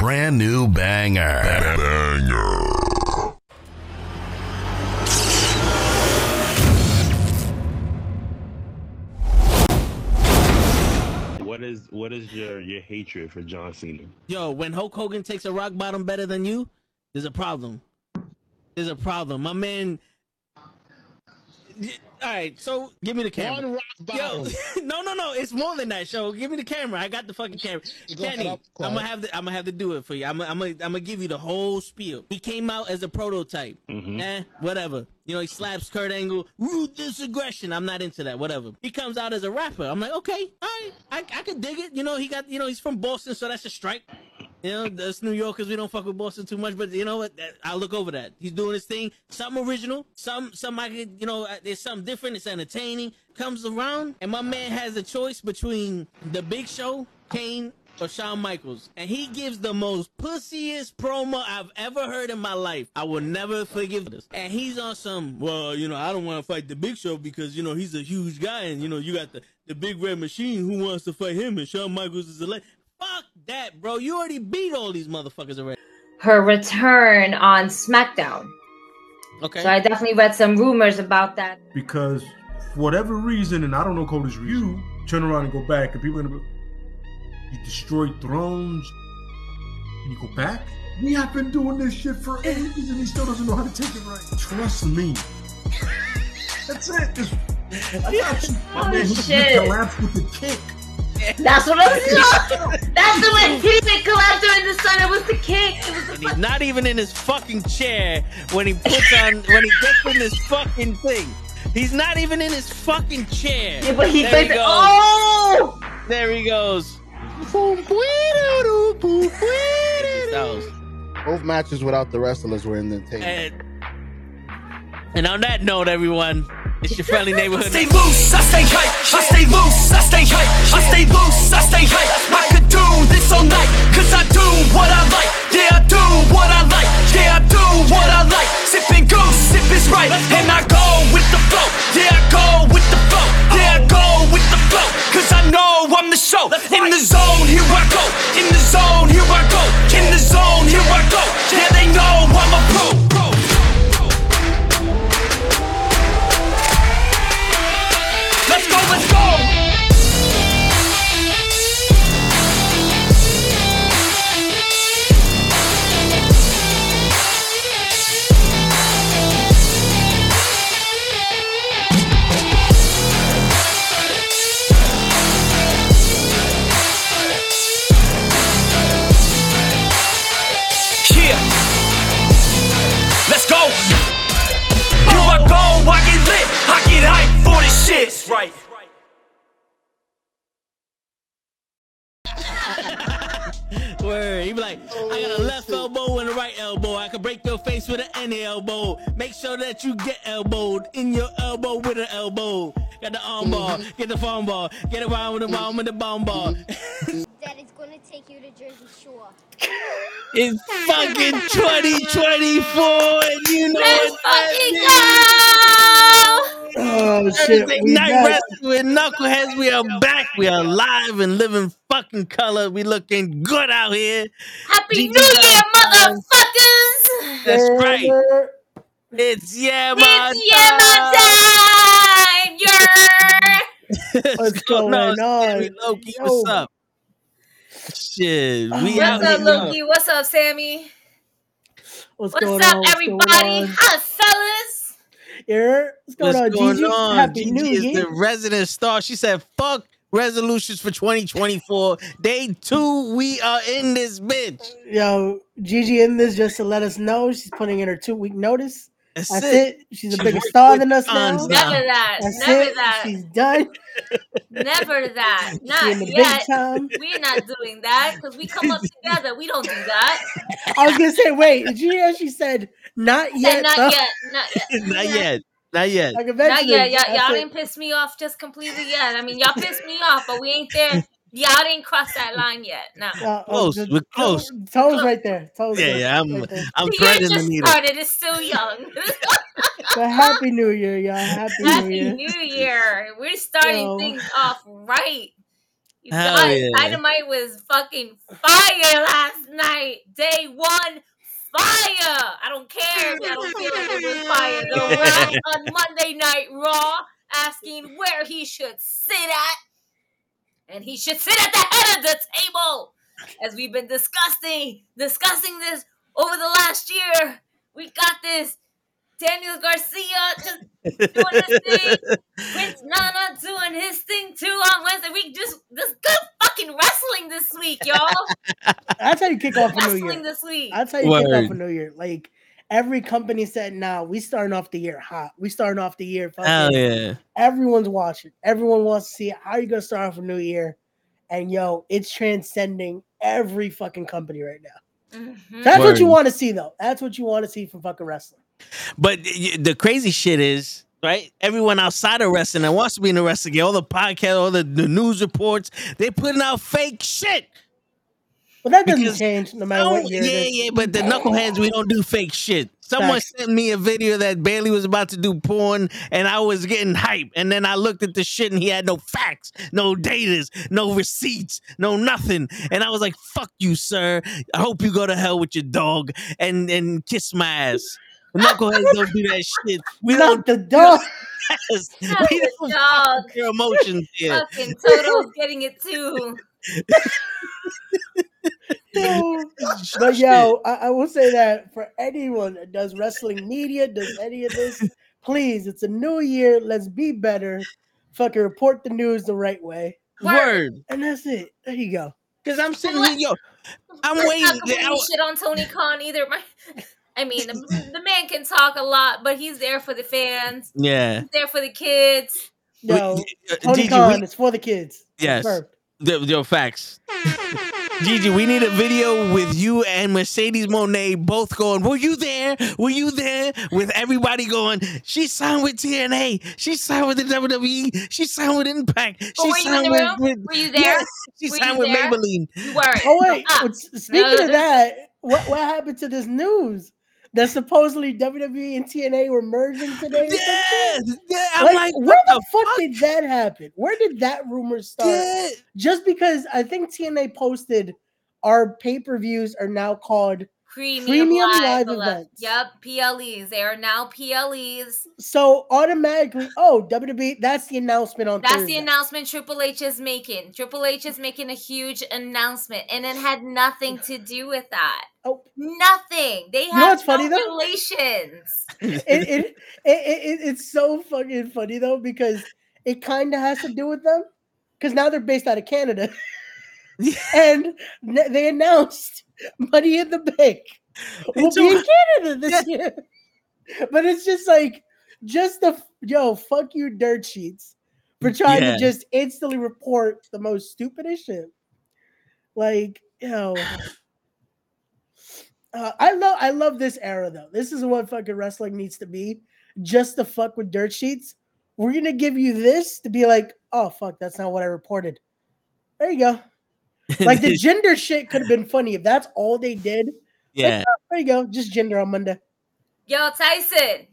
brand new banger. Banger. What is what is your your hatred for John Cena? Yo, when Hulk Hogan takes a rock bottom better than you, there's a problem. There's a problem. My man. All right, so give me the camera. One rock Yo, bottom. no, no, no. It's more than that. Show. Give me the camera. I got the fucking camera. Go Kenny, I'm gonna have to. I'm gonna have to do it for you. I'm. gonna- I'm. gonna- I'm gonna give you the whole spiel. He came out as a prototype. Eh, whatever. You know, he slaps Kurt Angle. Ruthless aggression. I'm not into that. Whatever. He comes out as a rapper. I'm like, okay, all right, I, I could dig it. You know, he got. You know, he's from Boston, so that's a strike. You know, us New Yorkers, we don't fuck with Boston too much, but you know what? I'll look over that. He's doing his thing. Something original. Some, some I could, you know, uh, there's something different. It's entertaining. Comes around, and my man has a choice between the Big Show, Kane, or Shawn Michaels, and he gives the most pussiest promo I've ever heard in my life. I will never forgive this. And he's on some, well, you know, I don't want to fight the Big Show because you know he's a huge guy, and you know you got the the Big Red Machine. Who wants to fight him? And Shawn Michaels is le- Fuck that, bro. You already beat all these motherfuckers already. her return on SmackDown. Okay. So I definitely read some rumors about that. because for whatever reason, and I don't know Cody's reason, you turn around and go back, and people are gonna be, you destroyed thrones, and you go back. We have been doing this shit for ages, and he still doesn't know how to take it right. Trust me. That's it. Just, I got you. Oh, My Oh, man, he, he shit. collapsed with the kick. That's what I was That's the way he didn't collapse during the sun. It was the kick. It was the And he's not even in his fucking chair when he puts on when he gets in this fucking thing. He's not even in his fucking chair. Yeah, but he there faked he goes. Oh! There he goes. Both matches without the wrestlers were in the tape. and, and on that note, everyone, it's your friendly neighborhood. I stay loose, I stay hype. I stay loose, I stay hype. I stay loose, I stay hype. I could do this all night, cause I do what I like. Yeah, I do what I like. Yeah, I do what I like. Sipping goose, sip is right. And I go with the flow. Yeah, I go with the flow. Yeah, I go with the flow. Cause I know I'm the show. In the zone, here I go. In the zone, here I go. In the zone, here I go. Yeah, they know I'm a pro. Go, let's go! Let's go! I get lit, I get hype for this shit. Right. Word. He be like, I got a oh, left elbow and a right elbow. I can break your face with an any elbow. Make sure that you get elbowed in your elbow with an elbow. Got the arm ball. get the phone ball, get around with the bomb with the bomb ball. that is going to take you to Jersey Shore. It's fucking 2024 and you know Let's what that fucking means. go! Oh shit, Thursday we night back. wrestling with knuckleheads. We are back. We are live and living fucking color. We looking good out here. Happy New Jesus. Year, motherfuckers! That's right. It's yeah, my It's yeah, my time! Yeah! What's going going on? Loki, what's oh. up? Shit, we What's out What's up. Loki? What's up, Sammy? What's, What's going up, on? What's everybody? Going fellas! Yeah. What's going What's on, going Gigi? on? Happy Gigi New is Year. the resident star. She said, "Fuck resolutions for 2024. Day two, we are in this bitch. Yo, Gigi in this just to let us know she's putting in her two week notice. That's, That's it. it. She's a She's bigger star than us now. now. Never that. That's Never it. that. She's done. Never that. She Not yet. We're not doing that because we come up together. We don't do that. I was gonna say, wait, did you hear she said not Said yet? not though? yet. Not yet. Not yet. Not yet. Like Not yet. Y'all, that's y'all it. didn't piss me off just completely yet. I mean, y'all pissed me off, but we ain't there. Y'all didn't cross that line yet. No. Uh, oh, Close. the- We're close. Toes right there. Toes Yeah, right, yeah. I'm right there. I'm The year threading the just needle. started. It's still young. But happy New Year, y'all. Happy New Year. Happy New Year. We're starting Yo. things off right. Hell Guys, yeah. Dynamite was fucking fire last night. Day one, fire. I don't care if I don't feel like it was fire. The Rock on Monday Night Raw asking where he should sit at. And he should sit at the head of the table. As we've been discussing, discussing this over the last year. We got this. Daniel Garcia just doing his thing. Prince Nana doing his thing too on Wednesday. We just this good fucking wrestling this week, y'all. That's how you kick off a new wrestling year. this week. That's how you kick off a new year. Like every company said, "Now we starting off the year hot. We starting off the year fucking." Hell yeah. Everyone's watching. Everyone wants to see how you gonna start off a new year, and yo, it's transcending every fucking company right now. Mhm. That's what you want to see, though. That's what you want to see from fucking wrestling. But the crazy shit is, right? Everyone outside of wrestling that wants to be in the wrestling, game, all the podcast, all the, the news reports, they putting out fake shit. But that doesn't Because- change no matter Oh, what year yeah, it is. yeah, but the knuckleheads, we don't do fake shit. Someone Facts. sent me a video that Bayley was about to do porn, and I was getting hype. And then I looked at the shit, and he had no facts, no datas, no receipts, no nothing. And I was like, "Fuck you, sir. I hope you go to hell with your dog and and kiss my ass." Knuckleheads don't do that shit. We don't the dog. Yes. Not We the don't dog. fuck your emotions here. Fucking Toto's getting it too. but yo, I, I will say that for anyone that does wrestling media, does any of this, please, it's a new year. Let's be better. Fucking report the news the right way. Word. And that's it. There you go. Because I'm sitting here, yo, I'm Let's waiting. not completely I- shit on Tony Khan either. My, I mean, the, the man can talk a lot, but he's there for the fans. Yeah. He's there for the kids. Yo, Uh, Tony Gigi, Khan, we- it's for the kids. Yes. Confirmed. The, facts. Gigi, we need a video with you and Mercedes Moné both going, Were you there? Were you there? With everybody going, She signed with TNA. She signed with the WWE. She signed with Impact. She Oh, were you signed with, with- Were you there? Yes, she Were signed with there? Maybelline. You weren't. Oh ah. wait, but s- speaking no, of that, what what happened to this news that supposedly WWE and TNA were merging today? shit? Yeah. I'm Like, like, where what the fuck, did that happen? Where did that rumor start? Yeah. Just because I think TNA posted our pay per views are now called Premium, Premium live, live events. Yep, PLEs. They are now PLEs. so automatically. Oh, WWE. That's the announcement on That's Thursday. the announcement Triple H is making. Triple H is making a huge announcement, and it had nothing to do with that. Oh, Nothing. They know have what's funny, no though? relations. it, it, it, it, it it's so fucking funny though because it kind of has to do with them because now they're based out of Canada and they announced Money in the Bank will be in Canada this year. But it's just like just the yo fuck you dirt sheets for trying Yeah. to just instantly report the most stupidest shit. Like yo. Uh, I love I love this era though. This is what fucking wrestling needs to be. Just to fuck with dirt sheets. We're gonna give you this to be like, oh fuck, that's not what I reported. There you go. Like the Jinder shit could have been funny if that's all they did. yeah. There you go, just Jinder on Monday. Yo, Tyson,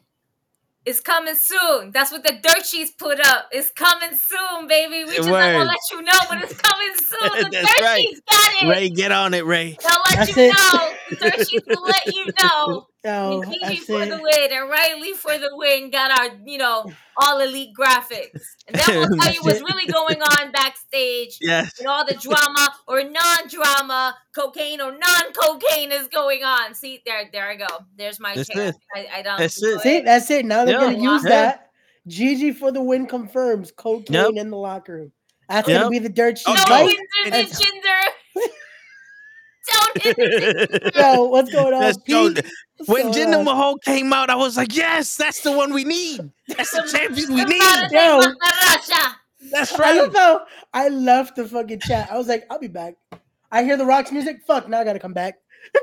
it's coming soon. That's what the dirt sheets put up. It's coming soon, baby. We just not Word. gonna let you know, but it's coming soon. The That's dirt right. sheets got it. Ray, get on it, Ray. They'll let That's you it. know. The dirt sheets will let you know. Oh, Gigi that's for the win and Riley for the win got our, you know, all elite graphics. And then we'll tell you what's really going on backstage Yes. and all the drama or non-drama, cocaine or non-cocaine is going on. See, there, there I go. There's my That's chance. I, I don't. That's it. See, that's it. Now they're Yeah. gonna use Yeah. that. Gigi for the win confirms cocaine Yep. in the locker room. That's Yep. gonna be the dirt sheet. No no. right? hinder the gender. Don't hinder the Yo, what's going on? That's yo, Pete? What's when going Jinder on? Mahal came out, I was like, yes, that's the one we need. That's the champion we need. Yo. Maharaja. That's I right. love how I left the fucking chat. I was like, I'll be back. I hear the Rock's music. Fuck, now I gotta come back.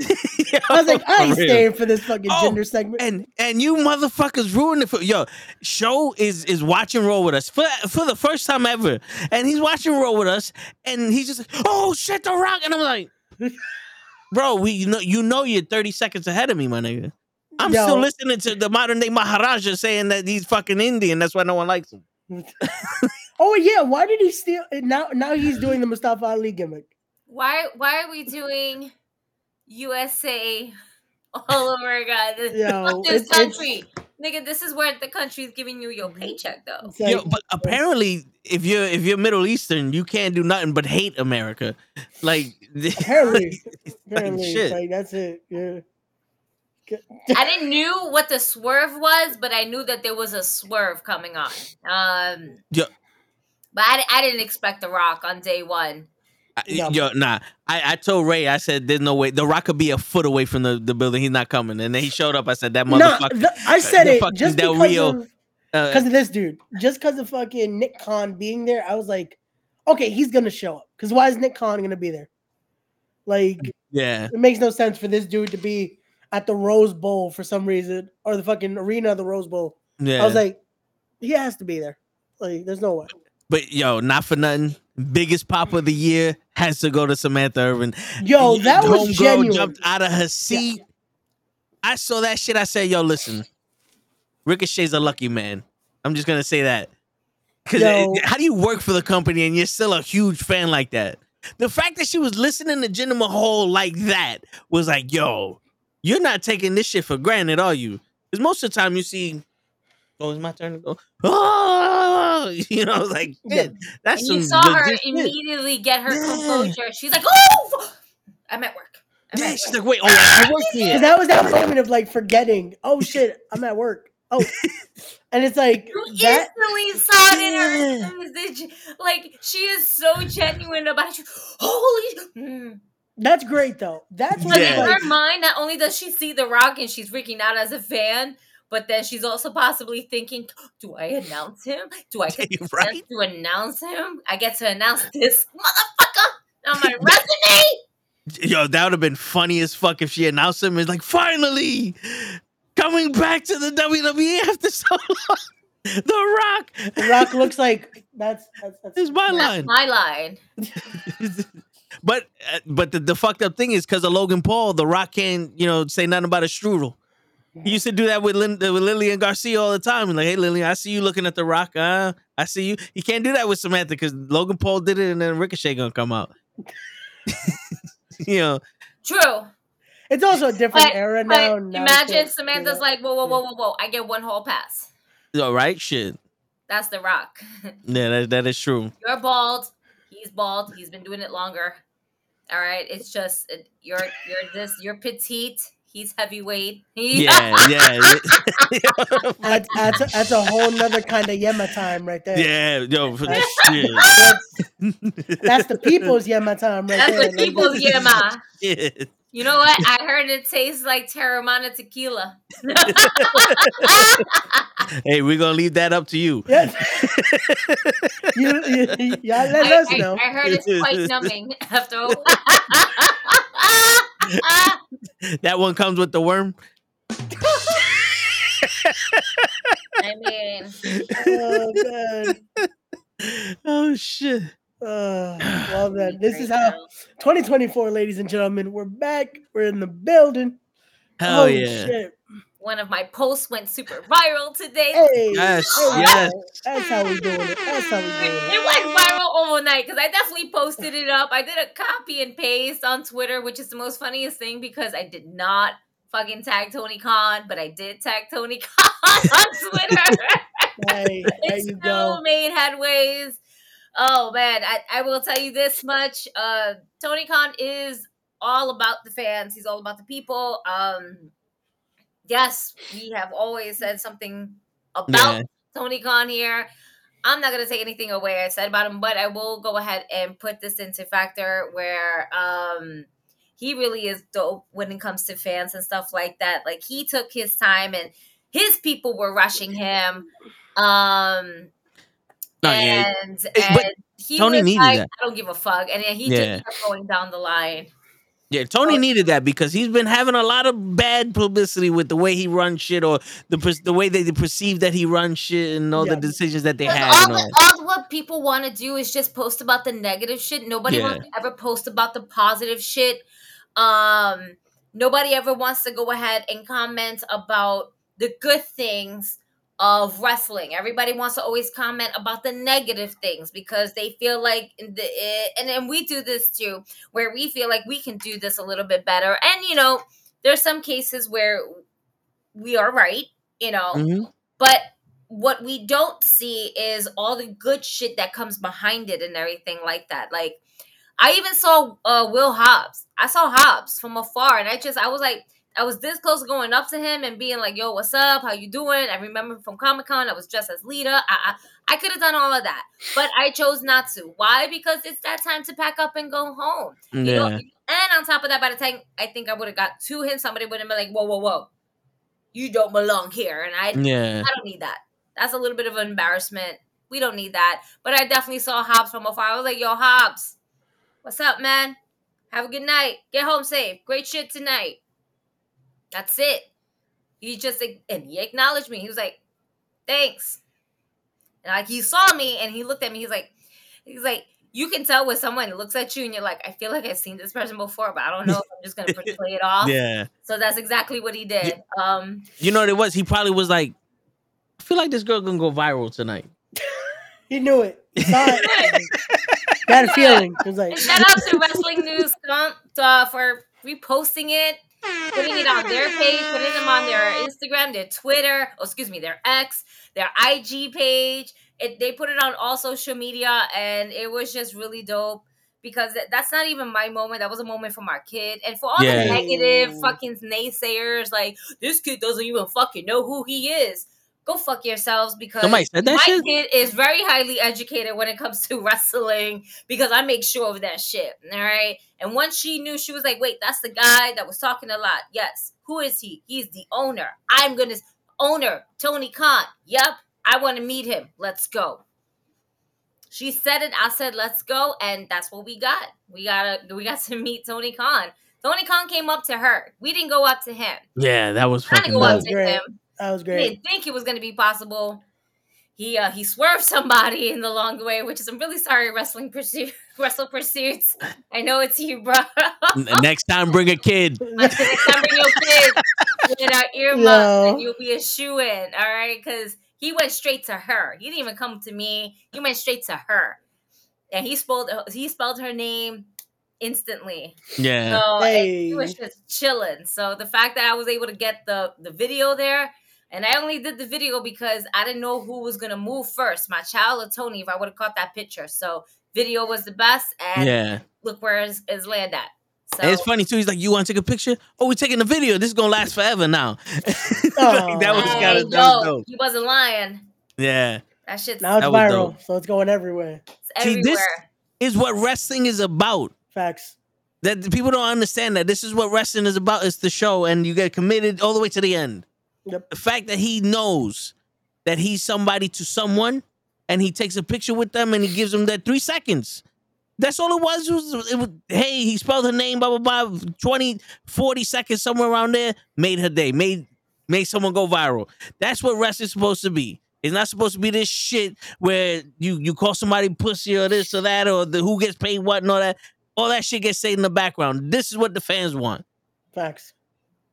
I was like, I ain't For staying for this fucking Oh, Jinder segment. And and you motherfuckers ruined it for yo. Show is is watching roll with us for for the first time ever, and he's watching roll with us, and he's just oh shit the rock, and I'm like, bro, we you know you know you're 30 seconds ahead of me, my nigga. I'm Yo. still listening to the modern day Maharaja saying that he's fucking Indian. That's why no one likes him. Oh yeah, why did he steal? Now now he's doing the Mustafa Ali gimmick. Why why are we doing USA all over again? This, Yo, fuck this it's- it's- country. Nigga, this is where the country is giving you your paycheck though. Like- Yo, but apparently, if you're if you're Middle Eastern, you can't do nothing but hate America. Like, apparently, like, apparently, shit. like that's it. Yeah. I didn't knew what the swerve was, but I knew that there was a swerve coming on. Um, Yeah. but I, I didn't expect the Rock on day one. Yo, nah. I, I told Ray, I said, "There's no way. The Rock could be a foot away from the, the building. He's not coming." And then he showed up. I said, "That No, motherfucker." the- I said it just Del because Rio, of uh, because of this dude. Just because of fucking Nick Khan being there, I was like, okay, he's gonna show up. Because why is Nick Khan gonna be there? Like, yeah, it makes no sense for this dude to be at the Rose Bowl for some reason, or the fucking arena of the Rose Bowl. yeah. I was like, he has to be there. Like, there's no way. but yo, not for nothing. Biggest pop of the year has to go to Samantha Irvin. Yo, that was homegirl genuine. Jumped out of her seat. I saw that shit. I said, "Yo, listen, Ricochet's a lucky man." I'm just gonna say that. Because how do you work for the company and you're still a huge fan like that? The fact that she was listening to Jinder Mahal like that was like, "Yo, you're not taking this shit for granted, are you?" Because most of the time you see, "Oh, it's my turn to go." Oh, you know, like Yeah. shit, that's And you saw her legit shit. immediately get her Yeah. composure. She's like, "Oh, I'm at work." I'm Yeah, at she's work." like, "Wait, oh, I work Because here." that was that moment of like forgetting. Oh shit, I'm at work. Oh, and it's like You that. instantly saw it in her eyes. Like she is so genuine about it. Holy. Mm. That's great though. That's Like Yeah. in her mind, not only does she see The Rock and she's freaking out as a fan, but then she's also possibly thinking, "Do I announce him? Do I get right. to announce him? I get to announce this motherfucker on my resume." Yo, that would have been funny as fuck if she announced him. It's like, finally coming back to the WWE after so long. The Rock. The Rock looks like that's that's, that's is my That's line. my line. but uh, but the, the fucked up thing is because of Logan Paul, The Rock can't you know say nothing about a strudel. He used to do that with, Lin- with Lillian Garcia all the time. Like, hey, Lillian, I see you looking at The Rock. Uh, I see you. You can't do that with Samantha because Logan Paul did it, and then Ricochet gonna come out. you know, True. It's also a different But- era now. now imagine can't Samantha's like, "Whoa, whoa, whoa, whoa, whoa! I get one whole pass." all right, shit. That's The Rock. Yeah, that, that is true. You're bald. He's bald. He's been doing it longer. All right. It's just you're you're this. You're petite. He's heavyweight. He, Yeah, yeah, That's, that's, a, that's a whole nother kind of Yema time right there. yeah. Yo, for That's- shit. That's, that's the people's Yema time right there. That's there. what people's Yema. shit. You know what? I heard it tastes like Teremana tequila. Hey, we're gonna leave that up to you. Yeah. you, you, you, y'all let I, us I- know. I heard it's quite numbing after. a while. That one comes with the worm. I mean, Oh, man. Oh shit. Uh, well, then, this is how 2024, ladies and gentlemen, we're back. We're in the building. Hell oh, yeah. shit. One of my posts went super viral today. Hey, Yes, there we yes. That's how we doing it. That's how we doing it. It went viral overnight because I definitely posted it up. I did a copy and paste on Twitter, which is the most funniest thing because I did not fucking tag Tony Khan, but I did tag Tony Khan on Twitter. Hey, there it you still go. made headways. Oh man, I, I will tell you this much. Uh Tony Khan is all about the fans. He's all about the people. Um yes, we have always said something about Yeah. Tony Khan here. I'm not gonna take anything away I said about him, but I will go ahead and put this into factor where um he really is dope when it comes to fans and stuff like that. Like he took his time and his people were rushing him. Um No, yeah. and, Hey, but and he Tony was needed like, that. I don't give a fuck. And then he Yeah. just kept going down the line. Yeah, Tony needed that because he's been having a lot of bad publicity with the way he runs shit or the the way they perceive that he runs shit and all Yeah. the decisions that they Because had. all, And all. the, all what people want to do is just post about the negative shit. Nobody Yeah. wants to ever post about the positive shit. Um, nobody ever wants to go ahead and comment about the good things of wrestling. Everybody wants to always comment about the negative things because they feel like the it, and then we do this too, where we feel like we can do this a little bit better. And you know, there's some cases where we are right, you know, Mhm. but what we don't see is all the good shit that comes behind it and everything like that. Like I even saw uh Will Hobbs. I saw Hobbs from afar and I just I was like I was this close to going up to him and being like, "Yo, what's up? How you doing?" I remember from Comic Con, I was dressed as Lita. I I, I could have done all of that, but I chose not to. Why? Because it's that time to pack up and go home. You know, Yeah. and on top of that, by the time I think I would have got to him, somebody would have been like, "Whoa, whoa, whoa, you don't belong here," and I Yeah. I don't need that. That's a little bit of an embarrassment. We don't need that. But I definitely saw Hobbs from afar. I was like, "Yo, Hobbs, what's up, man? Have a good night. Get home safe. Great shit tonight." That's it. He just and he acknowledged me. He was like, "Thanks." And like he saw me and he looked at me. He's like, he's like, you can tell when someone looks at you and you're like, I feel like I've seen this person before, but I don't know if I'm just gonna play it off. Yeah. So that's exactly what he did. Um, You know what it was? He probably was like, I feel like this girl gonna go viral tonight. He knew it. He saw it. Got a feeling. It was like, and shout out to Wrestling News Scump, uh, for reposting it, putting it on their page, putting them on their Instagram, their Twitter, oh, excuse me, their X, their IG page. It, they put it on all social media, and it was just really dope because that- that's not even my moment. That was a moment for my kid, and for all Yeah. the negative fucking naysayers, like this kid doesn't even fucking know who he is. Go fuck yourselves because Somebody said that my shit? kid is very highly educated when it comes to wrestling because I make sure of that shit. All right. And once she knew, she was like, wait, that's the guy that was talking a lot. Yes. Who is he? He's the owner. I'm going to, owner, Tony Khan. Yep. I want to meet him. Let's go. She said it. I said, let's go. And that's what we got. We got to, we got to meet Tony Khan. Tony Khan came up to her. We didn't go up to him. Yeah, that was Trying to fucking go up to him. That was He great. didn't think it was going to be possible. He uh, he swerved somebody in the long way, which is I'm really sorry, wrestling pursuit, wrestle pursuits. I know it's you, bro. Next time, bring a kid. Next time bring your kids with our earmuffs, No. and you'll be a shoe in. All right, because he went straight to her. He didn't even come to me. He went straight to her, and he spelled he spelled her name instantly. Yeah. So Hey. he was just chilling. So the fact that I was able to get the the video there, and I only did the video because I didn't know who was gonna move first, my child or Tony. If I would have caught that picture, so video was the best. And Yeah. look where is, is land at. So And it's funny too. He's like, "You want to take a picture? Oh, we're taking a video. This is gonna last forever now." Like, that was kind of yo, dope. he wasn't lying. Yeah. That shit's Now it's viral, dope. so it's going everywhere. See, everywhere. this is what wrestling is about. Facts. That people don't understand that this is what wrestling is about. It's the show, and you get committed all the way to the end. Yep. The fact that he knows that he's somebody to someone, and he takes a picture with them, and he gives them that three seconds. That's all it was. It was, it was hey, he spelled her name, blah, blah, blah. 20, 40 seconds, somewhere around there, made her day, made made someone go viral. That's what wrestling's supposed to be. It's not supposed to be this shit where you you call somebody pussy or this or that or the who gets paid what and all that. All that shit gets said in the background. This is what the fans want Facts.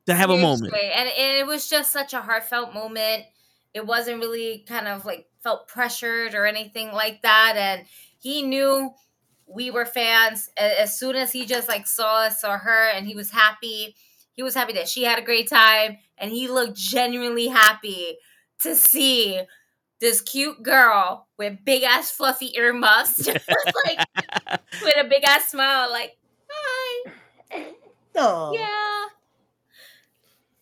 To have a moment. Seriously. And, and it was just such a heartfelt moment. It wasn't really kind of like felt pressured or anything like that. And he knew we were fans. As soon as he just like saw us, or her, and he was happy. He was happy that she had a great time. And he looked genuinely happy to see this cute girl with big ass fluffy earmuffs, just like with a big ass smile, like, hi. No. Yeah.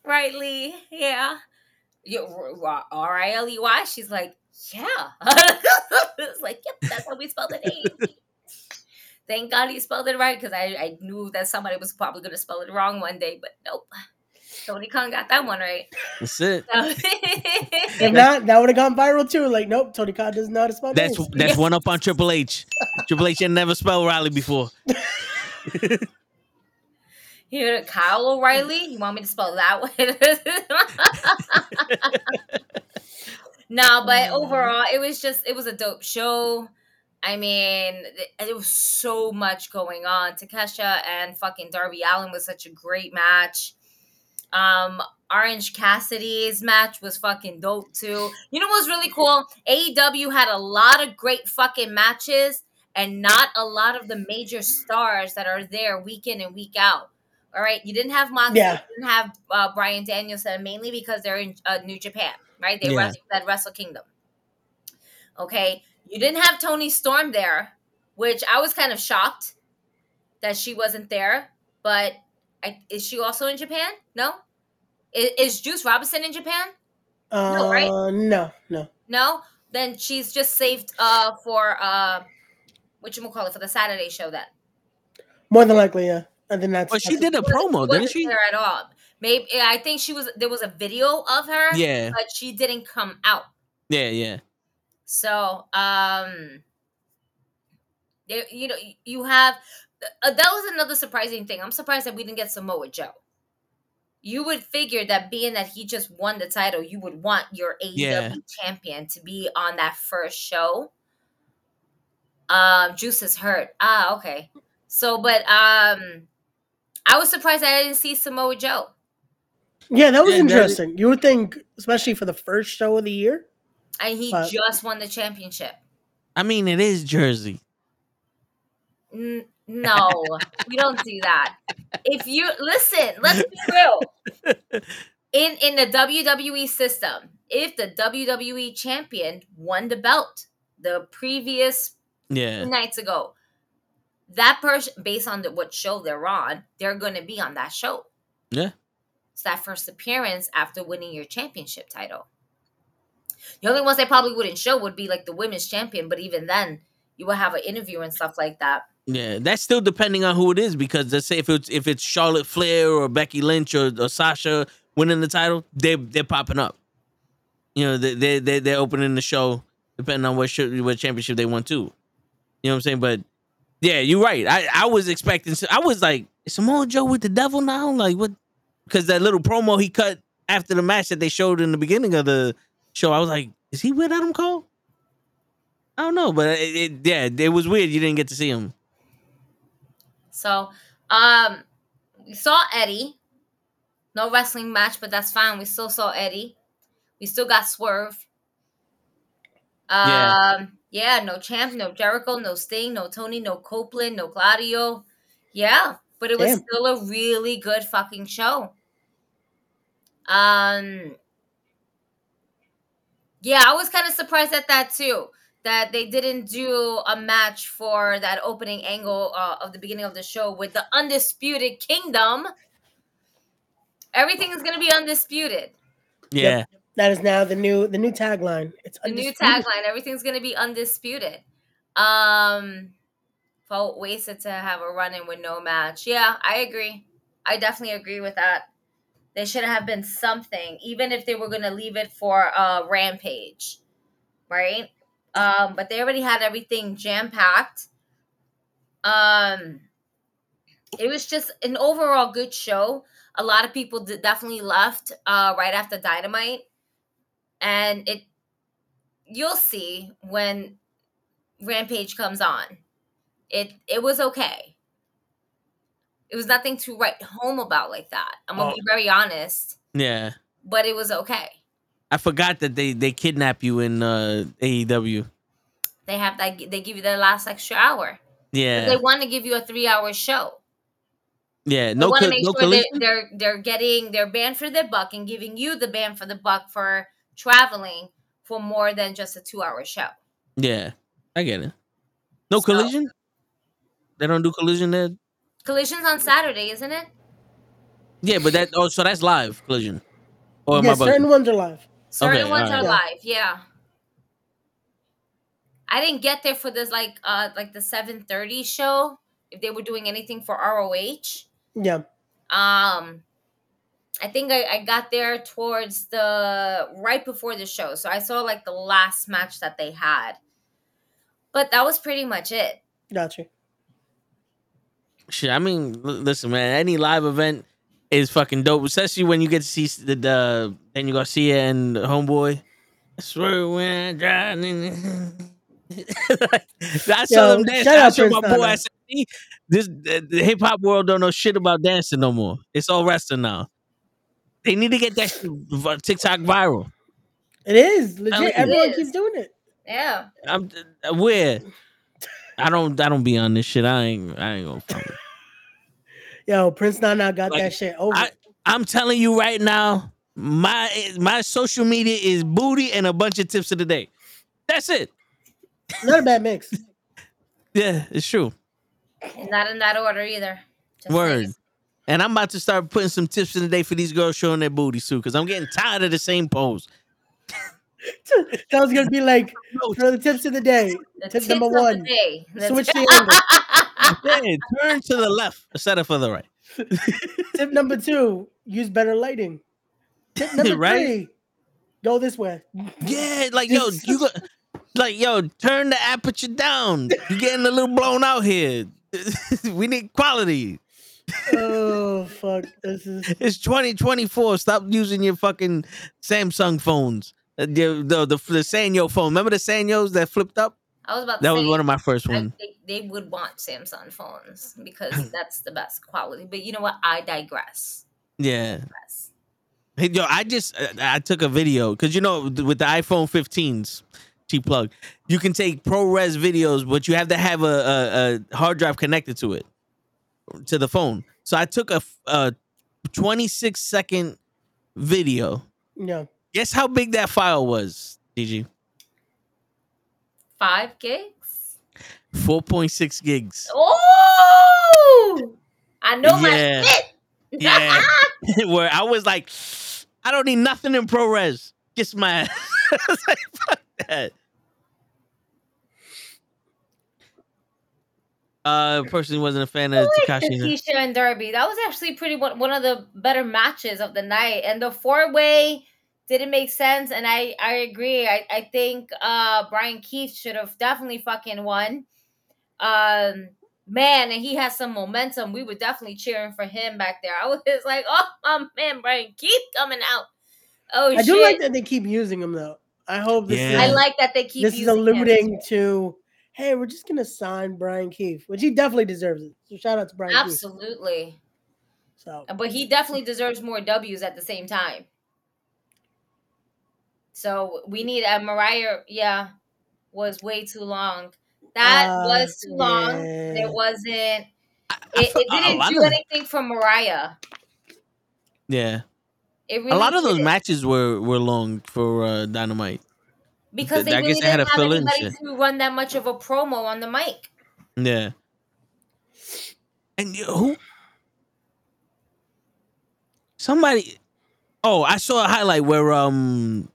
Right, Lee. Yeah. R I L E Y. She's like, yeah. it's like, yep, that's how we spell the name. Thank God he spelled it right because I, I knew that somebody was probably going to spell it wrong one day, but nope. Tony Khan got that one right. That's it. If not, that would have gone viral too. Like, nope, Tony Khan doesn't know how to spell That's names. that's one up on Triple H. Triple H had never spelled Riley before. Here, Kyle O'Reilly. You want me to spell that way? no, but overall, it was just it was a dope show. I mean, it was so much going on. Takeshita and fucking Darby Allin was such a great match. Um, Orange Cassidy's match was fucking dope too. You know what's really cool? AEW had a lot of great fucking matches and not a lot of the major stars that are there week in and week out. All right, you didn't have Moxley, Yeah. you didn't have uh, Bryan Danielson mainly because they're in uh, New Japan, right? They Yeah. wrestled at Wrestle Kingdom. Okay, you didn't have Toni Storm there, which I was kind of shocked that she wasn't there. But I, is she also in Japan? No. Is, is Juice Robinson in Japan? Uh, No, right? no, no. No. Then she's just saved uh for uh, what you call it for the Saturday show then. More than likely, yeah. I think that's. Well, she did a promo, wasn't didn't she? There at all? Maybe I think she was. There was a video of her. Yeah. But she didn't come out. Yeah, yeah. So, um, there- you know, you have uh, that was another surprising thing. I'm surprised that we didn't get Samoa Joe. You would figure that being that he just won the title, you would want your AEW Yeah. champion to be on that first show. Um, Juice is hurt. Ah, okay. So, but um, I was surprised that I didn't see Samoa Joe. Yeah, that was Yeah, that- interesting. you would think, especially for the first show of the year. And he But- just won the championship. I mean, it is Jersey. N- no, we don't do that. If you listen, let's be real. In in the WWE system, if the WWE champion won the belt the previous Yeah. two nights ago, that person, based on the, what show they're on, they're going to be on that show. Yeah. It's that first appearance after winning your championship title. The only ones they probably wouldn't show would be like the women's champion, but even then, you will have an interview and stuff like that. Yeah, that's still depending on who it is because let's say if it's if it's Charlotte Flair or Becky Lynch or, or Sasha winning the title, they they're popping up. You know, they they they they're opening the show depending on what show, what championship they won too. You know what I'm saying? But yeah, you're right. I I was expecting. I was like is Samoa Joe with the devil now, like what? Because that little promo he cut after the match that they showed in the beginning of the show, I was like, is he with Adam Cole? I don't know, but it, it yeah, it was weird. You didn't get to see him. So, um, we saw Eddie. No wrestling match, but that's fine. We still saw Eddie. We still got Swerve. Um, Yeah. Yeah, no champ, no Jericho, no Sting, no Tony, no Copeland, no Claudio. Yeah, but it was Damn. still a really good fucking show. Um, yeah, I was kind of surprised at that too. That they didn't do a match for that opening angle uh, of the beginning of the show with the Undisputed Kingdom. Everything is going to be undisputed. Yeah. That is now the new the new tagline. It's The new tagline, everything's going to be undisputed. Um, felt wasted to have a run in with no match. Yeah, I agree. I definitely agree with that. There should have been something, even if they were going to leave it for uh, Rampage, right? Um, but they already had everything jam packed. Um, it was just an overall good show. A lot of people definitely left uh, right after Dynamite, and it you'll see when Rampage comes on. It it was okay. It was nothing to write home about like that. I'm gonna Oh. be very honest, Yeah. but it was okay. I forgot that they they kidnap you in uh AEW. They have that. They give you the last extra hour. Yeah. They want to give you a three hour show. yeah. They No want to co- make no sure they're, they're they're getting their band for their buck and giving you the band for the buck for traveling for more than just a two hour show. Yeah. I get it. No So- collision? They don't do collision there? Collisions on Saturday, isn't it? Yeah, but that oh so that's live collision. Or am yeah, I bugging? certain ones are live. Certain Okay, ones alright. are live, yeah. I didn't get there for this like uh like the 7:30 show if they were doing anything for ROH. Yeah. Um I think I, I got there towards the right before the show. So I saw like the last match that they had. But that was pretty much it. Gotcha. Shit, I mean, l- listen, man. Any live event is fucking dope, especially when you get to see s- the, the Daniel Garcia and Homeboy. I swear when I drive. Like, I saw Yo, them dance. shut I up, showed my boy. I said, "This the, the hip hop world don't know shit about dancing no more. It's all wrestling now." They need to get that TikTok viral. It is Hell, legit. it Everyone is. keeps doing it. Yeah. I'm uh, where. I don't. I don't be on this shit. I ain't. I ain't gonna. front it. Yo, Prince Nana got Like, that shit over. I, I'm telling you right now, my my social media is booty and a bunch of tips of the day. That's it. Not a bad mix. Yeah, it's true. And not in that order either. Just Word. saying. And I'm about to start putting some tips in the day for these girls showing their booty too, because I'm getting tired of the same pose. that was gonna be like for the tips of the day. The Tip number the one. day. The Switch the angle. Yeah, turn to the left instead of for the right. Tip number two: use better lighting. Tip number Right? three: go this way. Yeah, like yo, you got like yo, turn the aperture down. You're getting a little blown out here. we need quality. Oh fuck! This is It's 2024. Stop using your fucking Samsung phones. Uh, The the the, the Sanyo phone. Remember the Sanyos that flipped up? I was about to That say, was one of my first ones. they, they would want Samsung phones because that's the best quality. But you know what? I digress. Yeah. Digress. Hey, yo, I just uh, I took a video because you know with the iPhone 15s, cheap plug, you can take ProRes videos, but you have to have a, a, a hard drive connected to it to the phone. So I took a, f- a 26 second video. no. Guess how big that file was, DG? Five gigs. 4.6 gigs. Oh, I know Yeah. my shit. Yeah. Where I was like, I don't need nothing in ProRes. Just my I was like, fuck that. Uh, personally wasn't a fan of like Takashi. Takeshita and Darby. That was actually pretty one, one of the better matches of the night. And the four way didn't make sense. And I I agree. I I think uh Bryan Keith should have definitely fucking won. Um. Man, and he has some momentum. We were definitely cheering for him back there. I was like, oh my man, Brian Keith coming out. Oh I shit! do like that they keep using him though. I hope this Yeah. I like that they keep. this is using him. alluding to. Hey, we're just gonna sign Bryan Keith, which he definitely deserves it. So shout out to Bryan Keith. Absolutely, So but he definitely deserves more W's at the same time. So we need a Mariah. Yeah, was way too long. That Uh, was too long. It wasn't. It, I it didn't do of- anything for Mariah. Yeah, It really a lot of those didn't. matches were were long for uh, Dynamite. Because they I really guess didn't to have fill in anybody to run that much of a promo on the mic. Yeah. And you- who? Somebody. Oh, I saw a highlight where um,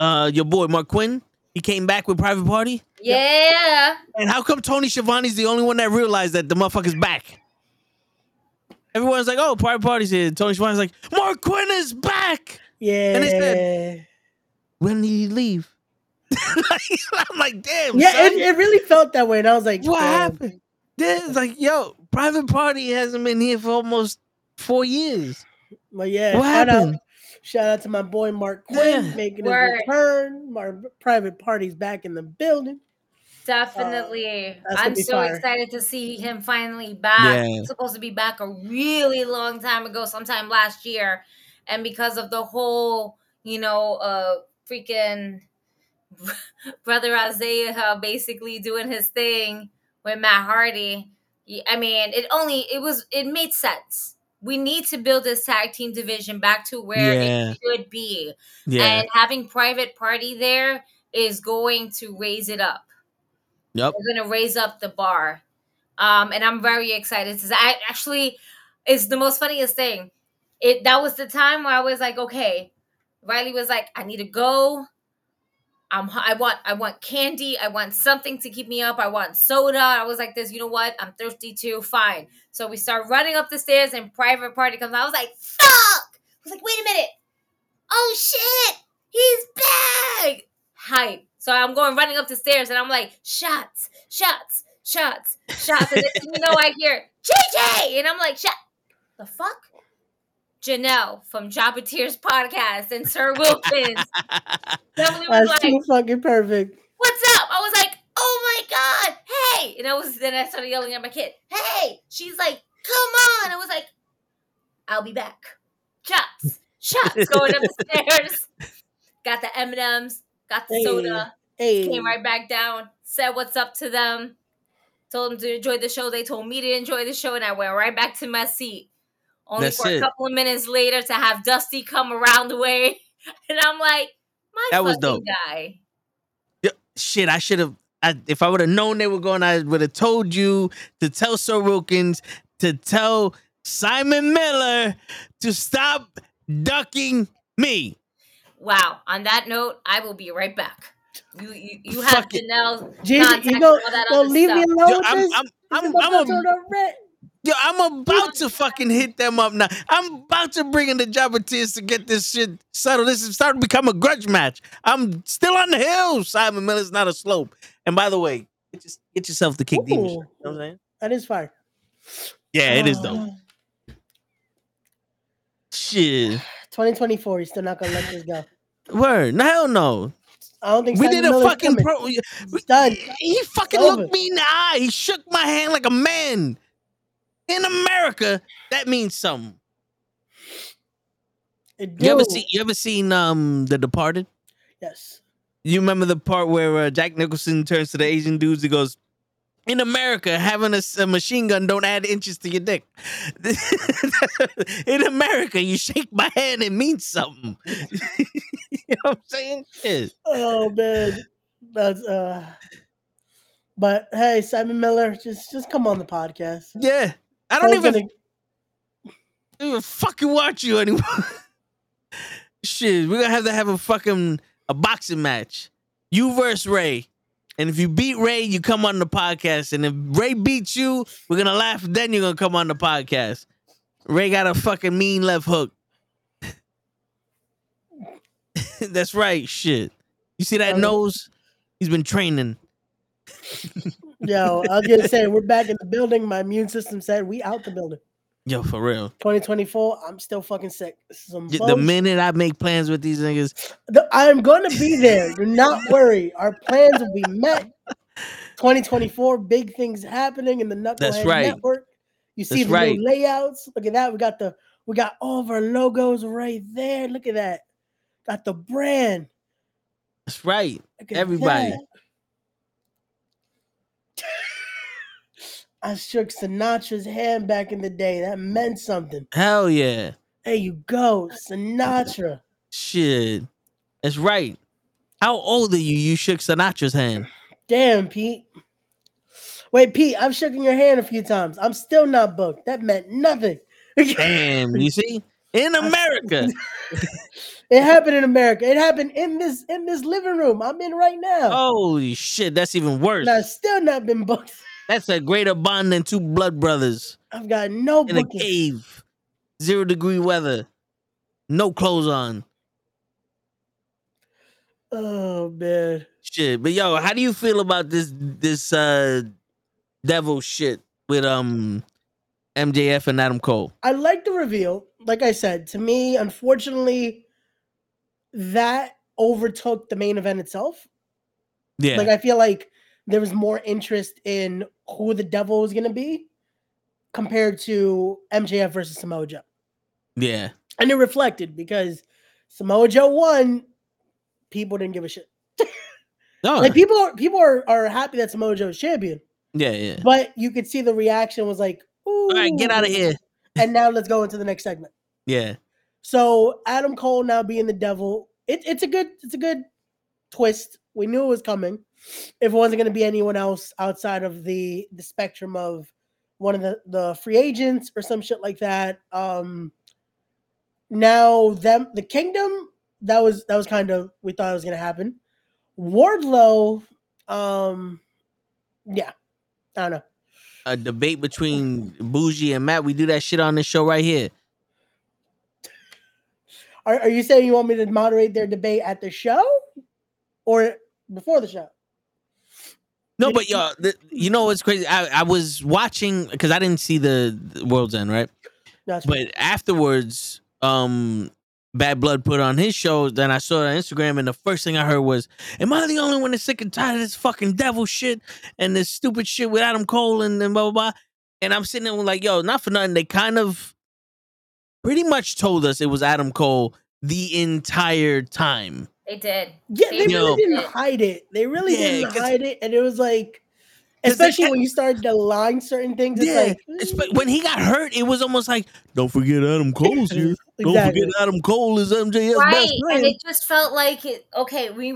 uh, your boy Marq Quen he came back with Private Party. Yeah, And how come Tony Schiavone's the only one that realized that the motherfucker's back? Everyone's like, "Oh, Private Party's here." Tony Schiavone's like, "Marq Quen is back." yeah, And they said- When did he leave? Like, I'm like, "Damn, yeah, it, it really felt that way, and I was like, what damn. happened?" Then it's like, "Yo, Private Party hasn't been here for almost four years." But yeah, What shout happened? out, shout out to my boy Marq Quen Yeah. making Word. his return. My private party's back in the building. definitely. that's gonna I'm so fire. excited to see him finally back. Yeah. He's supposed to be back a really long time ago, sometime last year, and because of the whole, you know, uh, freaking brother Isaiah basically doing his thing with Matt Hardy. I mean, it only it was it made sense. We need to build this tag team division back to where Yeah. it should be. Yeah. And having private party there is going to raise it up. Yep. We're gonna raise up the bar. Um, and I'm very excited. Because I actually it's the most funniest thing. It that was the time where I was like, okay. Riley was like, I need to go. I'm I want I want candy. I want something to keep me up. I want soda. I was like this, you know what? I'm thirsty too. Fine. So we start running up the stairs and private party comes. I was like, fuck! I was like, wait a minute. Oh shit! He's back! Hype. So I'm going running up the stairs and I'm like, shots, shots, shots, shots. And then you know I hear JJ! And I'm like, shut the fuck? Janelle from Jabba Tears podcast and Sir Wilkins. Definitely was That's like, too fucking perfect. what's up? I was like, oh my god, hey! And I was then I started yelling at my kid, hey! She's like, come on! I was like, I'll be back. Shots, shots going up the stairs. Got the M and M's, got the Hey, soda. Hey, Came right back down. Said what's up to them. Told them to enjoy the show. They told me to enjoy the show, and I went right back to my seat. Only That's for it. a couple of minutes later to have Dusty come around the way, and I'm like, my That was fucking dope. guy. Yeah, Shit, I should have. I, if I would have known they were going, I would have told you to tell Sir Wilkins to tell Simon Miller to stop ducking me. Wow. On that note, I will be right back. You you, you have Fuck it. Janelle's Jesus, you and go, all that go other leave me alone Yo, with I'm, this. I'm, I'm, is about I'm, to a, turn on red. Yo, I'm about to fucking hit them up now. I'm about to bring in the Jabberteers to get this shit settled. This is starting to become a grudge match. I'm still on the hill. Simon Miller's not a slope. And by the way, get, your, get yourself the Kick Demon. Ooh. You know what I'm saying? That is fire. Yeah, it is Uh, dope. Shit. 2024. He's still not gonna let this go. Word. No, hell no. I don't think We Simon did a Miller's fucking coming. pro. It's done. He fucking looked me in the eye. He shook my hand like a man. In America, that means something. You ever see? You ever seen um The Departed? Yes. You remember the part where uh, Jack Nicholson turns to the Asian dudes? He goes, "In America, having a machine gun don't add inches to your dick. In America, you shake my hand, it means something. you know what I'm saying? Shit. Oh man, that's uh. But hey, Simon Miller, just just come on the podcast. Yeah, I don't even, gonna- even fucking watch you anymore. Shit, we're gonna have to have a fucking a boxing match. You versus Ray. And if you beat Ray, you come on the podcast. And if Ray beats you, we're gonna laugh. Then you're gonna come on the podcast. Ray got a fucking mean left hook. That's right. Shit. You see that nose? He's been training. Yo, I was gonna say we're back in the building. My immune system said we out the building. Yo, for real. 2024. I'm still fucking sick. Is The minute I make plans with these niggas, The- I'm gonna be there. Do not worry. Our plans will be met. 2024, big things happening in the Knucklehead right. Network. You see That's the right. new layouts. Look at that. We got the we got all of our logos right there. Look at that. Got the brand. that's right. Everybody. that. I shook Sinatra's hand back in the day. That meant something. Hell yeah. There you go, Sinatra. Shit. That's right. How old are you? You shook Sinatra's hand. Damn, Pete. Wait, Pete, I've shaken your hand a few times. I'm still not booked. That meant nothing. Damn, you see? In America. It happened in America. It happened in this in this living room I'm in right now. Holy shit, that's even worse. And I've still not been booked. That's a greater bond than two blood brothers I've got no in a cave. Zero degree weather. No clothes on. Oh man. Shit. But yo, how do you feel about this this uh devil shit with um MJF and Adam Cole? I like the reveal. Like I said, to me, unfortunately, that overtook the main event itself. Yeah. Like I feel like there was more interest in who the devil was gonna be compared to MJF versus Samoa Joe. yeah. And it reflected because Samoa Joe won, people didn't give a shit. No. Like people are people are, are happy that Samoa Joe is champion, yeah, yeah. but you could see the reaction was like, Ooh. All right, get out of here. And now let's go into the next segment. Yeah. So Adam Cole now being the devil, it, it's a good it's a good twist. We knew it was coming. If it wasn't going to be anyone else outside of the the spectrum of one of the the free agents or some shit like that. Um now them the kingdom that was that was kind of we thought it was going to happen. Wardlow um yeah. I don't know. A debate between Bougie and Matt. We do that shit on this show right here. Are, are you saying you want me to moderate their debate at the show or before the show? No, but y'all, the, you know what's crazy? I, I was watching because I didn't see the, the World's End, right? That's But afterwards, um, Bad Blood put on his show. Then I saw it on Instagram, and the first thing I heard was, "Am I the only one that's sick and tired of this fucking devil shit and this stupid shit with Adam Cole and, and blah blah blah?" And I'm sitting there like, "Yo, not for nothing." They kind of pretty much told us it was Adam Cole the entire time. They did. Yeah, they They Yo. really didn't hide it. They really Yeah, didn't hide it, and it was like, especially kept- when you started to line certain things. It's Yeah, like Espe- mm. when he got hurt, it was almost like, don't forget Adam Cole's here. Don't forget Adam Cole is MJF's right best and it just felt like it, okay we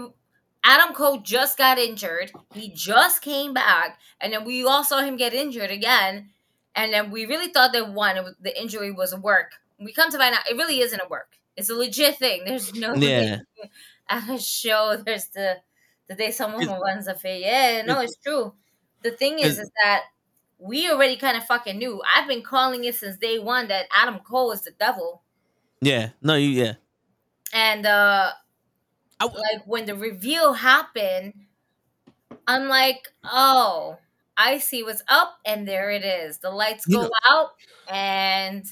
adam cole just got injured he just came back and then we all saw him get injured again and then we really thought that one it was, the injury was a work we come to find out it really isn't a work it's a legit thing there's no Yeah. at a show there's the the day someone It- runs a fit yeah no it's true. The thing is is that we already kind of fucking knew. I've been calling it since day one that adam cole is the devil. Yeah, no, you, yeah. and uh I w- like when the reveal happened i'm like oh i see what's up and there it is. The lights You go know- out and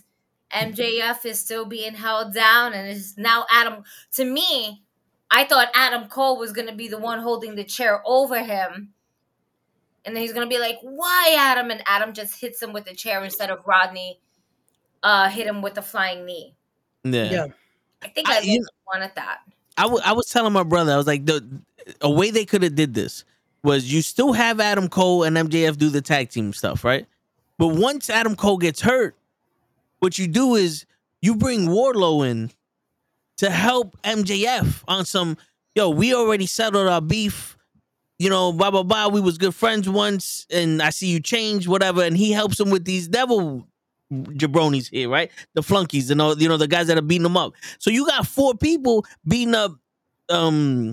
mjf is still being held down and it's now adam to me i thought adam cole was going to be the one holding the chair over him and then he's going to be like why adam and adam just hits him with the chair instead of rodney uh hit him with the flying knee Yeah. Yeah. i think I- i, you- wanted that I wa- I was telling my brother, I was like, the a way they could have did this was you still have Adam Cole and MJF do the tag team stuff, right? But once Adam Cole gets hurt, what you do is you bring Wardlow in to help MJF on some, yo, we already settled our beef. You know, blah blah blah. We was good friends once, and I see you change, whatever. And he helps him with these devil jabronis here, right? The flunkies and all, you know, the guys that are beating them up. So you got four people beating up um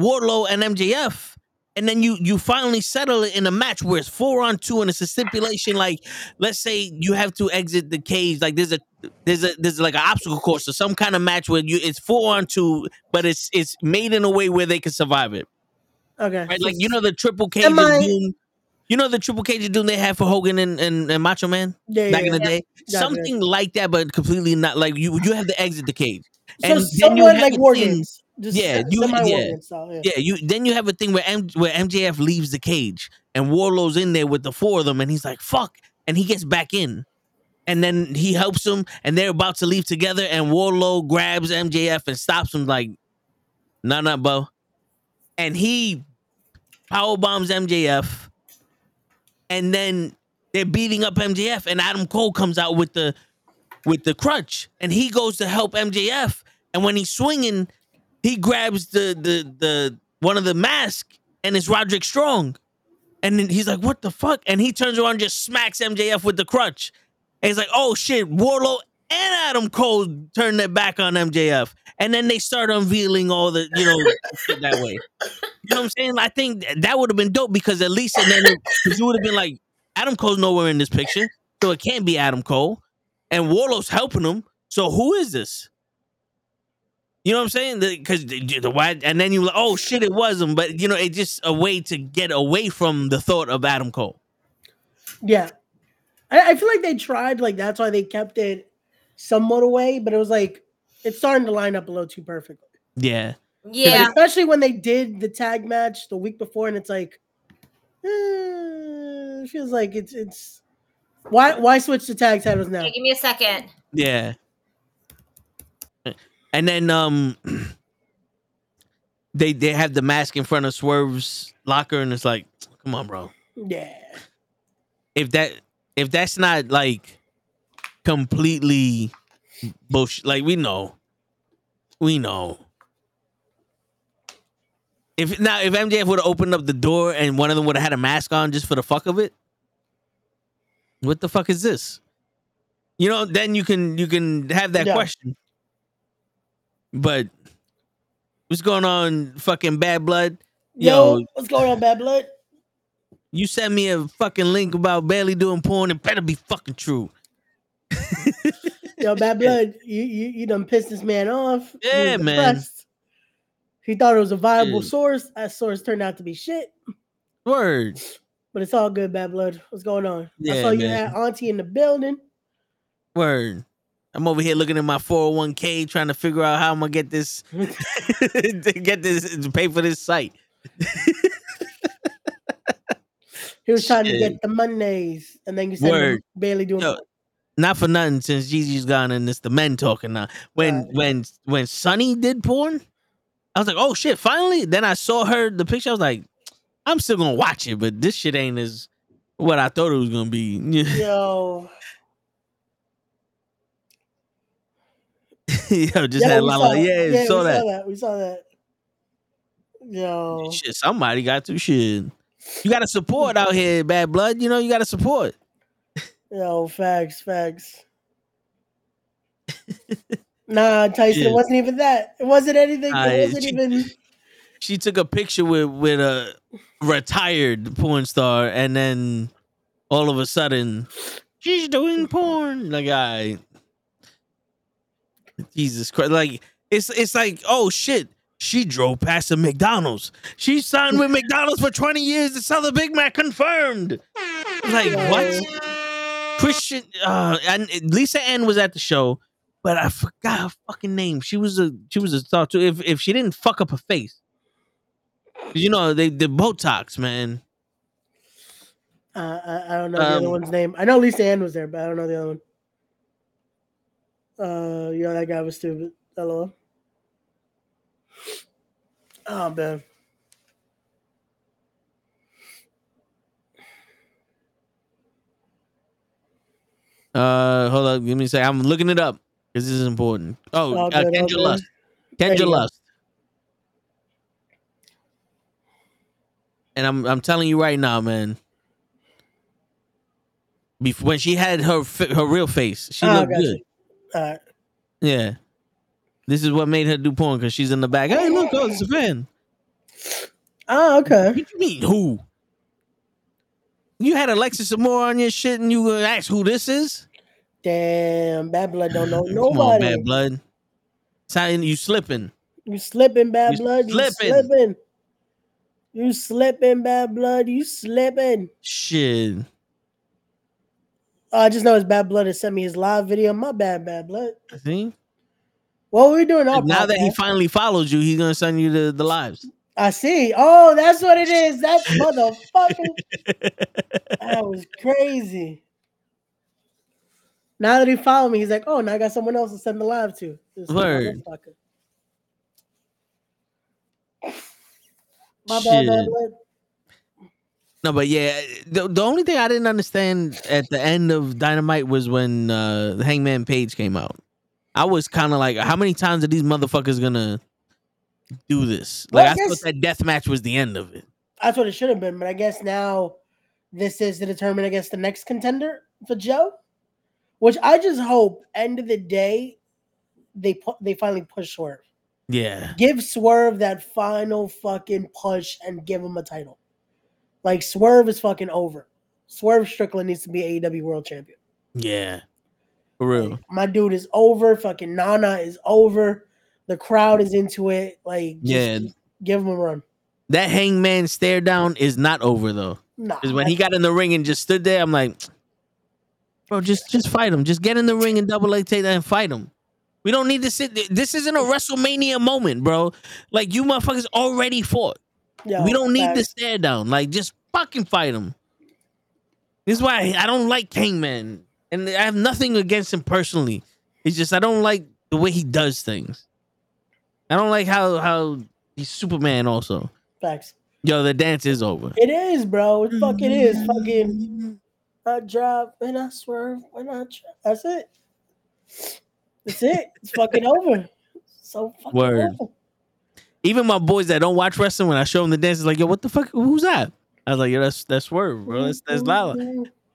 Wardlow and MJF. And then you you finally settle it in a match where it's four on two and it's a stipulation like let's say you have to exit the cage like there's a there's a there's like an obstacle course or some kind of match where you it's four on two but it's it's made in a way where they can survive it. Okay, right? Like you know the triple cage I- doom you know the triple cage of doom they had for Hogan and, and, and Macho Man yeah, back yeah, in the yeah. day? Something like that but completely not like you you have to exit the cage. So then you have like games. Just Yeah, you- yeah. style. Yeah. yeah, you then you have a thing where M, where MJF leaves the cage and Wardlow's in there with the four of them, and he's like, "Fuck!" and he gets back in, and then he helps him, and they're about to leave together, and Wardlow grabs MJF and stops him like, "No, no, bro," and he power bombs MJF, and then they're beating up MJF, and Adam Cole comes out with the with the crutch, and he goes to help MJF, and when he's swinging he grabs the the the one of the mask and it's Roderick Strong. And then he's like, what the fuck? And he turns around and just smacks MJF with the crutch. And he's like, oh shit, Wardlow and Adam Cole turned their back on MJF. And then they start unveiling all the, you know, that way. You know what I'm saying? I think that would have been dope because at least and then you would have been like, Adam Cole's nowhere in this picture. So it can't be Adam Cole. And Wardlow's helping him. So who is this? You know what I'm saying? Because the, the why, and then you like, oh shit, it was him. But you know, it's just a way to get away from the thought of Adam Cole. Yeah. I, I feel like they tried, like that's why they kept it somewhat away, but it was like it's starting to line up a little too perfectly. Yeah, Like, yeah especially when they did the tag match the week before, and it's like, eh, it feels like it's it's why why switch the tag titles now? Okay, give me a second yeah. And then um, they they have the mask in front of Swerve's locker, and it's like, come on, bro. Yeah. If that if that's not like completely bullshit, like we know, we know. If now if MJF would have opened up the door and one of them would have had a mask on just for the fuck of it, what the fuck is this? You know, then you can you can have that Yeah. question. But what's going on, fucking bad blood? Yo, Yo, what's going on, Bad Blood? you sent me a fucking link about Bayley doing porn. It better be fucking true. Yo, Bad Blood, you, you you done pissed this man off. Yeah, man. depressed. He thought it was a viable Yeah. source. That source turned out to be shit. Word. But it's all good, Bad Blood. What's going on? I Yeah, saw you man. had Auntie in the building. Word. I'm over here looking at my 401k trying to figure out how I'm gonna get this to get this to pay for this site. He was trying to get the Mondays, and then you said Word. Bayley doing. Yo, not for nothing since Gigi's gone and it's the men talking now. When Right. when when Sunny did porn, I was like, oh shit, finally. Then I saw her the picture. I was like, I'm still gonna watch it, but this shit ain't as what I thought it was gonna be. Yo, Yo, just yeah, had we la saw la. that. Yeah, we saw that. We saw that. Yo, Shit, somebody got to shit. You gotta support out here, bad blood. You know, you gotta support. yo, facts, facts. Nah, Tyson, Yeah. it wasn't even that. It wasn't anything. Nah, it wasn't she- even. She took a picture with with a retired porn star, and then all of a sudden, she's doing porn. Like, I, Jesus Christ! Like, it's it's like, oh shit. She drove past a McDonald's. She signed with McDonald's for 20 years to sell the Big Mac confirmed. Like, what? Christian uh and Lisa Ann was at the show, but I forgot her fucking name. She was a she was a star too. If if she didn't fuck up her face. You know, they the Botox, man. Uh, I, I don't know the other Um, one's name. I know Lisa Ann was there, but I don't know the other one. Uh, yo, that guy was stupid. Hello. Oh man. Uh hold up, give me a sec. I'm looking it up because this is important. Oh, All uh, Kendra good. Lust. Kendra. Lust. And I'm I'm telling you right now, man. Bef- when she had her her real face, she Oh, looked good. All right. Yeah. This is what made her do porn because she's in the back. Hey, look, oh, it's a fan. Oh, okay. What you mean who? You had Alexis Amore on your shit and you gonna ask who this is? Damn, bad blood don't know Come on, nobody. bad blood. Sign you slipping. You slipping, bad You blood. You slipping. slipping. You slipping, bad blood. You slipping. Shit. Oh, I just know his bad blood has sent me his live video. My bad, bad blood. See? What we doing? Our now that he finally follows you, he's gonna send you the, the lives. I see. Oh, that's what it is. That motherfucker. that was crazy. Now that he followed me, he's like, "Oh, now I got someone else to send the live to." This Word. motherfucker. My bad, bad Shit. No, but yeah, the, the only thing I didn't understand at the end of Dynamite was when uh the Hangman Page came out. I was kind of like, how many times are these motherfuckers gonna do this? Well, Like, I I, guess- thought that death match was the end of it. That's what it should have been, but I guess now this is to determine, I guess, the next contender for Joe. Which I just hope, end of the day, they put they finally push Swerve. Yeah, Give Swerve that final fucking push and give him a title. Like Swerve is fucking over. Swerve Strickland needs to be AEW World Champion. yeah, for real. My dude is over. Fucking Nana is over. The crowd is into it. Like, just Yeah. give him a run. That Hangman stare down is not over though. Nah, Because when he got in the ring and just stood there, I'm like, bro, just just fight him. Just get in the ring and double leg take that and fight him. We don't need to sit. there. This isn't a WrestleMania moment, bro. Like you motherfuckers already fought. Yo, we don't need to stare down. Like just fucking fight him. This is why I don't like Hangman, and I have nothing against him personally. It's just I don't like the way he does things. I don't like how how he's Superman. Also, Facts. yo, the dance is over. It is, bro. It fucking is. Mm-hmm. Fucking I drop and I swerve when I try. That's it. That's it. It's fucking over. So fucking Word. over. Even my boys that don't watch wrestling, when I show them the dance, it's like, yo, what the fuck? Who's that? I was like, yo, that's that's Swerve, bro. That's that's Lala.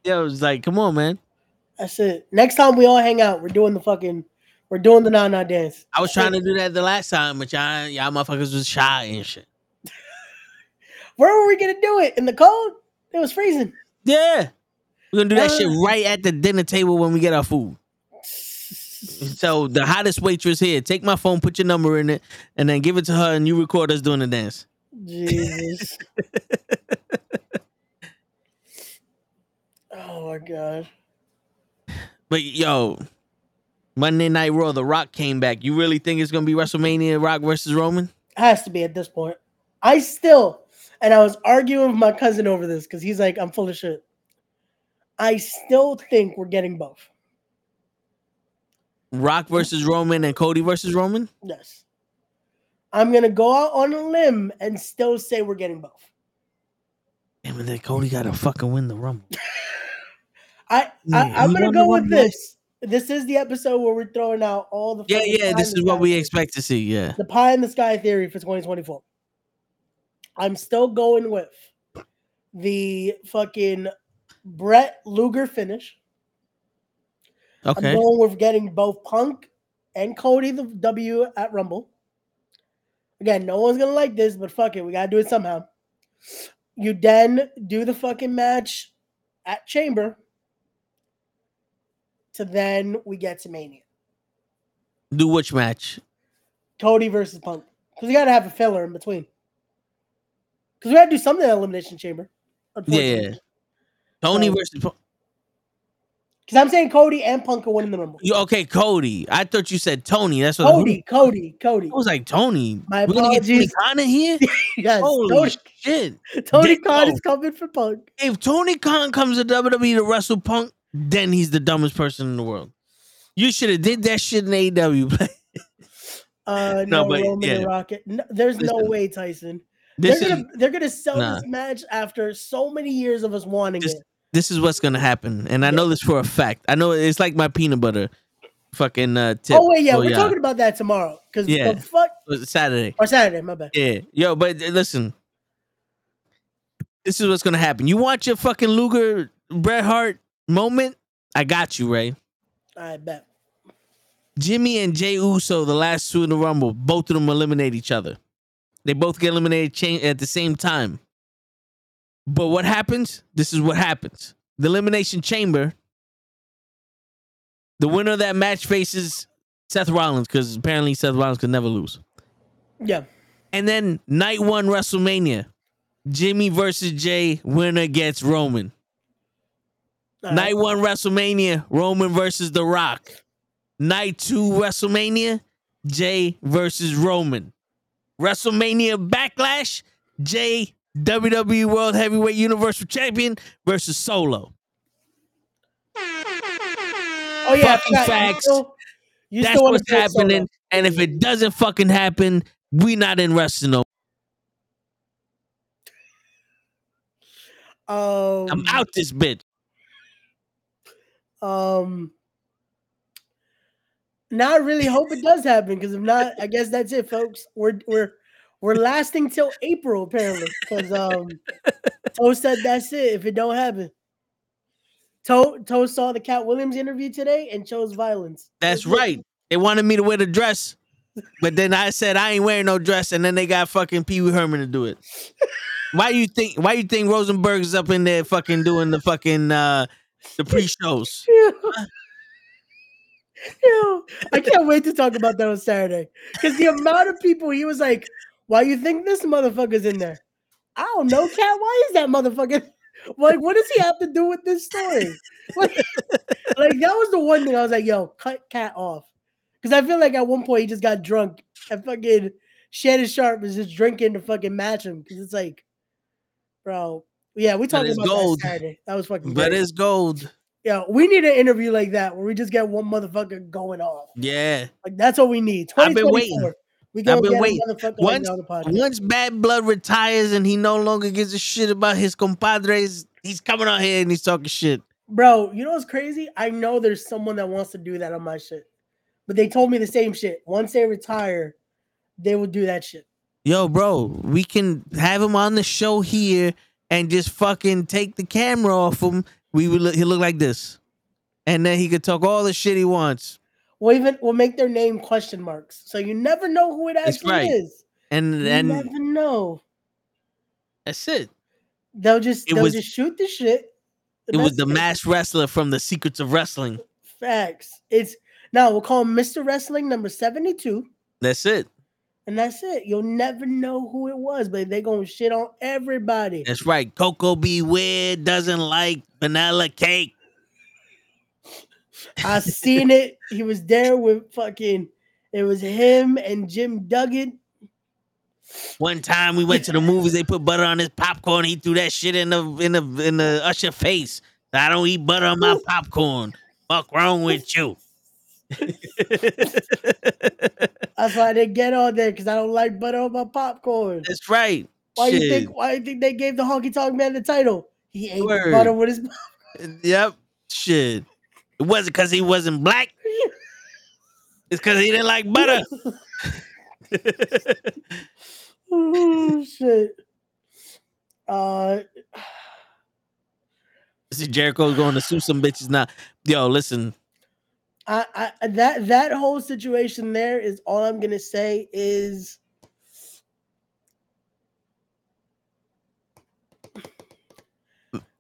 Yo, it's like, come on, man. That's it. Next time we all hang out, we're doing the fucking, we're doing the na na dance. I was trying to do that the last time, but y'all, y'all motherfuckers was shy and shit. Where were we gonna do it? In the cold? It was freezing. Yeah. We're gonna do that shit Uh. right at the dinner table when we get our food. So the hottest waitress here, take my phone, put your number in it, and then give it to her, and you record us doing the dance. Jesus. oh my god. But yo, Monday Night Raw, The Rock came back. You really think it's gonna be WrestleMania Rock versus Roman? Has to be at this point. I still, and I was arguing with my cousin over this because he's like, I'm full of shit. I still think we're getting both. Rock versus Roman and Cody versus Roman. Yes. I'm gonna go out on a limb and still say we're getting both. Damn it, then Cody got to fucking win the Rumble. I, Yeah, I I'm gonna go with one this. This is the episode where we're throwing out all the Yeah, yeah. This is what we expect to see. Yeah. The pie in the sky theory for 2024. I'm still going with the fucking Bret Luger finish. Okay. I'm going with getting both Punk and Cody the W at Rumble. Again, no one's gonna like this, but fuck it, we gotta do it somehow. You then do the fucking match at Chamber. To then we get to Mania. Do which match? Cody versus Punk. Because we gotta have a filler in between. Because we gotta do something at Elimination Chamber. Yeah, yeah. Tony versus. Punk. Because I'm saying Cody and Punk are winning the Rumble. You- Okay, Cody. I thought you said Tony. That's what Cody, Cody, Cody. I was like Tony. My We're gonna get Tony apologies. Khan in here. Yes, Holy Tony, shit! Tony Dick- Khan is coming for Punk. If Tony Khan comes to WWE to wrestle Punk, then he's the dumbest person in the world. You should have did that shit in AEW. Uh, No, no, but, Roman yeah. and Rocket. No, there's no way, Tyson. this they're is gonna they're gonna sell nah. this match after so many years of us wanting This- it. This is what's gonna happen, and I know this for a fact. I know it's like my peanut butter, fucking uh, tip. Oh wait, yeah, So, we're talking about that tomorrow. Because Yeah. the fuck Saturday. or Saturday, my bad. Yeah, yo, but uh, listen, this is what's gonna happen. You want your fucking Luger Bret Hart moment? I got you, Ray. I bet. Jimmy and Jay Uso, the last two in the Rumble, both of them eliminate each other. They both get eliminated at the same time. But what happens? This is what happens. The Elimination Chamber, the winner of that match faces Seth Rollins because apparently Seth Rollins could never lose. Yeah. And then night one WrestleMania, Jimmy versus Jay, winner gets Roman. Right. Night one WrestleMania, Roman versus The Rock. Night two WrestleMania, Jay versus Roman. WrestleMania Backlash, Jay WWE World Heavyweight Universal Champion versus Solo. Oh yeah, fucking forgot. You facts. still- you That's what's it solo. happening. And if it doesn't fucking happen, we not in wrestling. No, Um, I'm out this bitch. Um, now I really hope it does happen because if not, I guess that's it, folks. We're we're we're lasting till April apparently because um, Toe said that's it if it don't happen. Toe Toe saw the Katt Williams interview today and chose violence. That's right. They wanted me to wear the dress, but then I said I ain't wearing no dress, and then they got fucking Pee Wee Herman to do it. Why you think? Why you think Rosenberg's up in there fucking doing the fucking uh the pre-shows? Yo, I can't wait to talk about that on Saturday because the amount of people he was like, "Why you think this motherfucker's in there?" I don't know, Katt. Why is that motherfucker? Like, what does he have to do with this story? Like, like, that was the one thing I was like, "Yo, cut Katt off," because I feel like at one point he just got drunk and fucking Shannon Sharpe was just drinking to fucking match him because it's like, bro, yeah, we talking about gold. that Saturday. That was fucking. But it's gold. yeah, we need an interview like that where we just get one motherfucker going off. Yeah. Like that's what we need. I've been waiting. We I've gonna been waiting. Once, on the podcast. once Bad Blood retires and he no longer gives a shit about his compadres, he's coming out here and he's talking shit. Bro, you know what's crazy? I know there's someone that wants to do that on my shit, but they told me the same shit. Once they retire, they will do that shit. Yo, bro, we can have him on the show here and just fucking take the camera off him. We would look, he look like this, and then he could talk all the shit he wants. We'll even we'll make their name question marks, so you never know who it actually right. is. And You and never know. that's it. They'll just It they'll was- just shoot the shit. It was the masked wrestler from the Secrets of Wrestling. Facts. It's now we'll call him Mr. Wrestling number 72. That's it. And that's it. You'll never know who it was, but they gonna shit on everybody. That's right. Koko B. Ware doesn't like vanilla cake. I seen it. He was there with fucking. It was him and Jim Duggan. One time we went to the movies, they put butter on his popcorn. He threw that shit in the in the in the usher face. I don't eat butter on my popcorn. Fuck wrong with you? That's why I didn't get on there because I don't like butter on my popcorn. That's right. Why you think? Why you think they gave the honky tonk man the title? He ate Word. butter with his. Yep. Shit. It wasn't because he wasn't black. It's because he didn't like butter. oh shit. Uh, See, Jericho's going to sue some bitches now. Yo, listen. I, I that that whole situation there is all I'm gonna say is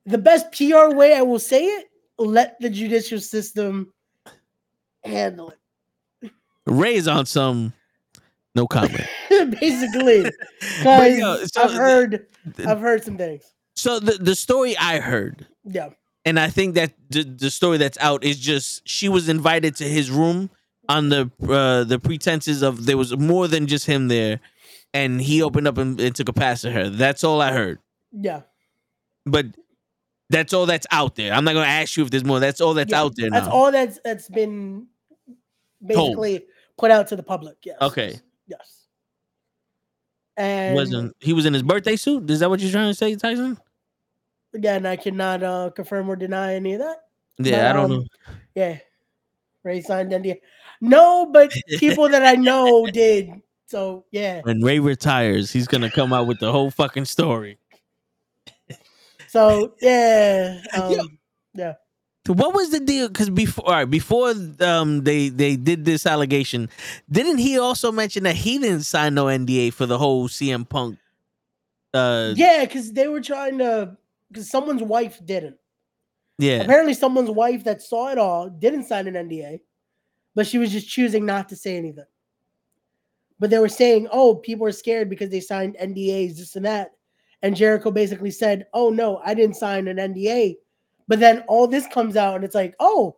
the best PR way I will say it. Let the judicial system handle it. Ray's on some. No comment. basically. Because yo, so I've heard, the- I've heard some things. So the the story I heard, Yeah, and I think that the, the story that's out is just she was invited to his room on the uh, the pretenses of there was more than just him there, and he opened up and, and took a pass at her. That's all I heard. yeah. But that's all that's out there. I'm not gonna ask you if there's more. That's all that's yeah. out there That's now. all that's that's been Told. basically put out to the public. Yes. Okay. Yes. And wasn't he was in his birthday suit? Is that what you're trying to say, Tyson? again, I cannot uh, confirm or deny any of that. Yeah, I don't um, know. Yeah. Ray signed NDA. No, but people that I know did. So yeah. When Ray retires, he's gonna come out with the whole fucking story. So yeah. Um, yeah. So what was the deal? Because before, all right, before um they they did this allegation, didn't he also mention that he didn't sign no NDA for the whole CM Punk? Uh, Yeah, because they were trying to because someone's wife didn't. yeah, Apparently someone's wife that saw it all didn't sign an NDA, but she was just choosing not to say anything. But they were saying, oh, people are scared because they signed NDAs, this and that. And Jericho basically said, oh, no, I didn't sign an NDA. But then all this comes out and it's like, oh,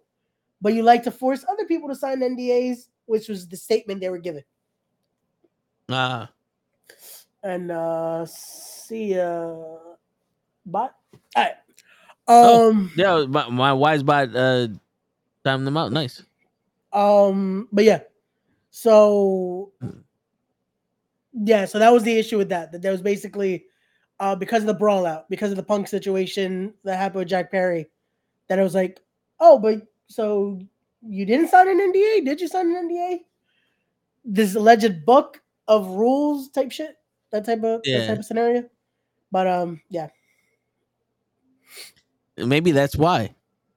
but you like to force other people to sign NDAs, which was the statement they were given. Ah, And uh see uh but all right. Oh. Um yeah. My, my wise bot uh timed them out. Nice. Um, but yeah, so yeah, so that was the issue with that. That there was basically uh because of the brawl out, because of the punk situation that happened with Jack Perry, that it was like, oh, but so you didn't sign an NDA? Did you sign an NDA? This alleged book of rules type shit, that type of Yeah. that type of scenario. But um, yeah, Maybe that's why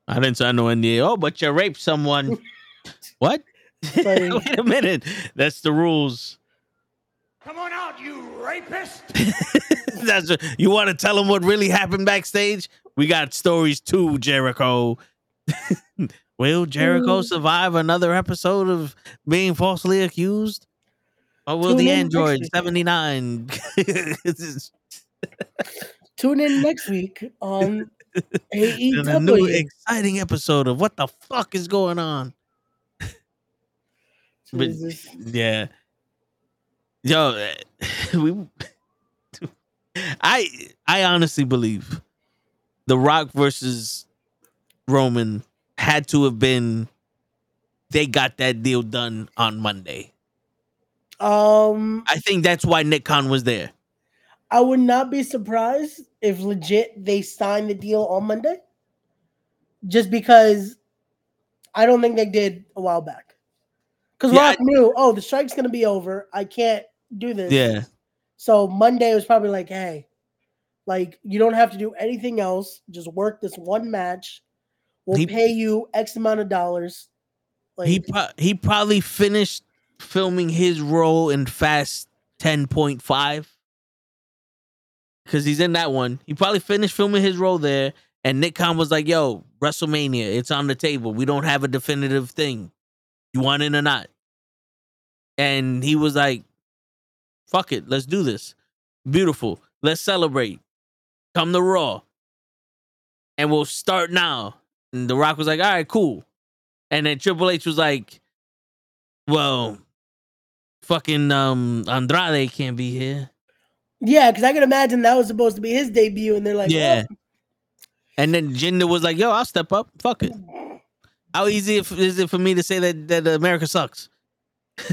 I didn't sign no NDA. Oh, but you raped someone. what? like- Wait a minute. That's the rules. Come on out, you rapist! That's a, you want to tell them what really happened backstage? We got stories too, Jericho. Will Jericho Mm. survive another episode of being falsely accused? Or will Tune the android 79 tune in next week on in a new exciting episode of what the fuck is going on? but- Yeah. Yo, we I I honestly believe The Rock versus Roman had to have been they got that deal done on Monday. Um, I think that's why Nick Khan was there. I would not be surprised if legit they signed the deal on Monday. Just because I don't think they did a while back. Because Yeah, Rock knew, oh, the strike's gonna be over. I can't do this. Yeah. So Monday was probably like, hey, like you don't have to do anything else. Just work this one match. We'll He- pay you X amount of dollars. Like He pro- he probably finished filming his role in Fast 10.5 cuz he's in that one. He probably finished filming his role there and Nick Khan was like, "Yo, WrestleMania, it's on the table. We don't have a definitive thing. You want in or not?" And he was like, "Fuck it, let's do this. Beautiful. Let's celebrate. Come to Raw. And we'll start now." And The Rock was like, "All right, cool." And then Triple H was like, "Well, fucking um Andrade can't be here." yeah, because I can imagine that was supposed to be his debut, and they're like, yeah. "Oh, And then Jinder was like, "Yo, I'll step up. Fuck it." How easy is it for me to say that that America sucks?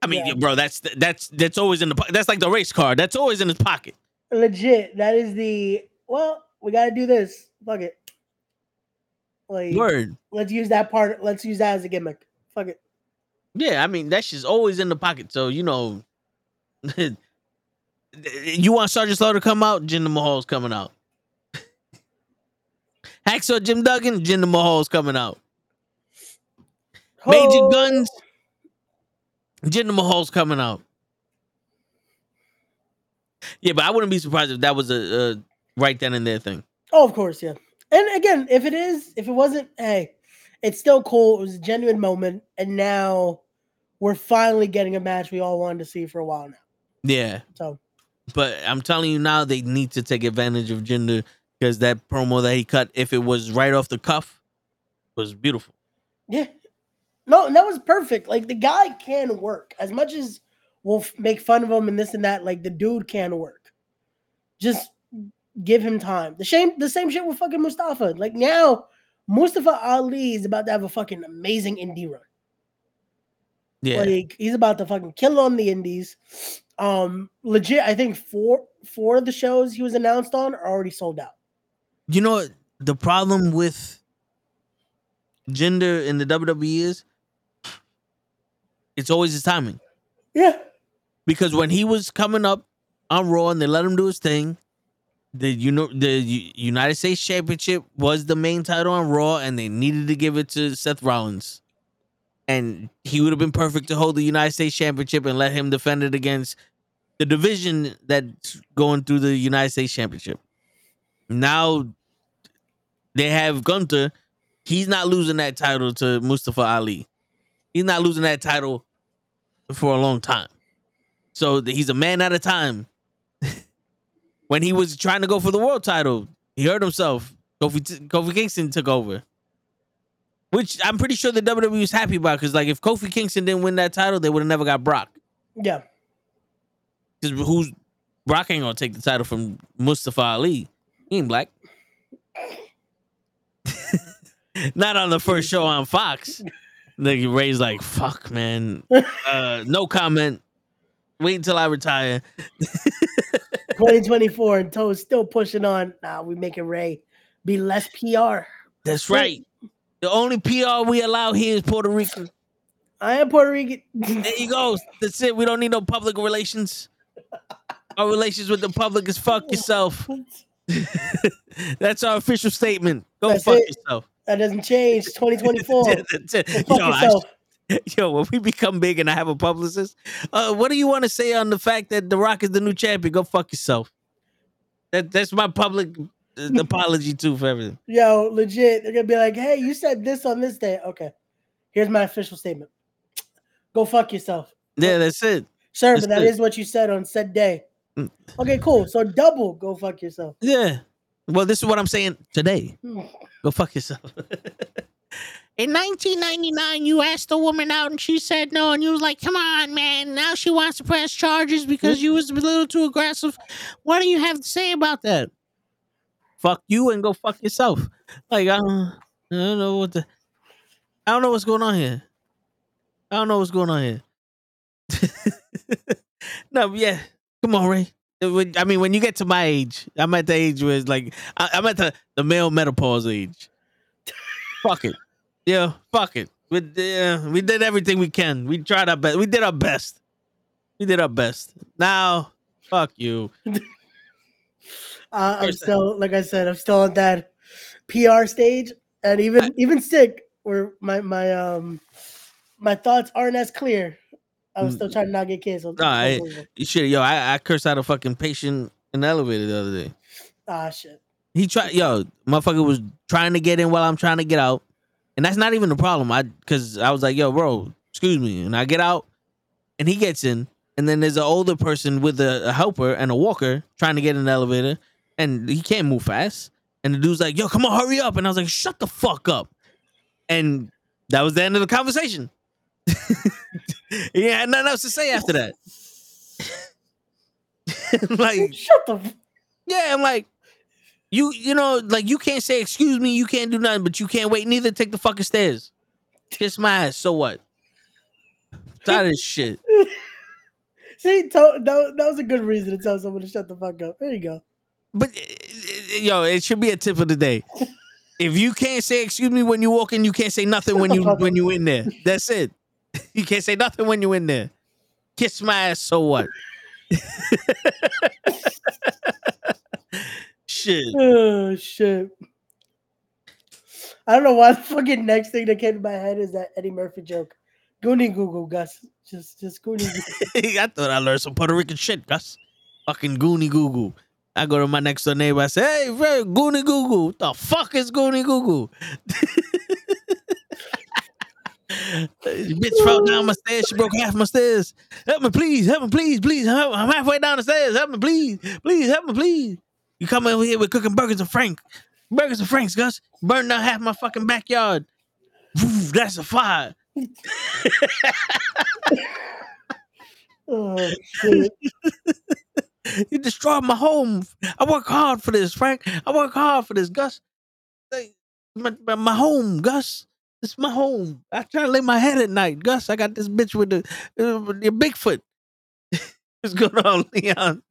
I mean, Yeah. bro, that's that's that's always in the that's like the race car. That's always in his pocket. Legit. That is the well, we gotta do this. Fuck it. Like Word. let's use that part. Let's use that as a gimmick. Fuck it. Yeah, I mean that shit's always in the pocket. So you know, you want Sergeant Slaughter to come out, Jinder Mahal's coming out. Hacksaw Jim Duggan, Jinder Mahal's coming out. Major Oh, Guns, Jinder Mahal's coming out. Yeah, but I wouldn't be surprised if that was a, a right then and there thing. Oh, of course, yeah. And again, if it is, if it wasn't, hey, it's still cool. It was a genuine moment, and now we're finally getting a match we all wanted to see for a while now. Yeah, So but I'm telling you now, they need to take advantage of Jinder because that promo that he cut, if it was right off the cuff, was beautiful. yeah, no, and that was perfect. Like the guy can work as much as we'll f- make fun of him and this and that. Like the dude can work. Just give him time. The same, the same shit with fucking Mustafa. Like now, Mustafa Ali is about to have a fucking amazing indie run. Yeah, Like he's about to fucking kill on the indies. Um, legit, I think four four of the shows he was announced on are already sold out. You know what the problem with Jinder in the WWE is? It's always his timing. Yeah, because when he was coming up on Raw and they let him do his thing, the you know the United States Championship was the main title on Raw, and they needed to give it to Seth Rollins, and he would have been perfect to hold the United States Championship and let him defend it against the division that's going through the United States Championship. Now they have Gunther. He's not losing that title to Mustafa Ali. He's not losing that title for a long time. So he's a man at a time. when he was trying to go for the world title, he hurt himself. Kofi, t- Kofi Kingston took over, which I'm pretty sure the WWE was happy about because, like, if Kofi Kingston didn't win that title, they would have never got Brock. yeah. Because who's Brock ain't gonna take the title from Mustafa Ali. He ain't black. Not on the first show on Fox. Nigga Ray's like, fuck, man. Uh, no comment. Wait until I retire. 2024 and Toe's still pushing on. Nah, we making Ray be less PR. That's right. The only PR we allow here is Puerto Rico. I am Puerto Rican. There you go. That's it. We don't need no public relations. Our relations with the public is fuck yourself. That's our official statement. Go That's fuck it. yourself. That doesn't change. 2024. Go That's it. fuck Yo, I- yo, when we become big and I have a publicist, uh, what do you want to say on the fact that The Rock is the new champion? Go fuck yourself. That that's my public uh, apology too for everything. Yo, legit. They're gonna be like, hey, you said this on this day. Okay. Here's my official statement. Go fuck yourself. Yeah, that's it. Sir, That's but that it. is what you said on said day. Mm. Okay, cool. So double go fuck yourself. Yeah. Well, this is what I'm saying today. Go fuck yourself. In 1999, you asked a woman out and she said no, and you was like, "Come on, man!" Now she wants to press charges because you was a little too aggressive. What do you have to say about that? Fuck you and go fuck yourself. Like I don't, I don't know what the, I don't know what's going on here. I don't know what's going on here. no, yeah, come on, Ray. When- I mean, when you get to my age, I'm at the age where it's like I, I'm at the, the male menopause age. fuck it, yeah, fuck it. We, uh, we did everything we can. We tried our best. We did our best. We did our best. Now, fuck you. Uh, I'm still, like I said, I'm still at that PR stage, and even even stick where my my um my thoughts aren't as clear. I was still trying to not get canceled. Mm. Nah, I- You should, yo. I, I cursed out a fucking patient in the elevator the other day. ah shit. He tried, yo, motherfucker was trying to get in while I'm trying to get out, and that's not even the problem. I, cause I was like, yo, bro, excuse me, and I get out, and he gets in, and then there's an older person with a, a helper and a walker trying to get in the elevator, and he can't move fast, and the dude's like, yo, come on, hurry up, and I was like, shut the fuck up, and that was the end of the conversation. he had nothing else to say after that. like, Shut the. yeah, I'm like, You you know like you can't say excuse me, you can't do nothing, but you can't wait neither. Take the fucking stairs. Kiss my ass. So what? Tired of this shit. See, to, that, that was a good reason to tell someone to shut the fuck up. There you go. But uh, uh, yo, it should be a tip of the day. If you can't say excuse me when you walk in, you can't say nothing when you when you in there. That's it. You can't say nothing when you're in there. Kiss my ass. So what? shit. Oh shit. I don't know why the fucking next thing that came to my head is that Eddie Murphy joke. Goonie Google, Gus. Just just Goonie Google. I thought I learned some Puerto Rican shit, Gus. Fucking Goonie Google. I go to my next door neighbor. I say, "Hey, Goonie Google. What the fuck is Goonie Google?" Bitch fell down my stairs. She broke half my stairs. Help me, please. Help me, please, please. Help- I'm halfway down the stairs. Help me, please, please. Help me, please. You come over here with cooking burgers and Frank. Burgers and Franks, Gus. Burn down half my fucking backyard. Woof, That's a fire. Oh you destroyed my home. I work hard for this, Frank. I work hard for this, Gus. My, my home, Gus. It's my home. I try to lay my head at night, Gus. I got this bitch with the uh, with the Bigfoot. What's going on, Leon?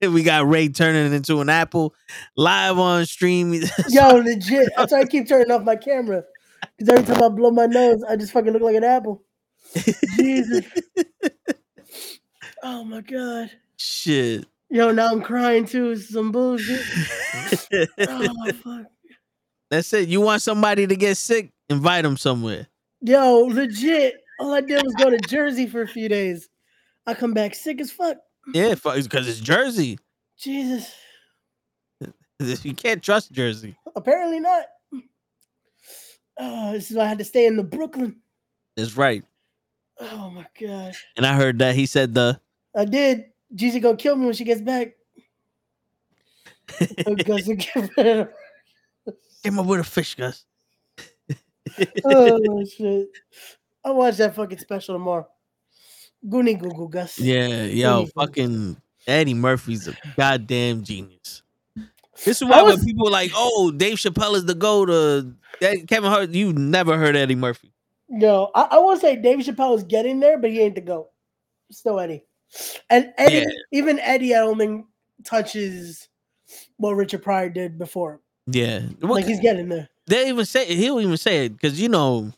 we got Ray turning into an apple live on stream. Yo, legit. That's why I keep turning off my camera. Because every time I blow my nose, I just fucking look like an apple. Jesus. Oh my god. Shit. Yo, now I'm crying too. Some bullshit. Oh fuck. That's it. You want somebody to get sick? Invite him somewhere. Yo, legit. All I did was go to Jersey for a few days. I come back sick as fuck. Yeah, because it's Jersey. Jesus. You can't trust Jersey. Apparently not. Oh, this is why I had to stay in the Brooklyn. That's right. Oh my gosh. And I heard that he said the I did. Gigi gonna kill me when she gets back. Gus give her- Get my with a fish, Gus. Oh shit. I'll watch that fucking special tomorrow. Goonie Google Gus. Yeah, yo, Goonie fucking Eddie Murphy's a goddamn genius. This is why when was- people like, oh, Dave Chappelle is the go uh, to Kevin Hart, you never heard Eddie Murphy. No, I, I won't say Dave Chappelle is getting there, but he ain't the goat. Still Eddie. And Eddie, Yeah. even Eddie, I don't think touches what Richard Pryor did before. Yeah, Like he's getting there. They even say he'll even say it because you know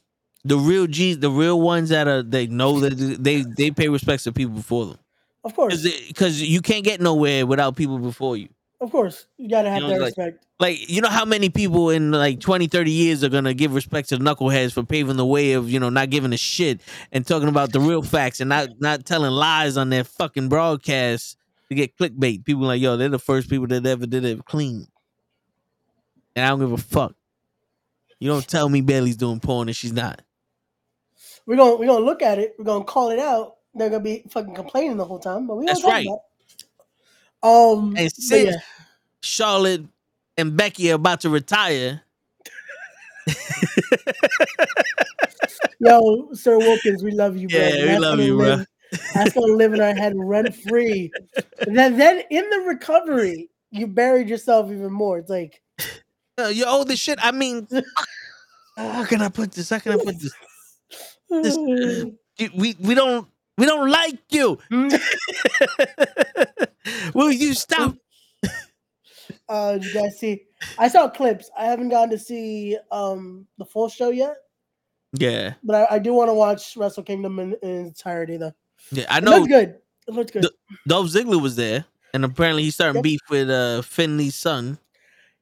the real G's, the real ones that are they know that they they pay respects to people before them Of course. because you can't get nowhere without people before you. Of course. You gotta have know, that like- respect. like you know how many people in like 20 30 years are gonna give respect to the knuckleheads for paving the way of you know not giving a shit and talking about the real facts and not not telling lies on their fucking broadcasts to get clickbait people like yo they're the first people that ever did it clean and i don't give a fuck you don't tell me Bayley's doing porn and she's not We're gonna we're gonna look at it, we're gonna call it out. They're gonna be fucking complaining the whole time, but we That's don't right. About. Um and since yeah. charlotte and becky are about to retire Yo, Sir Wilkins, we love you, bro. Yeah, we That's love you, bro. That's gonna live in our head rent free. then, then in the recovery, you buried yourself even more. It's like, you're old as shit i mean how can i put this how can i put this this uh, we we don't we don't like you. Will you stop? uh, you guys see? I saw clips. I haven't gotten to see um the full show yet, Yeah, but I, I do want to watch Wrestle Kingdom in, in entirety. Though yeah. I it know looks good. It looks good. The- Dolph Ziggler was there, and apparently he's starting Yep. beef with uh Finlay's son.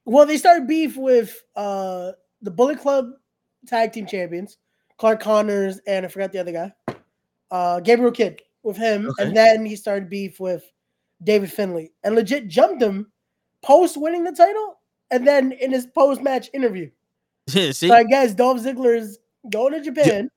Well, they started beef with uh the Bullet Club tag team champions, Clark Connors, and I forgot the other guy, uh Gabriel Kidd with him, Okay. and then he started beef with David Finlay, and legit jumped him post winning the title, and then in his post match interview. See, So I guess Dolph Ziggler is going to Japan.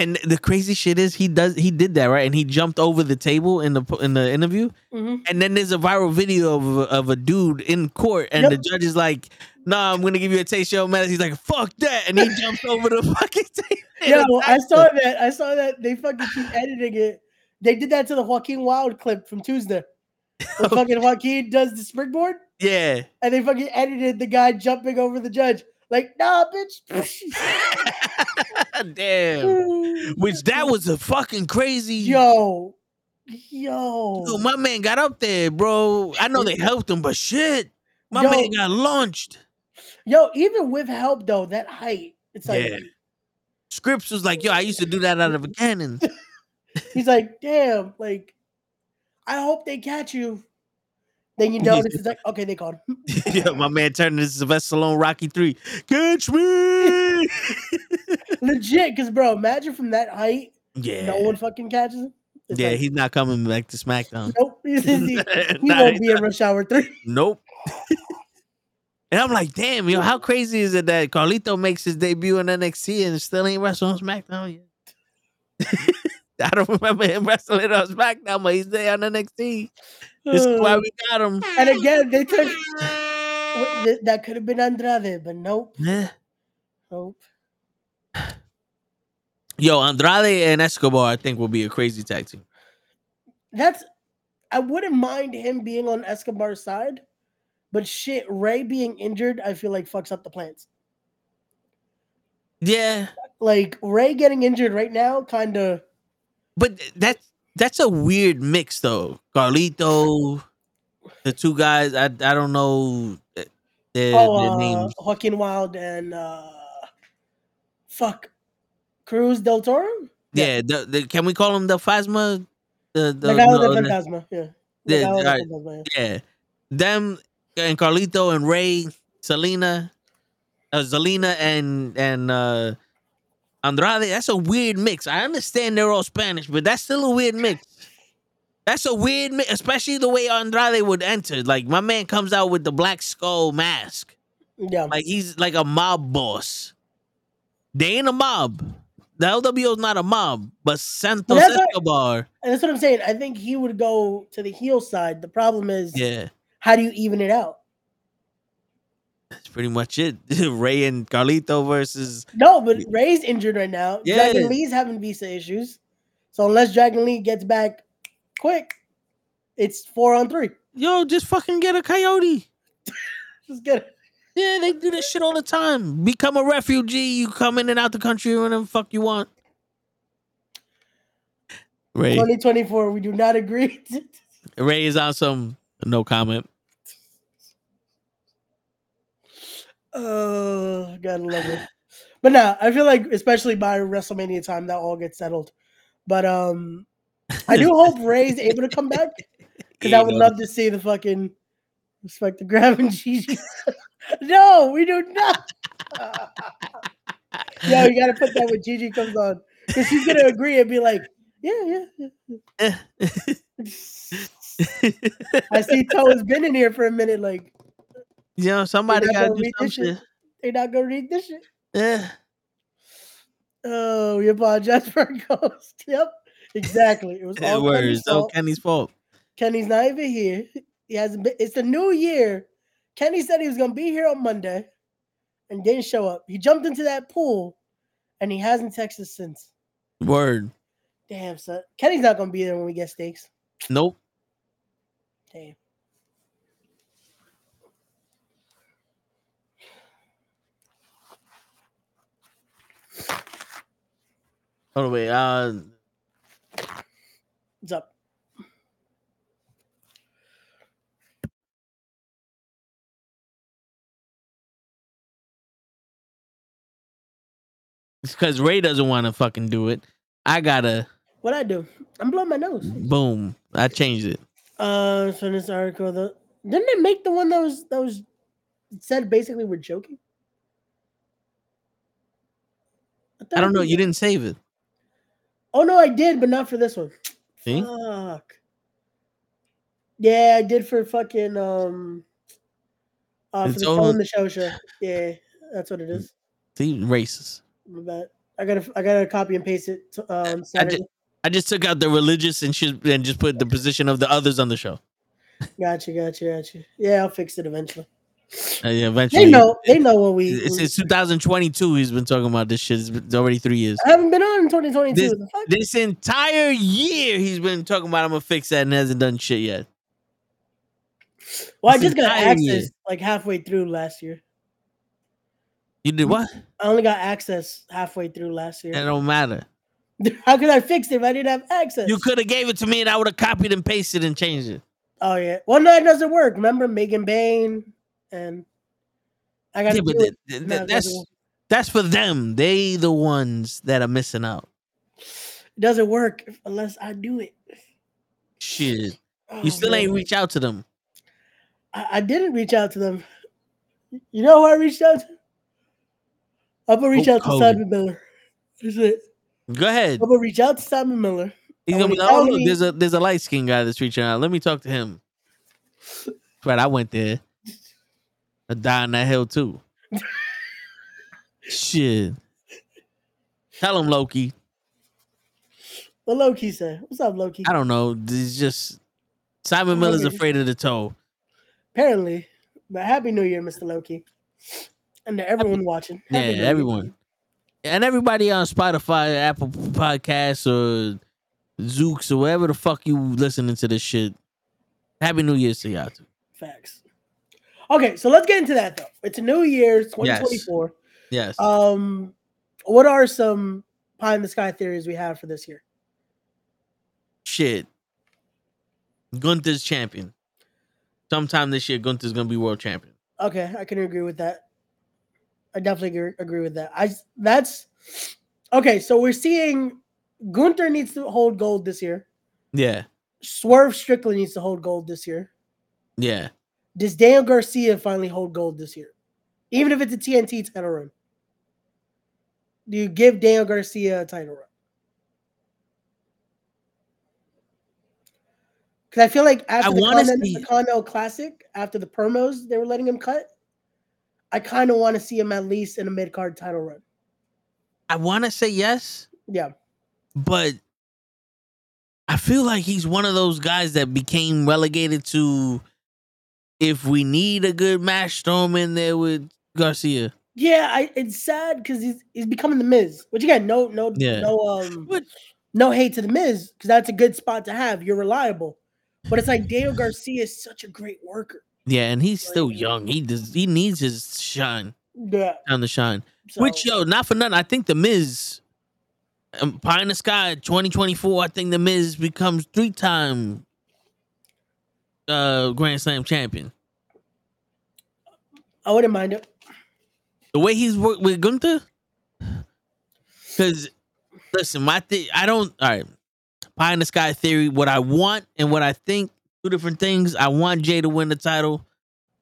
And the crazy shit is he does he did that right, and he jumped over the table in the in the interview, Mhm. and then there's a viral video of a, of a dude in court, and Yep. the judge is like, "Nah, I'm gonna give you a taste of your medicine." He's like, "Fuck that," and he jumps over the fucking table. and Yo, I saw that. I saw that they fucking keep editing it. They did that to the Joaquin Wilde clip from Tuesday. When fucking Joaquin does the springboard. Yeah. and they fucking edited the guy jumping over the judge. Like, nah, bitch. Damn. Which that was a fucking crazy. yo, yo, Yo, my man got up there, bro. I know they helped him, but shit, my Yo. man got launched. yo. Even with help though, that height, it's like Yeah. Scrypts was like, yo, I used to do that out of a cannon. he's like, damn, like, I hope they catch you. Then you notice it's like, okay, they caught him. yeah, my man turned into Sylvester Stallone Rocky 3. Catch me! Legit, because bro, imagine from that height, yeah. no one fucking catches him. It's yeah, like, he's not coming back to SmackDown. nope. He, he Nah, won't be in. Rush Hour Three. Nope. and I'm like, damn, yo, how crazy is it that Carlito makes his debut in NXT and still ain't wrestling on SmackDown yet? I don't remember him wrestling on SmackDown, but he's there on NXT. This is why we got him. and again, they took that could have been Andrade, but nope, nope. Yo, Andrade and Escobar, I think, will be a crazy tag team. That's I wouldn't mind him being on Escobar's side, but shit, Ray being injured, I feel like fucks up the plans. Yeah, Like Ray getting injured right now, kind of. but that's that's a weird mix though. Carlito, the two guys, I I don't know uh, their, Oh, their uh. Joaquin Wilde and uh, fuck, Cruz del Toro. Yeah, the, the, can we call him the Phasma? The the, Legado no, the- Fantasma. Yeah. Yeah, de alright. Fantasma, yeah. yeah, them and Carlito and Ray, Selena, uh, Zelina and and uh Andrade. That's a weird mix. I understand they're all Spanish, but that's still a weird mix. That's a weird mix, especially the way Andrade would enter. Like my man comes out with the black skull mask, Yeah. like he's like a mob boss. They ain't a mob. The LWO's not a mob, but Santos that's what- Escobar. And that's what I'm saying. I think he would go to the heel side. The problem is, Yeah. how do you even it out? That's pretty much it. Ray and Carlito versus No, but Ray's injured right now. Yeah. Dragon Lee's having visa issues. So unless Dragon Lee gets back quick, it's four on three. yo, just fucking get a coyote. Just get it. Yeah, they do this shit all the time. Become a refugee. You come in and out the country whenever the fuck you want. Ray, 2024. We do not agree. Ray is on some no comment. Oh, gotta love it. But now I feel like, especially by WrestleMania time, that all gets settled. But um, I do hope Ray's able to come back because I would love to see the fucking respect the grab and Gigi. no, we do not. Yo, you gotta put that when Gigi comes on because she's gonna agree and be like, yeah, yeah. yeah. I see Toe has been in here for a minute. Like, you know, somebody gotta do read some this shit. shit. they're not gonna read this shit. Yeah. Oh, we apologize for our ghost. Yep, exactly. It was all. Kenny's fault. Kenny's fault. Kenny's not even here. He hasn't been. It's the new year. Kenny said he was gonna be here on Monday, and didn't show up. He jumped into that pool, and he hasn't texted since. Word. Damn, son. Kenny's not gonna be there when we get steaks. Nope. Damn. Hold on, wait. Uh, What's up? it's because Ray doesn't want to fucking do it. I gotta. What I do? I'm blowing my nose. Boom. I changed it. Uh, so this article, the didn't it make the one that was that was said basically we're joking? thought I don't know. You didn't save it. Oh no, I did, but not for this one. See? Fuck. Yeah, I did for fucking um. Uh, for It's the the show show. Yeah, that's what it is. See, racist. Bad. I gotta I gotta copy and paste it to, on I just, I just took out the religious and should and just put the position of the others on the show. Gotcha, gotcha, gotcha. Yeah, I'll fix it eventually. Yeah, eventually. They know. They know what we. It's since 2022. He's been talking about this shit. It's, already three years. I haven't been on in 2022. This, this entire year, he's been talking about I'm gonna fix that and hasn't done shit yet. Well, I just got access year. like halfway through last year. You did what? I only got access halfway through last year. It don't matter. How could I fix it if I didn't have access? You could have gave it to me and I would have copied and pasted and changed it. Oh yeah. Well, no, it doesn't work. Remember Megan Bain and I got Yeah, to but do it. that- that- that's that's for them. They the ones that are missing out. It doesn't work unless I do it. Shit. Oh, You still man. ain't reach out to them. I, I didn't reach out to them. You know who I reached out to? I'm gonna reach Oh, out to. Simon Miller. That's it. Go ahead. I'm gonna reach out to Simon Miller. He's gonna be like, oh look, there's a there's a light skinned guy that's reaching out. Let me talk to him. Right, I went there. I died on that hill too. Shit. Tell him Loki. What Loki said? What's up, Loki? I don't know. It's just Simon Miller's Loki. afraid of the toe. Apparently, but Happy New Year, Mr. Loki, and to everyone watching. Yeah, Happy New Year. everyone. And everybody on Spotify, Apple Podcasts, or Zooks, or wherever the fuck you listening to this shit. Happy New Year to y'all too. Facts. Okay, so let's get into that though. It's a new year, 2024. Yes. Um, what are some pie in the sky theories we have for this year? shit. Gunther's champion. Sometime this year, Gunther's gonna be world champion. Okay, I can agree with that. I definitely agree, agree with that. I that's okay. So we're seeing Gunther needs to hold gold this year. Yeah, Swerve Strickland needs to hold gold this year. yeah. Does Daniel Garcia finally hold gold this year? Even if it's a TNT title run. Do you give Daniel Garcia a title run? Because I feel like after the, wanna Continental, see- the Continental Classic, after the promos they were letting him cut, I kind of want to see him at least in a mid card title run. I want to say yes, Yeah. but I feel like he's one of those guys that became relegated to if we need a good match, throw him in there with Garcia. Yeah, I, it's sad because he's he's becoming the Miz. Which again, no, no, Yeah. no, um, But- no hate to the Miz because that's a good spot to have. You're reliable, but it's like Daniel Garcia is such a great worker. Yeah, and he's still young. He does. He needs his shine. Yeah, Time the shine. so, Which yo, not for nothing. I think the Miz, um, Pie in the Sky, twenty twenty four. I think the Miz becomes three time uh Grand Slam champion. I wouldn't mind it. The way he's worked with Gunther, because listen, my thing, I don't. All right, Pie in the Sky theory. What I want and what I think, two different things. I want Jay to win the title.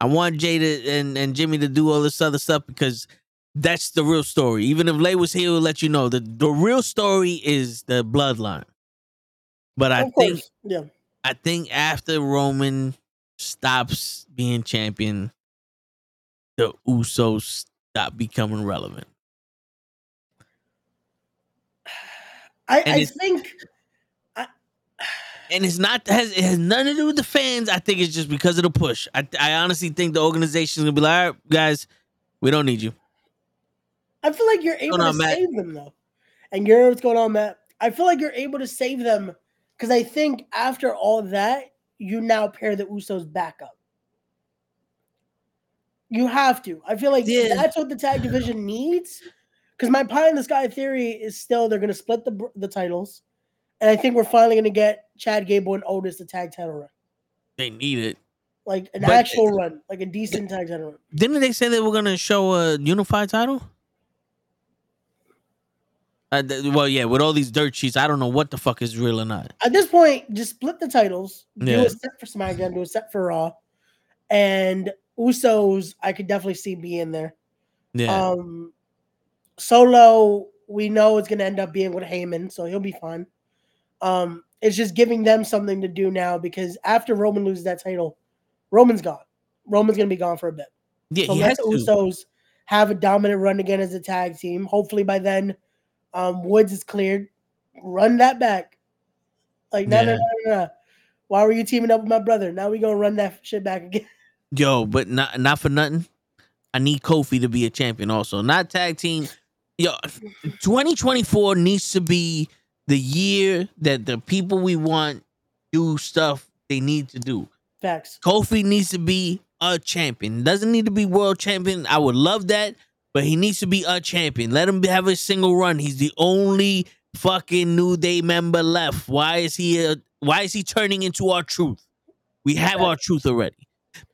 I want Jay to and and Jimmy to do all this other stuff because that's the real story. Even if Lay was here, we'll let you know the the real story is the bloodline. But I think yeah. I think after Roman stops being champion, the Usos stop becoming relevant. I, I think And it's not has it has nothing to do with the fans. I think it's just because of the push. I I honestly think the organization's gonna be like, all right, guys, we don't need you. I feel like you're able on, to Matt? save them though. And you know what's going on, Matt? I feel like you're able to save them because I think after all that, you now pair the Usos back up. You have to. I feel like Yeah. that's what the tag division needs. Because my pie in the sky theory is still they're going to split the the titles, and I think we're finally going to get Chad Gable and Otis the tag title run, They need it. like an But- actual run, like a decent tag title run. Didn't they say they were gonna show a unified title? Uh, th- well, yeah, with all these dirt sheets, I don't know what the fuck is real or not. At this point, just split the titles. Do Yeah. a set for SmackDown, do a set for Raw, and Usos. I could definitely see be in there. Yeah, Um, Solo, we know it's going to end up being with Heyman, so he'll be fine. Um, it's just giving them something to do now because after Roman loses that title, Roman's gone. Roman's going to be gone for a bit. yeah, So he let has the to. Usos have a dominant run again as a tag team. Hopefully by then, um, Woods is cleared. Run that back. Like, no, no, no, no, no. Why were you teaming up with my brother? Now we gonna run that shit back again. Yo, but not not for nothing. I need Kofi to be a champion also, not tag team. Yo, 2024 needs to be the year that the people we want do stuff they need to do. Facts. Kofi needs to be a champion. Doesn't need to be world champion. I would love that, but he needs to be a champion. Let him have a single run. He's the only fucking New Day member left. Why is he? A, why is he turning into R-Truth? We have R-Truth already.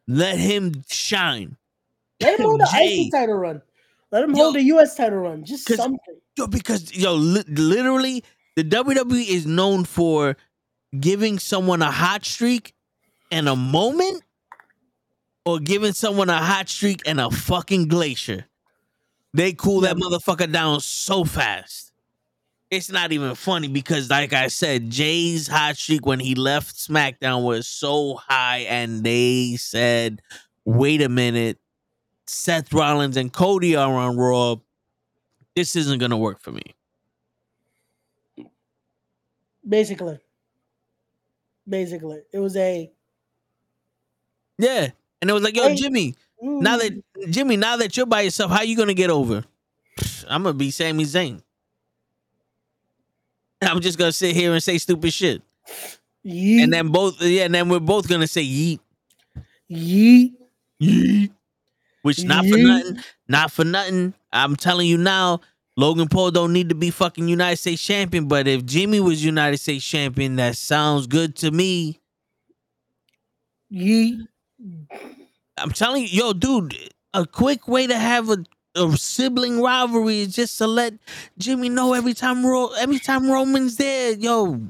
Let him shine. Let him hold the. IC title run. Let him Yo. hold the US title run. Just something. Yo, because yo, li- literally, the WWE is known for giving someone a hot streak and a moment, or giving someone a hot streak and a fucking glacier. They cool that motherfucker down so fast. It's not even funny because, like I said, Jay's hot streak when he left SmackDown was so high, and they said, "Wait a minute, Seth Rollins and Cody are on Raw. This isn't gonna work for me." Basically. Basically. It was a Yeah, and it was like, "Yo, Hey, Now that Jimmy, now that you're by yourself, how you gonna get over?" I'm gonna be Sami Zayn. I'm just gonna sit here and say stupid shit, yeet, and then both, yeah, and then we're both gonna say yeet, yeet. yeet, which not for nothing, not for nothing. I'm telling you now, Logan Paul don't need to be fucking United States champion, but if Jimmy was United States champion, that sounds good to me. Yeet. I'm telling you, yo, dude, a quick way to have a, a sibling rivalry is just to let Jimmy know every time Ro- every time Roman's there, yo,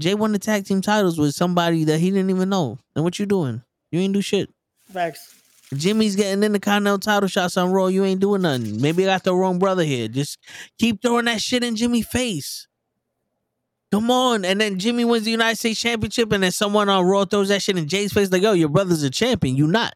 Jay won the tag team titles with somebody that he didn't even know. And what you doing? You ain't do shit. Facts. Jimmy's getting in the Continental title shots on Raw. You ain't doing nothing. Maybe I got the wrong brother here. Just keep throwing that shit in Jimmy's face. Come on. And then Jimmy wins the United States Championship, and then someone on Raw throws that shit in Jay's face, like, yo, your brother's a champion. You not.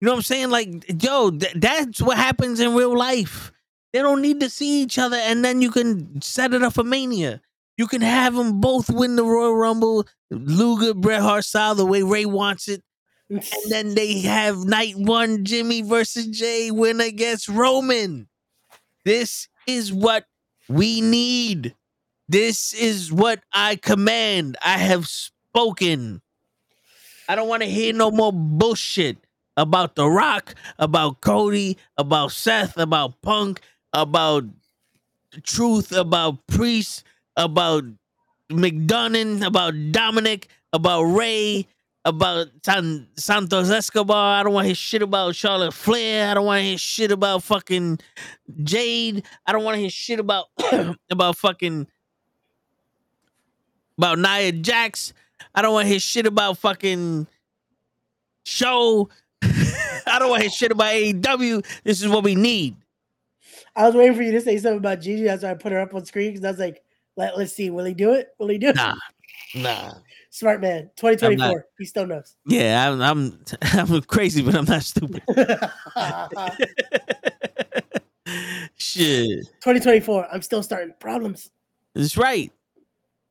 You know what I'm saying? Like, yo, th- that's what happens in real life. They don't need to see each other, and then you can set it up for Mania. You can have them both win the Royal Rumble, Luger, Bret Hart style, the way Ray wants it. And then they have night one Jimmy versus Jay win against Roman. This is what we need. This is what I command. I have spoken. I don't want to hear no more bullshit about The Rock, about Cody, about Seth, about Punk, about Truth, about Priest, about McDonough, about Dominic, about Ray, about San- Santos Escobar. I don't want to hear shit about Charlotte Flair. I don't want to hear shit about fucking Jade. I don't want to hear shit about about fucking about Nia Jax. I don't want to hear shit about fucking show. I don't want to hear shit about AEW. This is what we need. I was waiting for you to say something about Gigi. That's why I put her up on screen because I was like, Let, let's see. Will he do it? Will he do it? Nah, nah. Smart man. 2024. He still knows. Yeah, I'm I'm I'm crazy, but I'm not stupid. Shit. 2024. I'm still starting problems. That's right.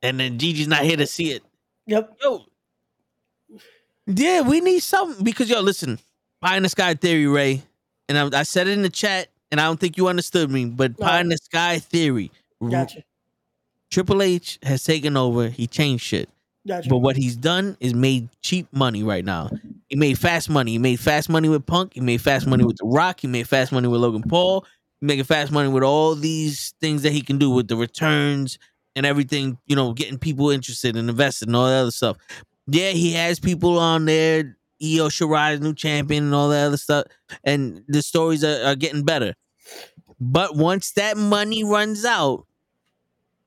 And then Gigi's not here to see it. Yep. Yo. Yeah, we need something because yo, listen, pie in the sky theory, Ray. And I, I said it in the chat, and I don't think you understood me, but pie in the sky theory. Gotcha. Triple H has taken over. He changed shit. Gotcha. But what he's done is made cheap money right now. He made fast money. He made fast money with Punk. He made fast money with The Rock. He made fast money with Logan Paul. He making fast money with all these things that he can do with the returns and everything, you know, getting people interested and invested and all that other stuff. Yeah, he has people on there. Io Shirai's new champion and all that other stuff. And the stories are, are getting better. But once that money runs out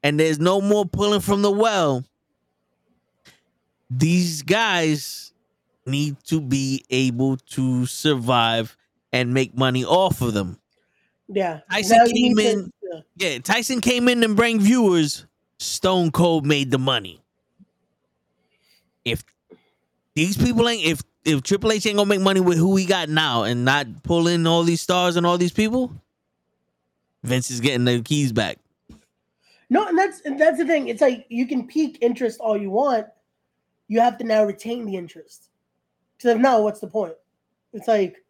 and there's no more pulling from the well, these guys need to be able to survive and make money off of them. Yeah. Tyson came to- in. yeah. Yeah, Tyson came in and bring viewers. Stone Cold made the money. If these people ain't, if if Triple H ain't gonna make money with who he got now and not pull in all these stars and all these people, Vince is getting the keys back. No, and that's that's the thing. It's like you can peak interest all you want. You have to now retain the interest. Because if not, what's the point? It's like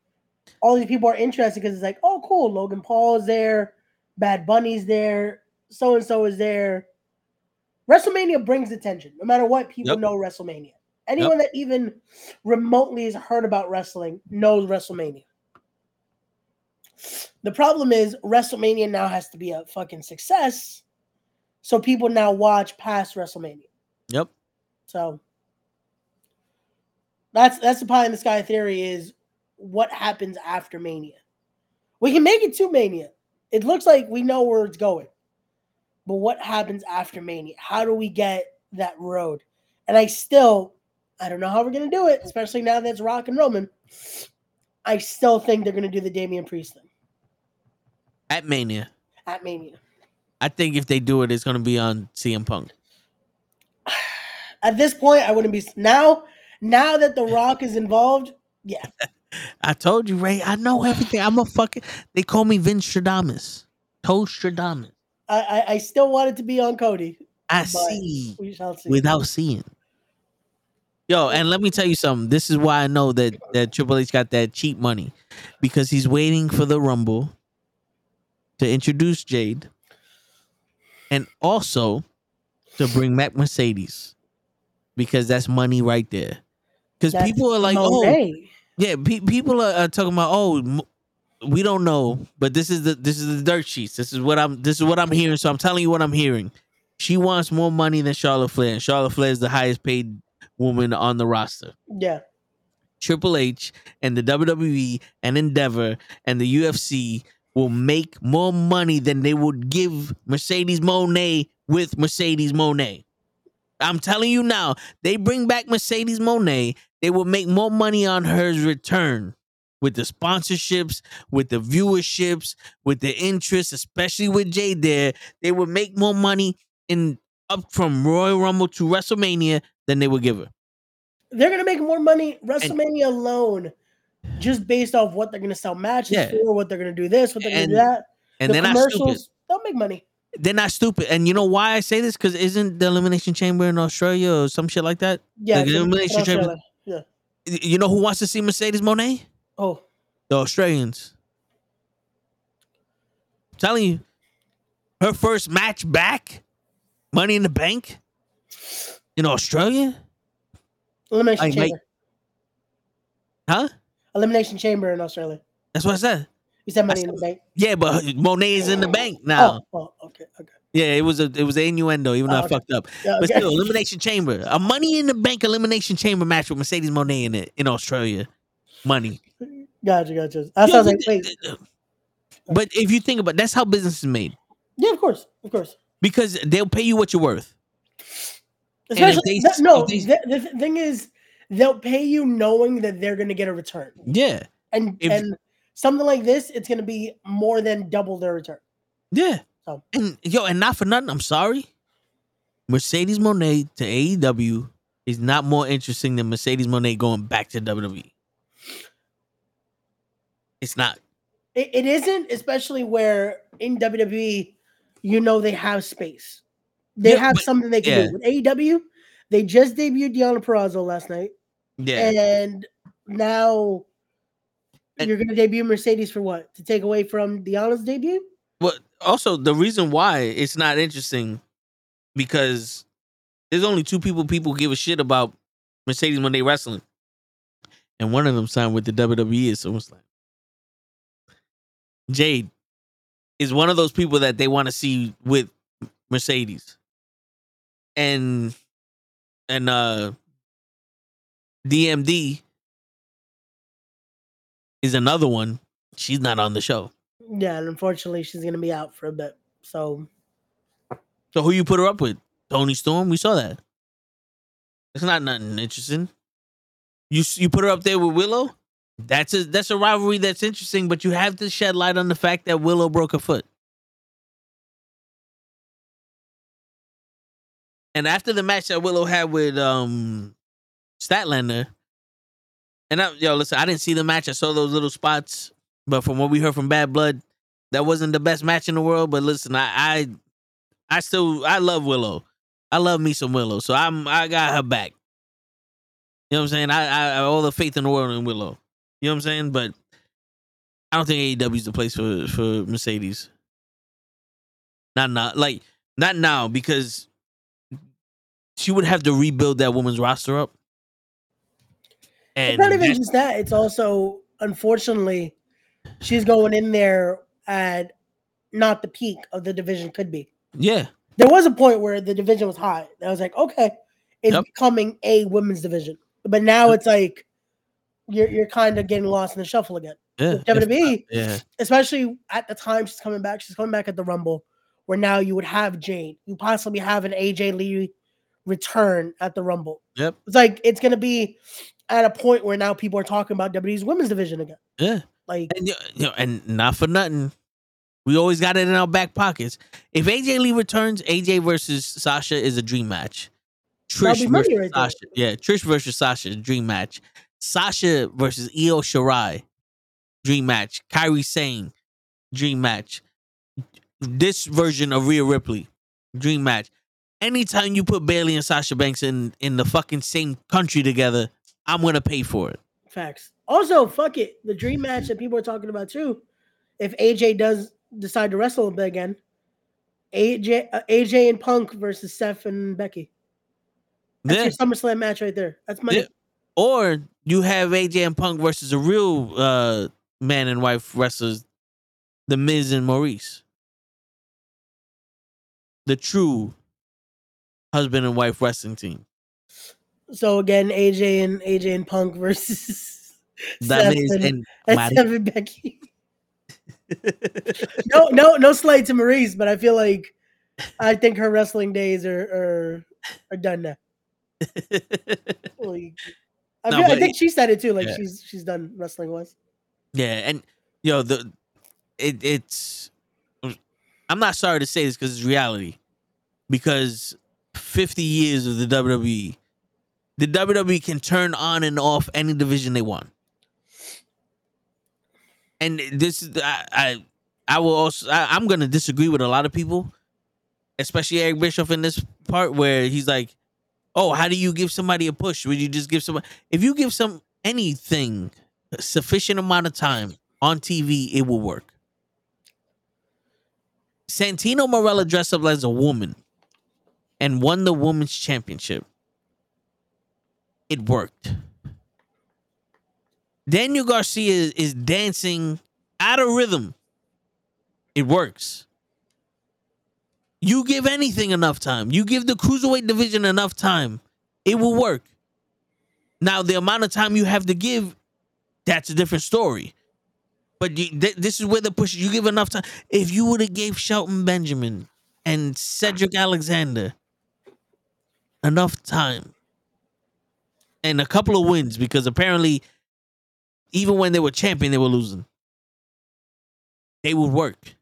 all these people are interested because it's like, oh, cool. Logan Paul is there, Bad Bunny's there, so and so is there. WrestleMania brings attention. No matter what, people Yep. know WrestleMania. Anyone that even remotely has heard about wrestling knows WrestleMania. The problem is WrestleMania now has to be a fucking success, so people now watch past WrestleMania. Yep. So that's that's the pie in the sky theory is what happens after Mania. We can make it to Mania. It looks like we know where it's going. But what happens after Mania? How do we get that road? And I still I don't know how we're gonna do it, especially now that it's Rock and Roman. I still think they're gonna do the Damian Priest thing At Mania. at Mania. I think if they do it, it's gonna be on CM Punk. At this point, I wouldn't be now. Now that The Rock is involved, yeah, I told you, Ray. I know everything. I'm a fucking. They call me Vince Stradamus. Toastradamus. I, I still want it to be on Cody. I see see. without seeing. Yo, and let me tell you something. This is why I know that that Triple H got that cheap money, because he's waiting for the Rumble to introduce Jade, and also to bring back Mercedes, because that's money right there. Because people are like, oh, Moné. yeah, pe- people are, are talking about, oh, we don't know, but this is the this is the dirt sheets. This is what I'm this is what I'm hearing. So I'm telling you what I'm hearing. She wants more money than Charlotte Flair, and Charlotte Flair is the highest paid woman on the roster. Yeah, Triple H and the WWE and Endeavor and the UFC will make more money than they would give Mercedes Moné with Mercedes Moné. I'm telling you now, they bring back Mercedes Moné, they will make more money on her return with the sponsorships, with the viewerships, with the interest, especially with Jay there. They would make more money in up from Royal Rumble to WrestleMania than they would give her. they're gonna make more money WrestleMania alone, just based off what they're gonna sell matches Yeah. for, what they're gonna do this, what they're gonna do that. And the they're not stupid. commercials, they'll make money. they're not stupid. And you know why I say this? Because isn't the elimination chamber in Australia or some shit like that? Yeah, Like, elimination chamber. Yeah. You know who wants to see Mercedes Moné? Oh, The Australians. I'm telling you, her first match back, Money in the Bank, in Australia, elimination Like, chamber. make- huh? Elimination chamber in Australia. That's what I said. You said money I in the bank. Yeah, but Moné is in the bank now. Oh, oh, okay, okay. Yeah, it was a it was an innuendo, even though Oh, I fucked up. Yeah, But okay. still, elimination chamber, a money in the bank elimination chamber match with Mercedes Moné in it in Australia. Money. Gotcha, gotcha. That sounds like but- wait. But if you think about that's how business is made. Yeah, of course, of course. Because they'll pay you what you're worth. Especially they- that- no. they- the, the thing is, they'll pay you knowing that they're gonna get a return, Yeah. and If- and something like this, it's gonna be more than double their return. Yeah. So And yo, and not for nothing, I'm sorry. Mercedes Moné to AEW is not more interesting than Mercedes Moné going back to WWE. It's not. it, it isn't, especially where in WWE, you know they have space. They Yeah, have but- something they can yeah. do. With AEW, they just debuted Deonna Purrazzo last night, Yeah. and now And- you're gonna debut Mercedes for what? To take away from Deonna's debut? Well, also the reason why it's not interesting because there's only two people people give a shit about Mercedes when they wrestling, and one of them signed with the WWE. So it's like Jade is one of those people that they want to see with Mercedes, and and uh DMD is another one. She's not on the show. Yeah, and unfortunately, she's gonna be out for a bit. So So who you put her up with? Toni Storm. We saw that. It's not nothing interesting. You you put her up there with Willow. That's a that's a rivalry that's interesting, but you have to shed light on the fact that Willow broke her foot. And after the match that Willow had with um Statlander, and I, yo, listen, I didn't see the match. I saw those little spots, but from what we heard from Bad Blood, that wasn't the best match in the world. But listen, I I I still I love Willow. I love me some Willow. So I'm I got her back. You know what I'm saying? I I, I all the faith in the world in Willow. You know what I'm saying? But I don't think AEW is the place for for Mercedes. Not now, like not now because she would have to rebuild that woman's roster up. And it's not even just that. It's also, unfortunately, she's going in there at not the peak of the division could be. yeah, There was a point where the division was hot. I was like, okay, it's Yep. becoming a women's division. But now it's like you're you're kind of getting lost in the shuffle again. yeah, WWE, yeah, especially at the time she's coming back, she's coming back at the Rumble, where now you would have Jane, you possibly have an AJ Lee return at the Rumble. Yep. It's like it's gonna be at a point where now people are talking about WWE's women's division again. yeah. Like And you know, and not for nothing, we always got it in our back pockets. If AJ Lee returns, AJ versus Sasha is a dream match. Trish versus right there. Sasha, yeah, Trish versus Sasha, dream match. Sasha versus Io Shirai, dream match. Kairi Sane, dream match. This version of Rhea Ripley, dream match. Anytime you put Bayley and Sasha Banks in in the fucking same country together, I'm gonna pay for it. Facts. Also, fuck it. The dream match that people are talking about too. If AJ does decide to wrestle a bit again, AJ uh, AJ and Punk versus Seth and Becky. That's Yeah. your SummerSlam match right there. That's my Yeah. Or you have AJ and Punk versus a real uh man and wife wrestlers, The Miz and Maryse. The true husband and wife wrestling team. So again, AJ and AJ and Punk versus That Seth Miz and, and and Seth and Becky. no, no, no slight to Maryse, but I feel like I think her wrestling days are are, are done now. Like, I, No, I think it- she said it too. Like yeah. she's she's done wrestling wise. Yeah, and yo, the it it's I'm not sorry to say this because it's reality. Because 50 years of the WWE, the WWE can turn on and off any division they want. And this is I I, I will also I, I'm gonna disagree with a lot of people, especially Eric Bischoff in this part where he's like, "Oh, how do you give somebody a push? Would you just give somebody if you give some anything sufficient amount of time on TV, it will work. Santino Marella dressed up as a woman and won the women's championship. It worked. Daniel Garcia is, is dancing out of rhythm. It works. You give anything enough time. You give the cruiserweight division enough time, it will work. Now, the amount of time you have to give that's a different story. But you, th- this is where the push. Is. You give enough time. If you would have gave Shelton Benjamin and Cedric Alexander enough time and a couple of wins, because apparently, even when they were champion, they were losing. They would work.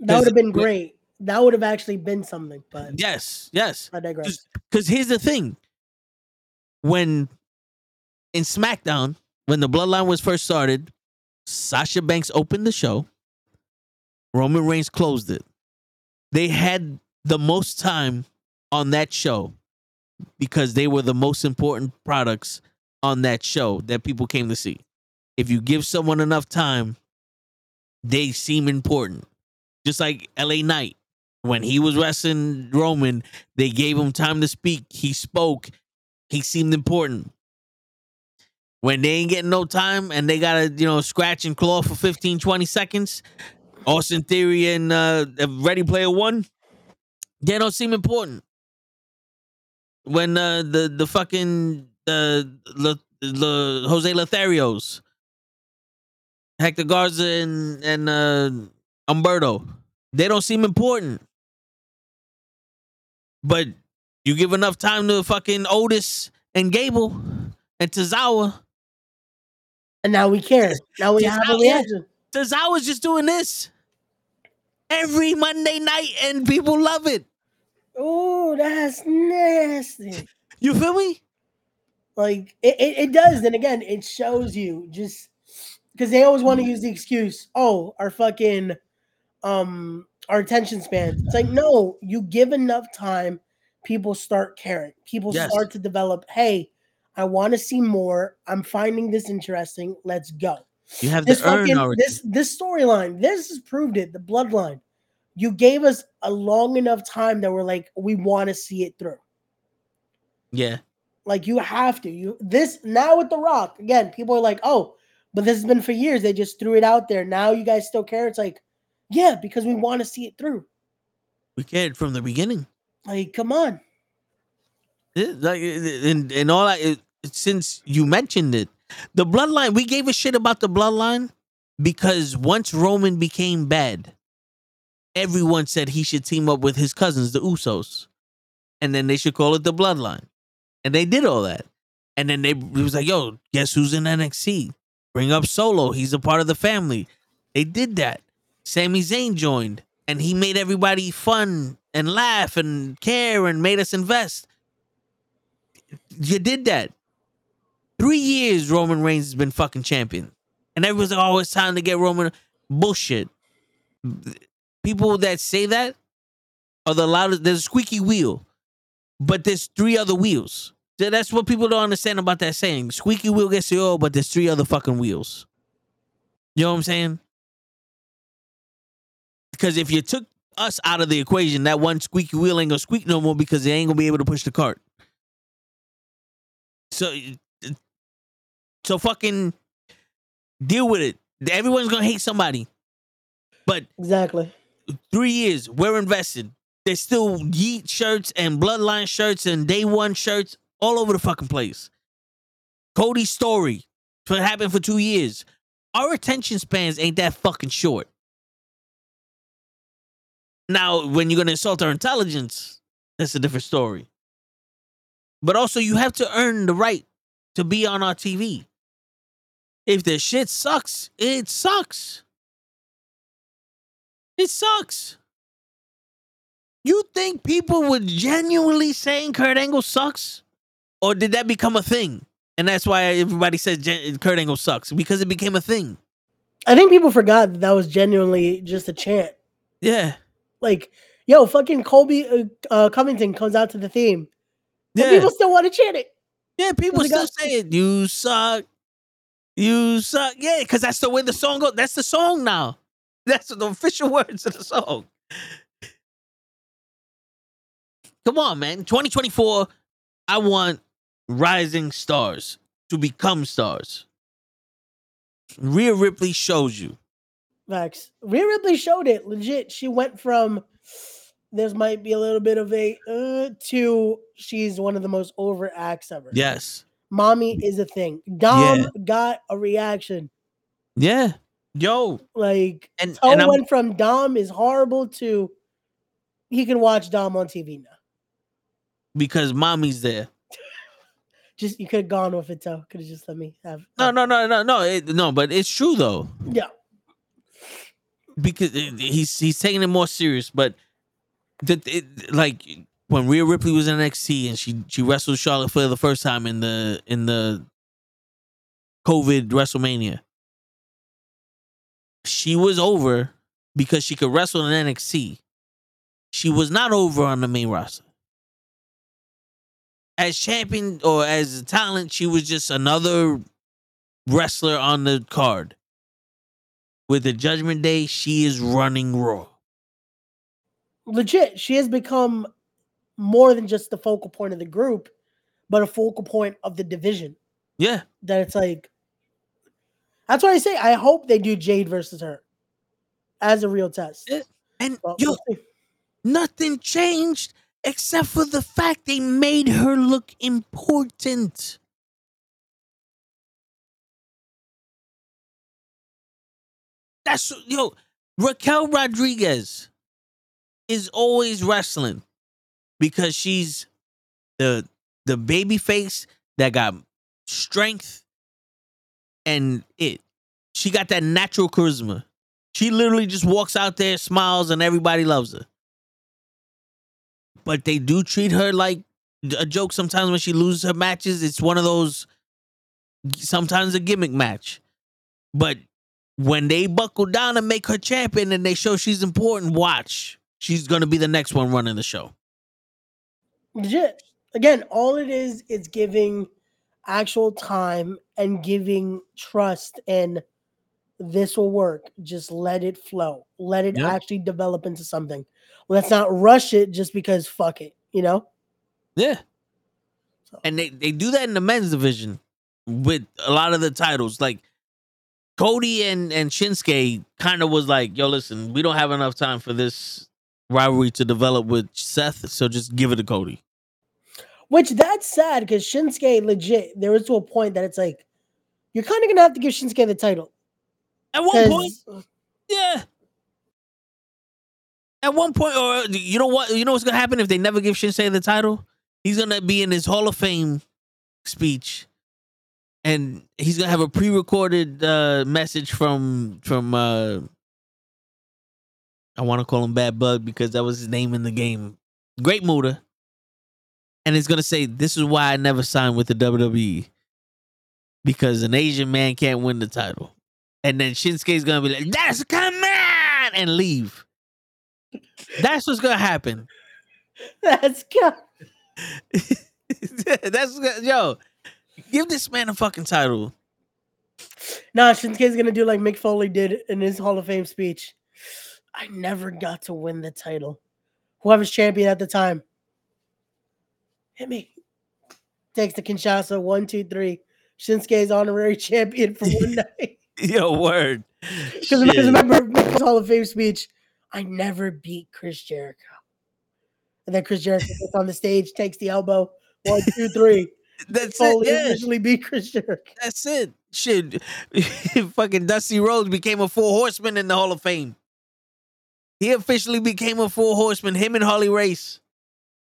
That would have been great. That would have actually been something. But Yes, yes. I digress. Because here's the thing: when in SmackDown, when the Bloodline was first started, Sasha Banks opened the show. Roman Reigns closed it. They had the most time on that show because they were the most important products on that show that people came to see. If you give someone enough time, they seem important. Just like LA Knight. When he was wrestling Roman, they gave him time to speak. He spoke. He seemed important. When they ain't getting no time and they gotta, you know, scratch and claw for 15, 20 seconds, Austin Theory and uh Ready Player One, they don't seem important. When uh the the fucking the the, the Jose Lotharios, Hector Garza and and uh Humberto, they don't seem important. But you give enough time to fucking Otis and Gable and Tozawa. And now we care. Now we have a reaction. Tozawa's just doing this every Monday night and people love it. Oh, that's nasty. You feel me? Like it, it, it does. Then again, it shows you just because they always want to use the excuse, oh, our fucking um our attention span. It's like, no, you give enough time, people start caring. People Yes. start to develop, hey, I want to see more. I'm finding this interesting. Let's go. You have This earn fucking this this storyline, this has proved it. The bloodline. You gave us a long enough time that we're like, we want to see it through. yeah. Like you have to. You this now with The Rock again. People are like, oh, but this has been for years. They just threw it out there. Now you guys still care. It's like, yeah, because we want to see it through. We cared from the beginning. Like, come on. Yeah, like eh, eh, and and all that. Eh, it, since you mentioned it, the bloodline. We gave a shit about the bloodline because once Roman became bad, everyone said he should team up with his cousins, the Usos, and then they should call it the bloodline, and they did all that. And then they it was like, "Yo, guess who's in NXT? Bring up Solo. He's a part of the family." They did that. Sami Zayn joined, and he made everybody fun and laugh and care and made us invest. You did that. Three years Roman Reigns has been fucking champion. And everyone's like, oh, it's time to get Roman. Bullshit. People that say that are the loudest. There's a squeaky wheel, but there's three other wheels. So That's what people don't understand about that saying. Squeaky wheel gets the oil, oh, but there's three other fucking wheels. You know what I'm saying? Because if you took us out of the equation, that one squeaky wheel ain't gonna squeak no more because they ain't gonna be able to push the cart. So, so fucking deal with it. Everyone's gonna hate somebody, but Exactly. three years we're invested. There's still Yeet shirts and Bloodline shirts and Day One shirts all over the fucking place. Cody's story what happened for two years. Our attention spans ain't that fucking short. Now, when you're gonna insult our intelligence, that's a different story. But also, you have to earn the right to be on our TV. If the shit sucks, it sucks. It sucks. You think people were genuinely saying Kurt Angle sucks? Or did that become a thing? And that's why everybody says Gen- Kurt Angle sucks because it became a thing. I think people forgot that that was genuinely just a chant. Yeah. Like, yo, fucking Colby uh, uh, Covington comes out to the theme. Yeah. people still want to chant it. Yeah, people still got- say it. You suck. You suck. Yeah, because that's the way the song goes. That's the song now. That's the official words of the song. Come on, man. 2024, I want rising stars to become stars. Rhea Ripley shows you. Max. Rhea Ripley showed it. Legit. She went from this might be a little bit of a uh, to she's one of the most over acts ever. Yes. Mommy is a thing. Dom Yeah. got a reaction. Yeah. Yo. Like And, Toe and I'm, went from Dom is horrible to he can watch Dom on TV now. because mommy's there. Just you could have gone with it, Toe. Could have just let me have No, no, no, no, no. It, no, but it's true though. Yeah. Because he's he's taking it more serious. But the it, like when Rhea Ripley was in NXT and she she wrestled Charlotte Flair the first time in the in the COVID WrestleMania, she was over because she could wrestle in NXT. She was not over on the main roster. As champion or as a talent, she was just another wrestler on the card with the Judgment Day, she is running Raw. Legit, she has become more than just the focal point of the group, but a focal point of the division. Yeah, That it's like that's why I say I hope they do Jade versus her as a real test. Yeah. and But yo, nothing changed except for the fact they made her look important. That's yo, Raquel Rodriguez is always wrestling because she's the the baby face that got strength and it. She got that natural charisma. She literally just walks out there, smiles, and everybody loves her. But they do treat her like a joke sometimes when she loses her matches. It's one of those sometimes a gimmick match. But when they buckle down and make her champion and they show she's important, watch. She's gonna be the next one running the show. legit. Again, all it is is giving actual time and giving trust and this will work. Just let it flow. Let it Yep. actually develop into something. Let's not rush it just because fuck it, you know? Yeah. And they, they do that in the men's division with a lot of the titles. Like Cody and, and Shinsuke kind of was like, yo, listen, we don't have enough time for this rivalry to develop with Seth, so just give it to Cody. Which that's sad because Shinsuke legit, there was to a point that it's like, you're kind of gonna have to give Shinsuke the title. At one point, yeah. At one point, or you know what? You know what's gonna happen if they never give Shinsuke the title? He's gonna be in his Hall of Fame speech, and he's gonna have a pre-recorded uh, message from from. uh I want to call him Bad Bug because that was his name in the game. Great Muta, and it's gonna say, "This is why I never signed with the WWE because an Asian man can't win the title." And then Shinsuke's gonna be like, "That's come on," and leave. That's what's gonna happen. That's good. That's yo. Give this man a fucking title. Nah, Shinsuke's gonna do like Mick Foley did in his Hall of Fame speech. I never got to win the title. Whoever's champion at the time. Hit me. Takes the Kinshasa. One, two, three. Shinsuke's honorary champion for one night. Yo, word. Because remember Mick's Hall of Fame speech, I never beat Chris Jericho. And then Chris Jericho gets on the stage, takes the elbow. One, two, three. That's Foley it. Yeah. officially beat Chris Jericho. That's it. Shit. fucking Dusty Rhodes became a four horseman in the Hall of Fame. He officially became a four horseman. Him and Harley Race.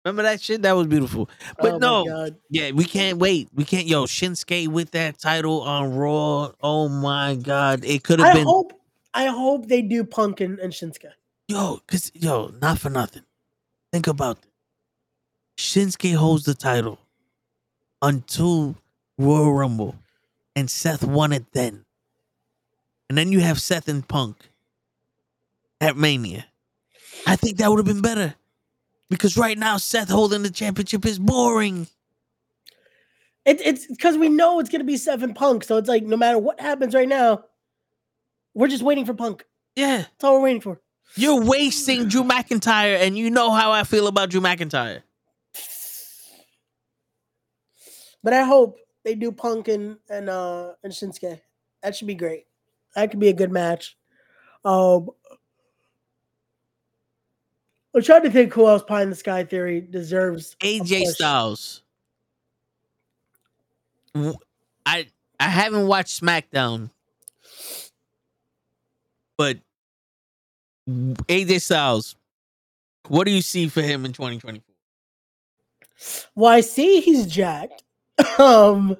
Remember that shit? That was beautiful. But Oh no, yeah, we can't wait. We can't. Yo, Shinsuke with that title on Raw. Oh my god, it could have I been. hope I hope they do Punk and, and Shinsuke. Yo, cause yo, not for nothing. Think about it. Shinsuke holds the title until Royal Rumble, and Seth won it then. And then you have Seth and Punk at Mania. I think that would have been better. Because right now, Seth holding the championship is boring. It, it's because we know it's gonna be seven Punk, so it's like no matter what happens right now, we're just waiting for Punk. Yeah. That's all we're waiting for. You're wasting Drew McIntyre, and you know how I feel about Drew McIntyre. But I hope they do Punk and and uh and Shinsuke. That should be great. That could be a good match. Um I'm trying to think who else Pie in the Sky Theory deserves. AJ Styles. I I haven't watched SmackDown, but AJ Styles, what do you see for him in 2024? Well, I see he's jacked. um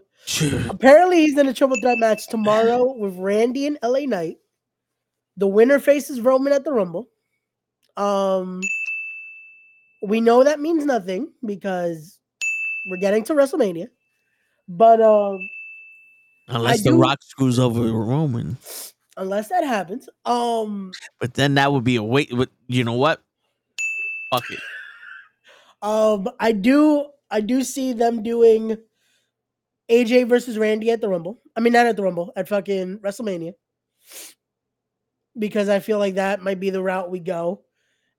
apparently he's in a triple threat match tomorrow with Randy and LA Knight. The winner faces Roman at the Rumble. Um we know that means nothing because we're getting to WrestleMania. But um Unless The Rock screws over Roman, unless that happens, um but then that would be a wait. But you know what? Fuck it. Um, I do, I do see them doing AJ versus Randy at the Rumble. I mean, not at the Rumble, at fucking WrestleMania, because I feel like that might be the route we go,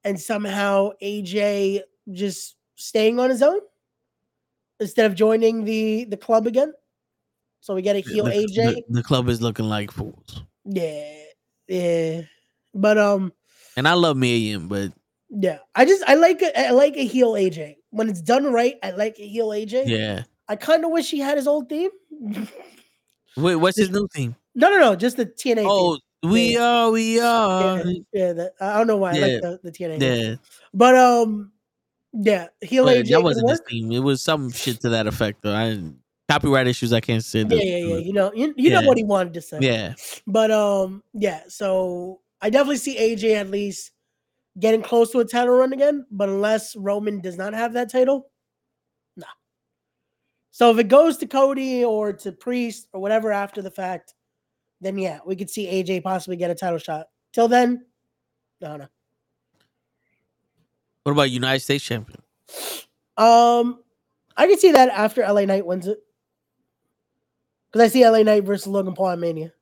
and somehow AJ just staying on his own instead of joining the the club again. So we get a heel the, AJ. the- the club is looking like fools, yeah, yeah, but um, and I love Million, but yeah, I just I like a, I like a heel AJ when it's done right. I like a heel AJ. yeah. I kind of wish he had his old theme. Wait, what's his new theme? No, no, no, just the TNA. Oh, we Yeah. are, we are. yeah, yeah that, I don't know why I like the, the TNA. theme. Yeah, But um, yeah, heel but AJ that could wasn't his theme. It was some shit to that effect. Though. I copyright issues. I can't say. Yeah, that, yeah, yeah. You know, you, you know what he wanted to say. yeah. But um, yeah. So I definitely see AJ at least getting close to a title run again. But unless Roman does not have that title. So if it goes to Cody or to Priest or whatever after the fact, then yeah, we could see AJ possibly get a title shot. Till then, no, no. What about United States champion? Um, I can see that after LA Knight wins it. Because I see LA Knight versus Logan Paul at Mania.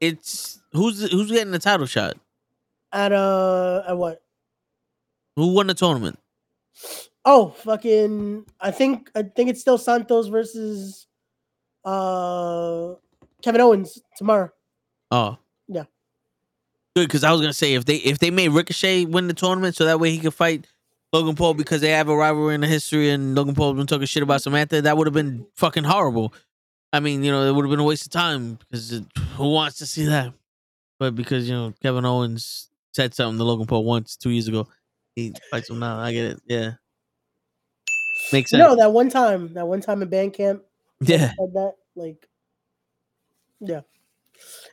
It's who's who's getting the title shot? At uh at what? Who won the tournament? Oh, fucking! I think I think it's still Santos versus uh Kevin Owens tomorrow. Oh. Yeah. Good, because I was gonna say if they if they made Ricochet win the tournament so that way he could fight Logan Paul because they have a rivalry in the history and Logan Paul's been talking shit about Samantha, that would have been fucking horrible. I mean, you know, it would have been a waste of time because it, who wants to see that? But because you know Kevin Owens said something to Logan Paul once two years ago, he fights him now. I get it. Yeah, makes sense. No, that one time, that one time in band camp, yeah, said that like, yeah,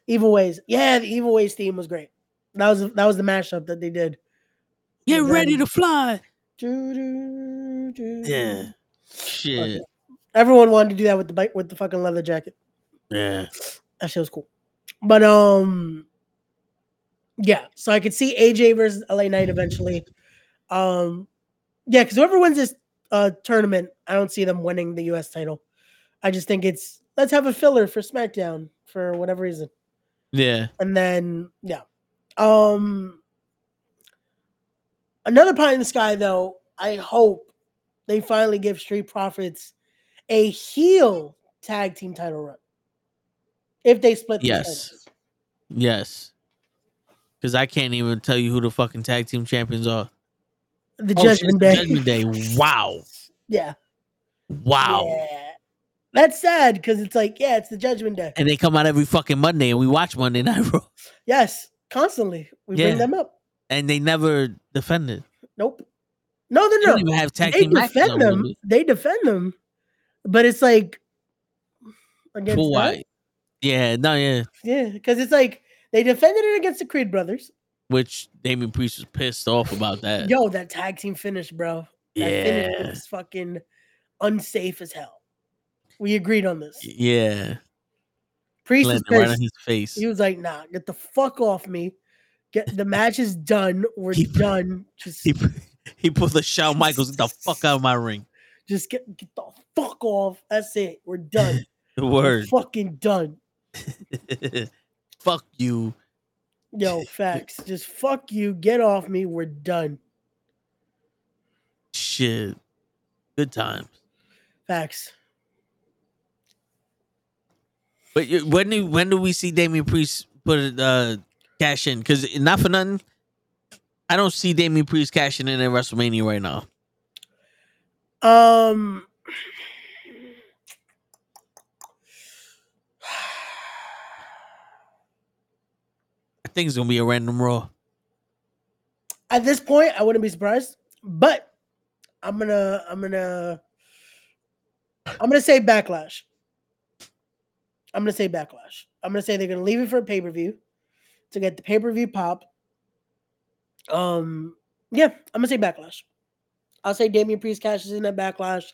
Evil Ways. Yeah, the Evil Ways theme was great. That was that was the mashup that they did. get ready to fly. Doo-doo, doo-doo. Yeah, shit. Everyone wanted to do that with the bike with the fucking leather jacket. Yeah, That shit was cool. But um yeah, so I could see AJ versus LA Knight eventually. Um yeah, because whoever wins this uh tournament, I don't see them winning the US title. I just think it's let's have a filler for SmackDown for whatever reason. yeah. And then yeah. Um another pie in the sky though, I hope they finally give Street Profits a heel tag team title run. If they split the Yes. titles. Yes. Because I can't even tell you who the fucking tag team champions are. The Oh, Judgment Day. Judgment Day. Wow. Yeah. Wow. Yeah. That's sad because it's like, yeah, it's the Judgment Day. And they come out every fucking Monday and we watch Monday Night Raw. Yes, constantly. We Yeah. bring them up. And they never defended. Nope. No, They no, don't no. have tag They defend them. They defend them. But it's like against why? Yeah, no, yeah. Yeah, because it's like they defended it against the Creed brothers. Which Damian Priest was pissed off about that. Yo, that tag team finish, bro. That finish was fucking unsafe as hell. We agreed on this. Yeah. Priest was Landed right on his face. He was like, "Nah, get the fuck off me. Get the match is done. We're He- done. Just, He, he pulled the Shawn Michaels, get the fuck out of my ring. just get get the fuck off. That's it. We're done. The We're word. fucking done. fuck you. Yo, facts. Just fuck you. Get off me. We're done. Shit. Good times. Facts. But you- when do when do we see Damian Priest put uh cash in? Because not for nothing, I don't see Damian Priest cashing in at WrestleMania right now. Um. Think it's gonna be a random Raw. At this point, I wouldn't be surprised, but I'm gonna, I'm gonna, I'm gonna say backlash. I'm gonna say backlash. I'm gonna say they're gonna leave it for a pay per view to get the pay per view pop. Um, yeah, I'm gonna say backlash. I'll say Damian Priest cashes in that backlash,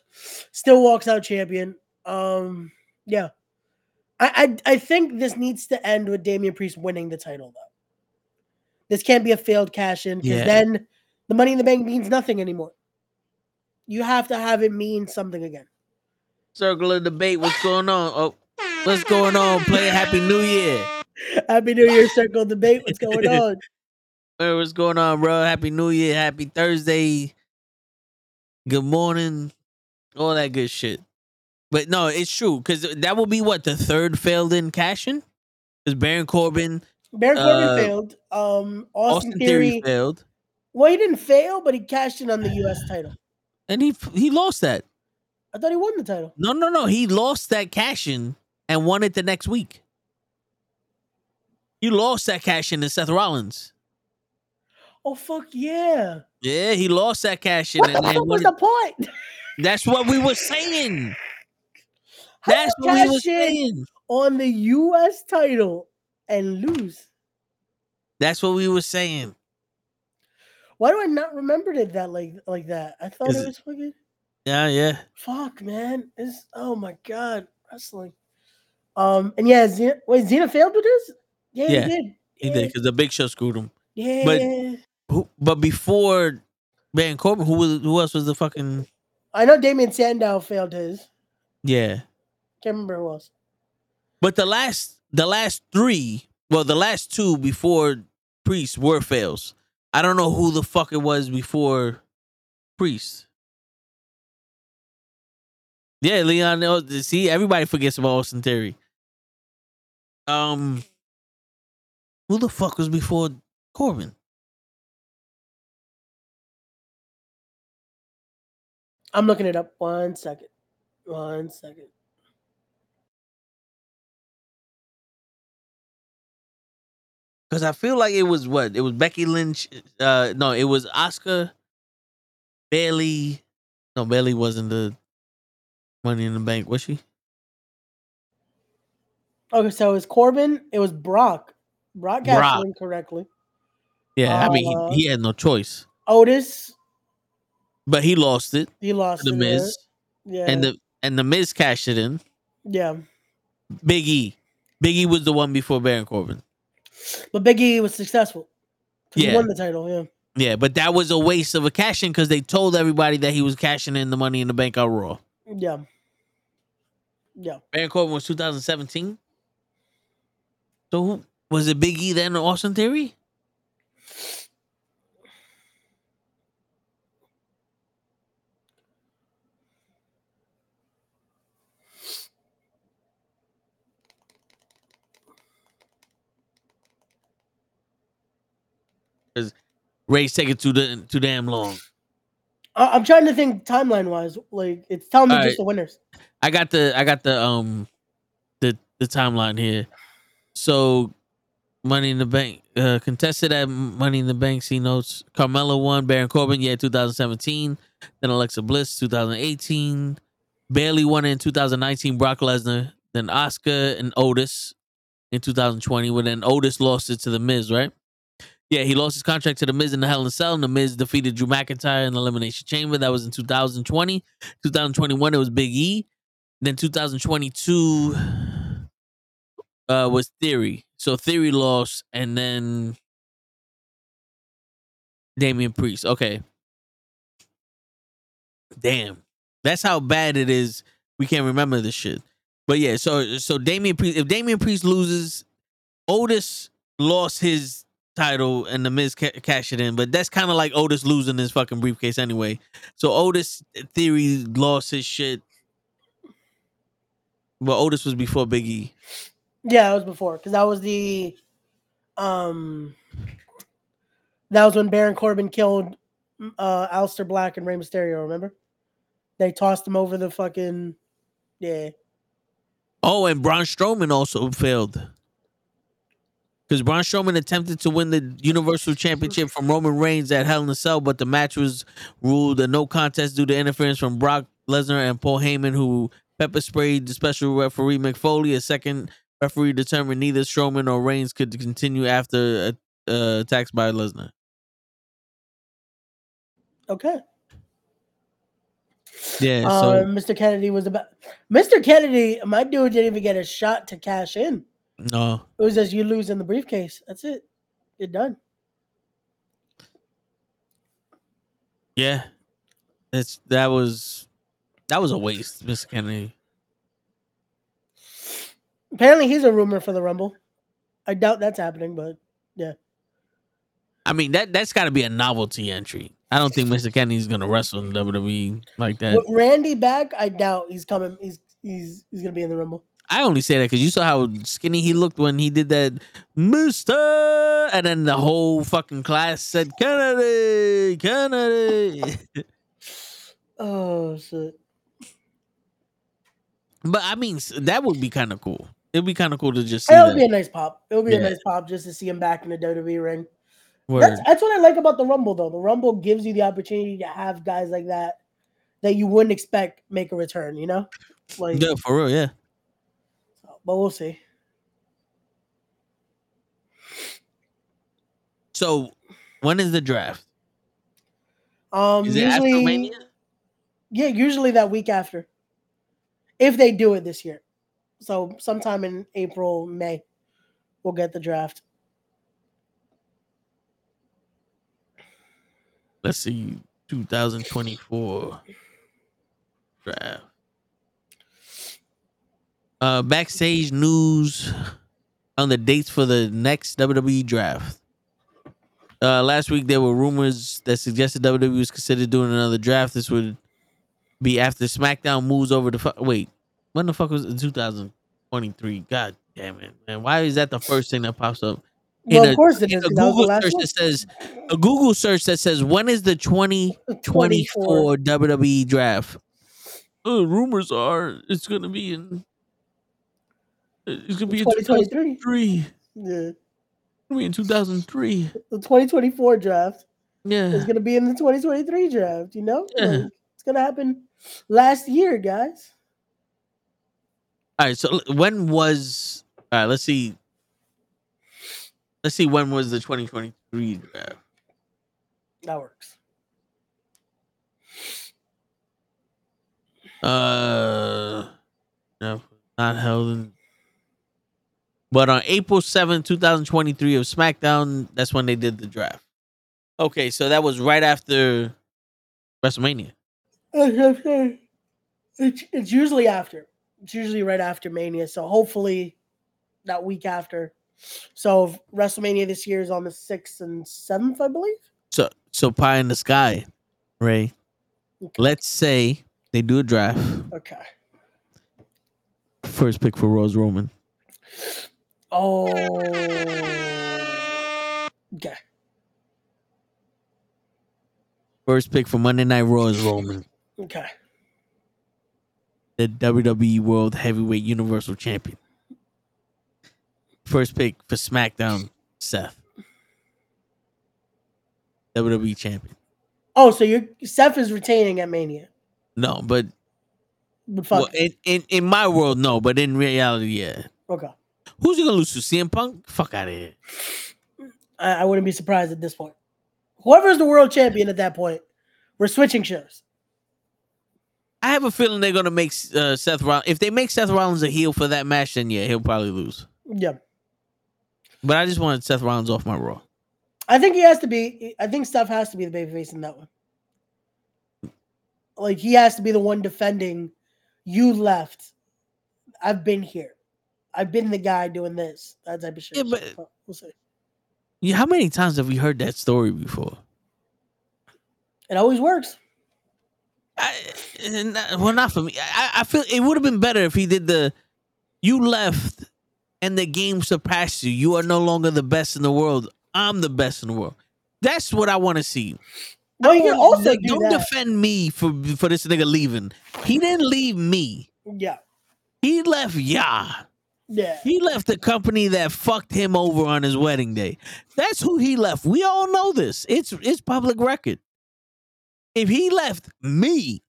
still walks out champion. Um, yeah, I, I, I think this needs to end with Damian Priest winning the title though. This can't be a failed cash in because Yeah. then the Money in the Bank means nothing anymore. You have to have it mean something again. Circle of debate. What's going on? Oh, what's going on? Play a Happy New Year. Happy New Year, Circle of Debate. What's going on? Hey, what's going on, bro? Happy New Year. Happy Thursday. Good morning. All that good shit. But no, it's true because that will be what the third failed in cashing. Because Baron Corbin, Baron Corbin Uh, failed. Um, Austin, Austin Theory. Theory failed, Well, he didn't fail, but he cashed in on the U.S. title. and he he lost that. I thought he won the title. No, no, no. He lost that cash in and won it the next week. He lost that cash in to Seth Rollins. Oh fuck yeah! Yeah, he lost that cash in What the and then fuck was it- the point? That's what we were saying. That's what we were saying. on the U.S. title and lose. That's what we were saying. Why do I not remember it that like like that? I thought Is it it- was fucking Yeah, yeah. fuck, man. It's oh my god, wrestling. Um, and yeah, Cena, wait, Cena failed with this. Yeah, Yeah, he did. He yeah, did because the Big Show screwed him. Yeah, but- Who, but before Baron Corbin, who was who else was the fucking I know Damien Sandow failed his. yeah? Can't remember who else. But the last the last three, well, the last two before Priest were fails. I don't know who the fuck it was before Priest. Yeah, Leon. oh, See, everybody forgets about Austin Theory. Um, who the fuck was before Corbin? I'm looking it up. One second. One second. Because I feel like it was what it was Becky Lynch. Uh, no, it was Asuka Bayley. No, Bayley wasn't the Money in the Bank, was she? Okay, so it was Corbin. It was Brock. Brock got Brock. in correctly. Yeah, I mean Uh, he, he had no choice, Otis, but he lost it. he lost the. Miz, Yeah. and the and the Miz cashed it in. yeah. Big E, Big E was the one before Baron Corbin. But Big E was successful. Yeah. He won the title, yeah. Yeah, but that was a waste of a cash in because they told everybody that he was cashing in the Money in the Bank on Raw. Yeah. Yeah. Baron Corbin was 2017. So who was it? Big E then or Austin Theory? Because Ray's taking too da- too damn long. I- I'm trying to think timeline wise. Like it's telling me All just right. the winners. I got the I got the um the the timeline here. So Money in the Bank uh contested at Money in the Bank C notes. Carmella won, Baron Corbin, yeah, 2017. Then Alexa Bliss, 2018. Bayley won in 2019, Brock Lesnar. Then Asuka and Otis in 2020. When then Otis lost it to the Miz, right? Yeah, he lost his contract to the Miz in the Hell in a Cell, and the Miz defeated Drew McIntyre in the Elimination Chamber. That was in 2020. 2021, it was Big E. Then 2022 uh, was Theory. So Theory lost, and then Damian Priest. Okay. Damn. That's how bad it is. We can't remember this shit. But yeah, so so Damian Priest, if Damian Priest loses, Otis lost his title and the Miz ca- cashed it in. But that's kind of like Otis losing his fucking briefcase anyway. So Otis Theory lost his shit. But Otis was before Big E. Yeah, it was before because that was the um that was when Baron Corbin killed uh Aleister Black and Rey Mysterio, remember? They tossed him over the fucking yeah. Oh, and Braun Strowman also failed. Because Braun Strowman attempted to win the Universal Championship from Roman Reigns at Hell in a Cell, but the match was ruled a no contest due to interference from Brock Lesnar and Paul Heyman, who pepper sprayed the special referee McFoley. Foley. A second referee determined neither Strowman or Reigns could continue after uh, uh, attacks by Lesnar. Okay. Yeah, Uh, so Mr. Kennedy was about Mr. Kennedy, my dude didn't even get a shot to cash in. No, It was just you lose in the briefcase. That's it. You're done. yeah, it's that was that was a waste, Mr. Kennedy. Apparently he's a rumor for the Rumble. I doubt that's happening, but yeah. I mean that that's got to be a novelty entry. I don't think Mr. Kennedy's gonna wrestle in WWE like that. With Randy back, I doubt he's coming. He's he's he's gonna be in the Rumble. I only say that because you saw how skinny he looked when he did that, Mister, and then the whole fucking class said Kennedy, Kennedy. Oh shit. but I mean, that would be kind of cool. It'd be kind of cool to just see It would be a nice pop. It would be a nice pop just to see him back in the WWE ring. That's that's what I like about the Rumble though. The Rumble gives you the opportunity to have guys like that that you wouldn't expect make a return, you know? Like Yeah, for real. Yeah. But we'll see. So, when is the draft? Um Is it after usually Mania? Yeah, usually that week after. If they do it this year. So sometime in April, May, we'll get the draft. Let's see, 2024 draft. Uh, backstage news on the dates for the next WWE draft. Uh, last week there were rumors that suggested WWE was considered doing another draft. This would be after SmackDown moves over to fu- wait. When the fuck was it? 2023? God damn it, man! Why is that the first thing that pops up? Well, in of course it is. a Google search that says a Google search that says when is the 2024 WWE draft? Uh, rumors are it's gonna be in. It's gonna be in 2023. 2003. Yeah. I mean, 2003. The 2024 draft Yeah. It's to be in the 2023 draft, you know? Yeah. Like, it's to happen last year, guys. All right. So when was? All right. Let's see. Let's see. When was the 2023 draft? That works. Uh, no, not held in. But on April 7th, 2023 of SmackDown, that's when they did the draft. Okay, so that was right after WrestleMania. It's, it's usually after. It's usually right after Mania. So hopefully that week after. So WrestleMania this year is on the 6th and 7th, I believe. So, so pie in the sky, Ray. Let's say they do a draft. Okay. First pick for Rose Roman. Oh. Okay. First pick for Monday Night Raw is Roman, Okay. the WWE World Heavyweight Universal Champion. First pick for SmackDown, Seth, WWE Champion. Oh, so you're Seth is retaining at Mania. No, but But fuck. well, in, in in my world, no, but in reality, yeah. okay. Who's he gonna lose to? CM Punk? Fuck out of here. I, I wouldn't be surprised at this point. Whoever's the world champion at that point, we're switching shows. I have a feeling they're gonna make uh, Seth Rollins. If they make Seth Rollins a heel for that match, then yeah, he'll probably lose. Yeah. But I just wanted Seth Rollins off my Raw. I think he has to be. I think Steph has to be the babyface in that one. Like he has to be the one defending. You left. I've been here. I've been the guy doing this. That type of shit. Yeah, but- So, we'll see. Yeah, how many times have we heard that story before? It always works. I, not- well, not for me. I, I feel it would have been better if he did the. You left, and the game surpassed you. You are no longer the best in the world. I'm the best in the world. That's what I want to see. Well, you also do don't that. defend me for for this nigga leaving. He didn't leave me. Yeah. He left ya. Yeah. He left the company that fucked him over on his wedding day. That's who he left. We all know this. It's it's public record. If he left me,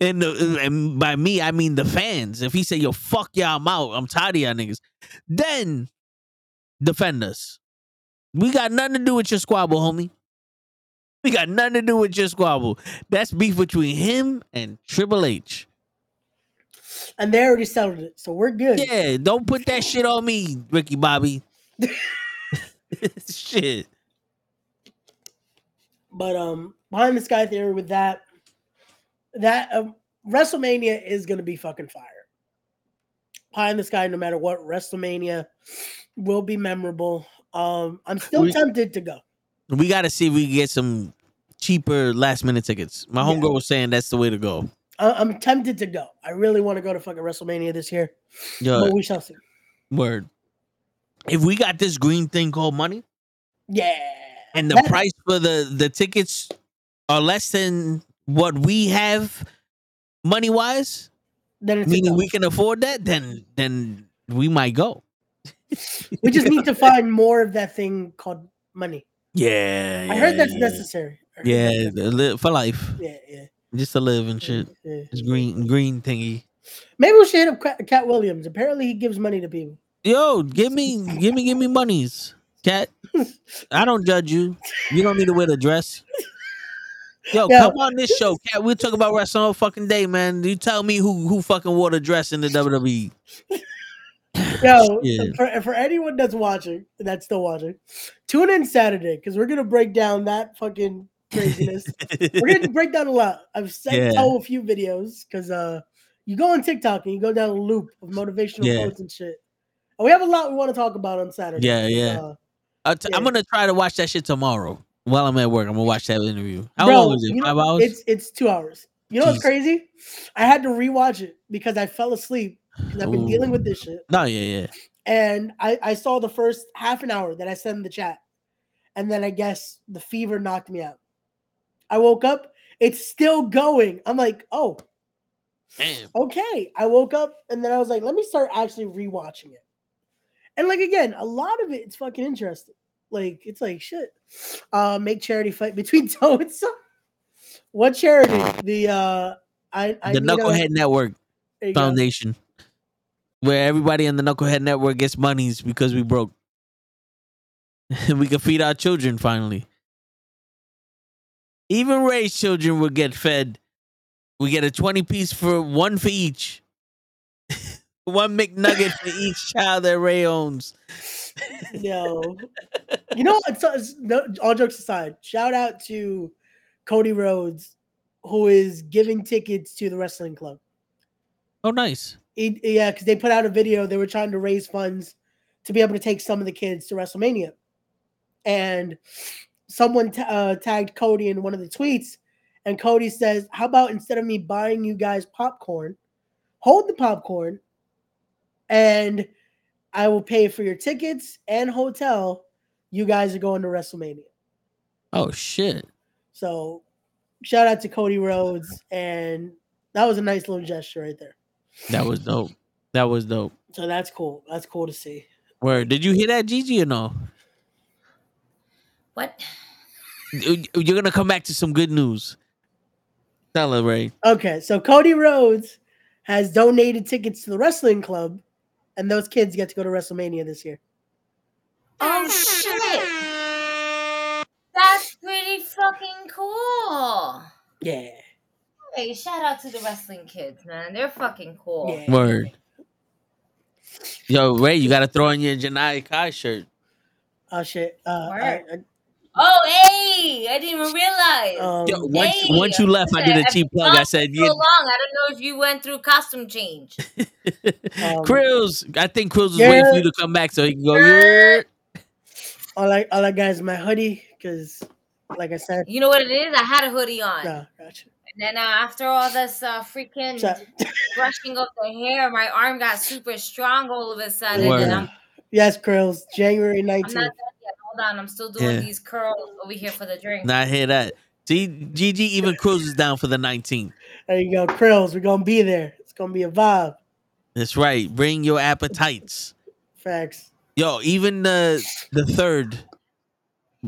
and, the, and by me I mean the fans. If he said, "Yo, fuck y'all, I'm out. I'm tired of y'all niggas," then defend us. We got nothing to do with your squabble, homie. We got nothing to do with your squabble. That's beef between him and Triple H. And they already settled it, so we're good. Yeah, don't put that shit on me, Ricky Bobby. shit. But um, behind the sky theory with that, that um, WrestleMania is gonna be fucking fire. Pie in the sky, no matter what, WrestleMania will be memorable. Um, I'm still We- tempted to go. We got to see if we can get some cheaper last minute tickets. My Yeah. homegirl was saying that's the way to go. I- I'm tempted to go. I really want to go to fucking WrestleMania this year, Yeah, but we shall see. word. If we got this green thing called money Yeah, and the price for the the tickets are less than what we have money wise, then it's meaning we can afford that, then then we might go. we just need to find more of that thing called money. Yeah, I heard that's yeah. necessary. Heard Yeah, that's for life, yeah, yeah. Just to live and shit. yeah. It's green green thingy. Maybe we should hit up Katt, Williams. Apparently, he gives money to people. Yo, give me, give me, give me monies, Katt. I don't judge you. You don't need to wear the dress. Yo, Yo. come on this show, Katt. We'll talk about wrestling all fucking day, man. You tell me who who fucking wore the dress in the. WWE. Yo, for, for anyone that's watching, that's still watching, tune in Saturday because we're gonna break down that fucking craziness. we're gonna break down a lot. I've sent Yeah. Toe a few videos because uh, you go on TikTok and you go down a loop of motivational Yeah. quotes and shit. And we have a lot we want to talk about on Saturday. Yeah, yeah. Uh, I t- I'm gonna try to watch that shit tomorrow while I'm at work. I'm gonna watch that interview. How bro, long is it? you know, Five hours? It's it's two hours. You know what's crazy? I had to rewatch it because I fell asleep because I've been dealing with this shit. No, yeah, yeah. And I, I saw the first half an hour that I sent in the chat. And then I guess the fever knocked me out. I woke up, it's still going. I'm like, oh, Damn. okay. I woke up and then I was like, let me start actually rewatching it. And like again, a lot of it, it's fucking interesting. Like it's like shit. Uh, make charity fight between Toe and Son. What charity? The uh, I, I the a- Knucklehead Network you go. Foundation, where everybody on the Knucklehead Network gets monies because we broke. we can feed our children finally. Even Ray's children would get fed. We get a 20 piece for one for each. one McNugget for each child that Ray owns. Yo, you know, it's, it's, no, all jokes aside, shout out to Cody Rhodes, who is giving tickets to the wrestling club. Oh, nice. He- yeah, because they put out a video. They were trying to raise funds to be able to take some of the kids to WrestleMania, and someone ta- uh, tagged Cody in one of the tweets, and Cody says, "How about instead of me buying you guys popcorn, hold the popcorn, and I will pay for your tickets and hotel. You guys are going to WrestleMania." Oh, shit. So, shout out to Cody Rhodes, and that was a nice little gesture right there. That was dope. That was dope. So that's cool. That's cool to see. Where Did you hear that, Gigi, or no? What? You're going to come back to some good news. Tell her, Ray. Okay, so Cody Rhodes has donated tickets to the wrestling club, and those kids get to go to WrestleMania this year. Oh shit! That's pretty fucking cool. Yeah. Hey, shout out to the wrestling kids, man. They're fucking cool. Yeah. Word. Yo, Ray, you got to throw on your Janai Kai shirt. Oh shit. Uh, I, Word. I- Oh, hey! I didn't even realize. um, Yo, once, Hey, once you left, I did a I've cheap plug. I gone said, for so yeah, long. I don't know if you went through costume change. um, Krills. I think Krills was Yeah. waiting for you to come back so he can go. Yeah. Yeah. all I all I got is my hoodie because, like I said, You know what it is? I had a hoodie on, no, gotcha. and then uh, after all this uh, freaking So, brushing of the hair, my arm got super strong all of a sudden, and I'm, yes, Krills, January I'm not nineteenth. Done. Hold on, I'm still doing Yeah. these curls over here for the drink. Now I hear that. See, GG even Krills is down for the 19th. There you go, Krills. We're gonna be there. It's gonna be a vibe. That's right. Bring your appetites. Facts. Yo, even the the third.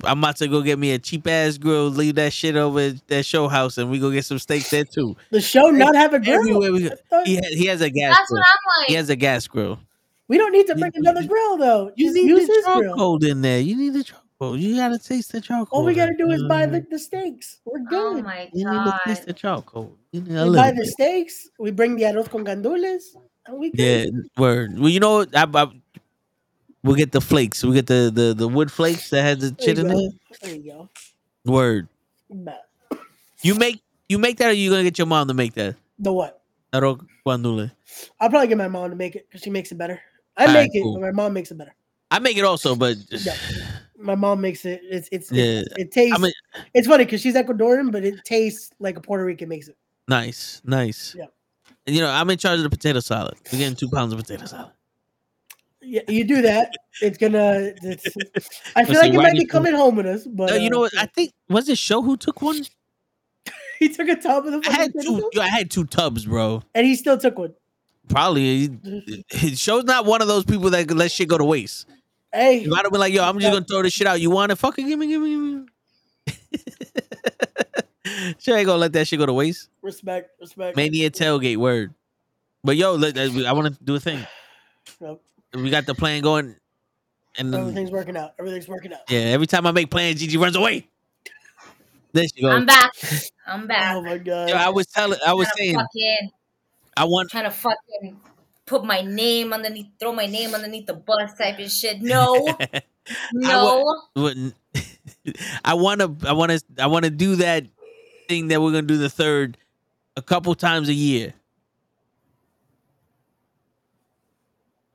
I'm about to go get me a cheap ass grill, leave that shit over at that show house, and we go get some steaks there too. The show not have a grill. Everywhere we go. He, ha- he has a gas That's grill. what I'm like. He has a gas grill. We don't need to bring You- bring another grill though. You Just need use the grill. charcoal in there. You need the charcoal. You gotta taste the charcoal. All we gotta do is buy the, the steaks. We're good. Oh good. my You need to taste the charcoal. You need a we little buy the bit. steaks. We bring the arroz con gandules, and we Yeah, good. word. Well, you know? I, I, we'll get the flakes. We get the, the the wood flakes that has the There shit in go. there. There you go. Word. Bet. You make you make that, or you gonna get your mom to make that? The what? Arroz guandule. I'll probably get my mom to make it because she makes it better. I Alright, make it, cool. but my mom makes it better. I make it also, but Yeah. My mom makes it. It's it's Yeah. it, it tastes. I mean, it's funny because she's Ecuadorian, but it tastes like a Puerto Rican makes it. nice, nice. Yeah. And you know, I'm in charge of the potato salad. We're getting two pounds of potato salad. Yeah, you do that. It's gonna. It's, I feel like it might be coming home with us, but Uh, you uh, know what? I think was it show who took one? he took a tub of the I had potato two. yo, I had two tubs, bro. and he still took one. Probably. Show's not one of those people that let shit go to waste. Hey, You might have been like, yo, I'm just gonna throw this shit out. You want it? Fucking give me, give me, give me. Sure ain't gonna let that shit go to waste. respect, respect. Mania tailgate word. But yo, let, I want to do a thing. Yep. We got the plan going, and Everything's working out. Everything's working out. yeah, every time I make plans, Gigi runs away. There she goes. I'm back. I'm back. Oh my god. Yo, I was telling, I was trying to saying, fucking, I want. trying to fucking put my name underneath, throw my name underneath the bus type of shit. No, no. wouldn't- I want to I want to I want to do that thing that we're going to do the third a couple times a year.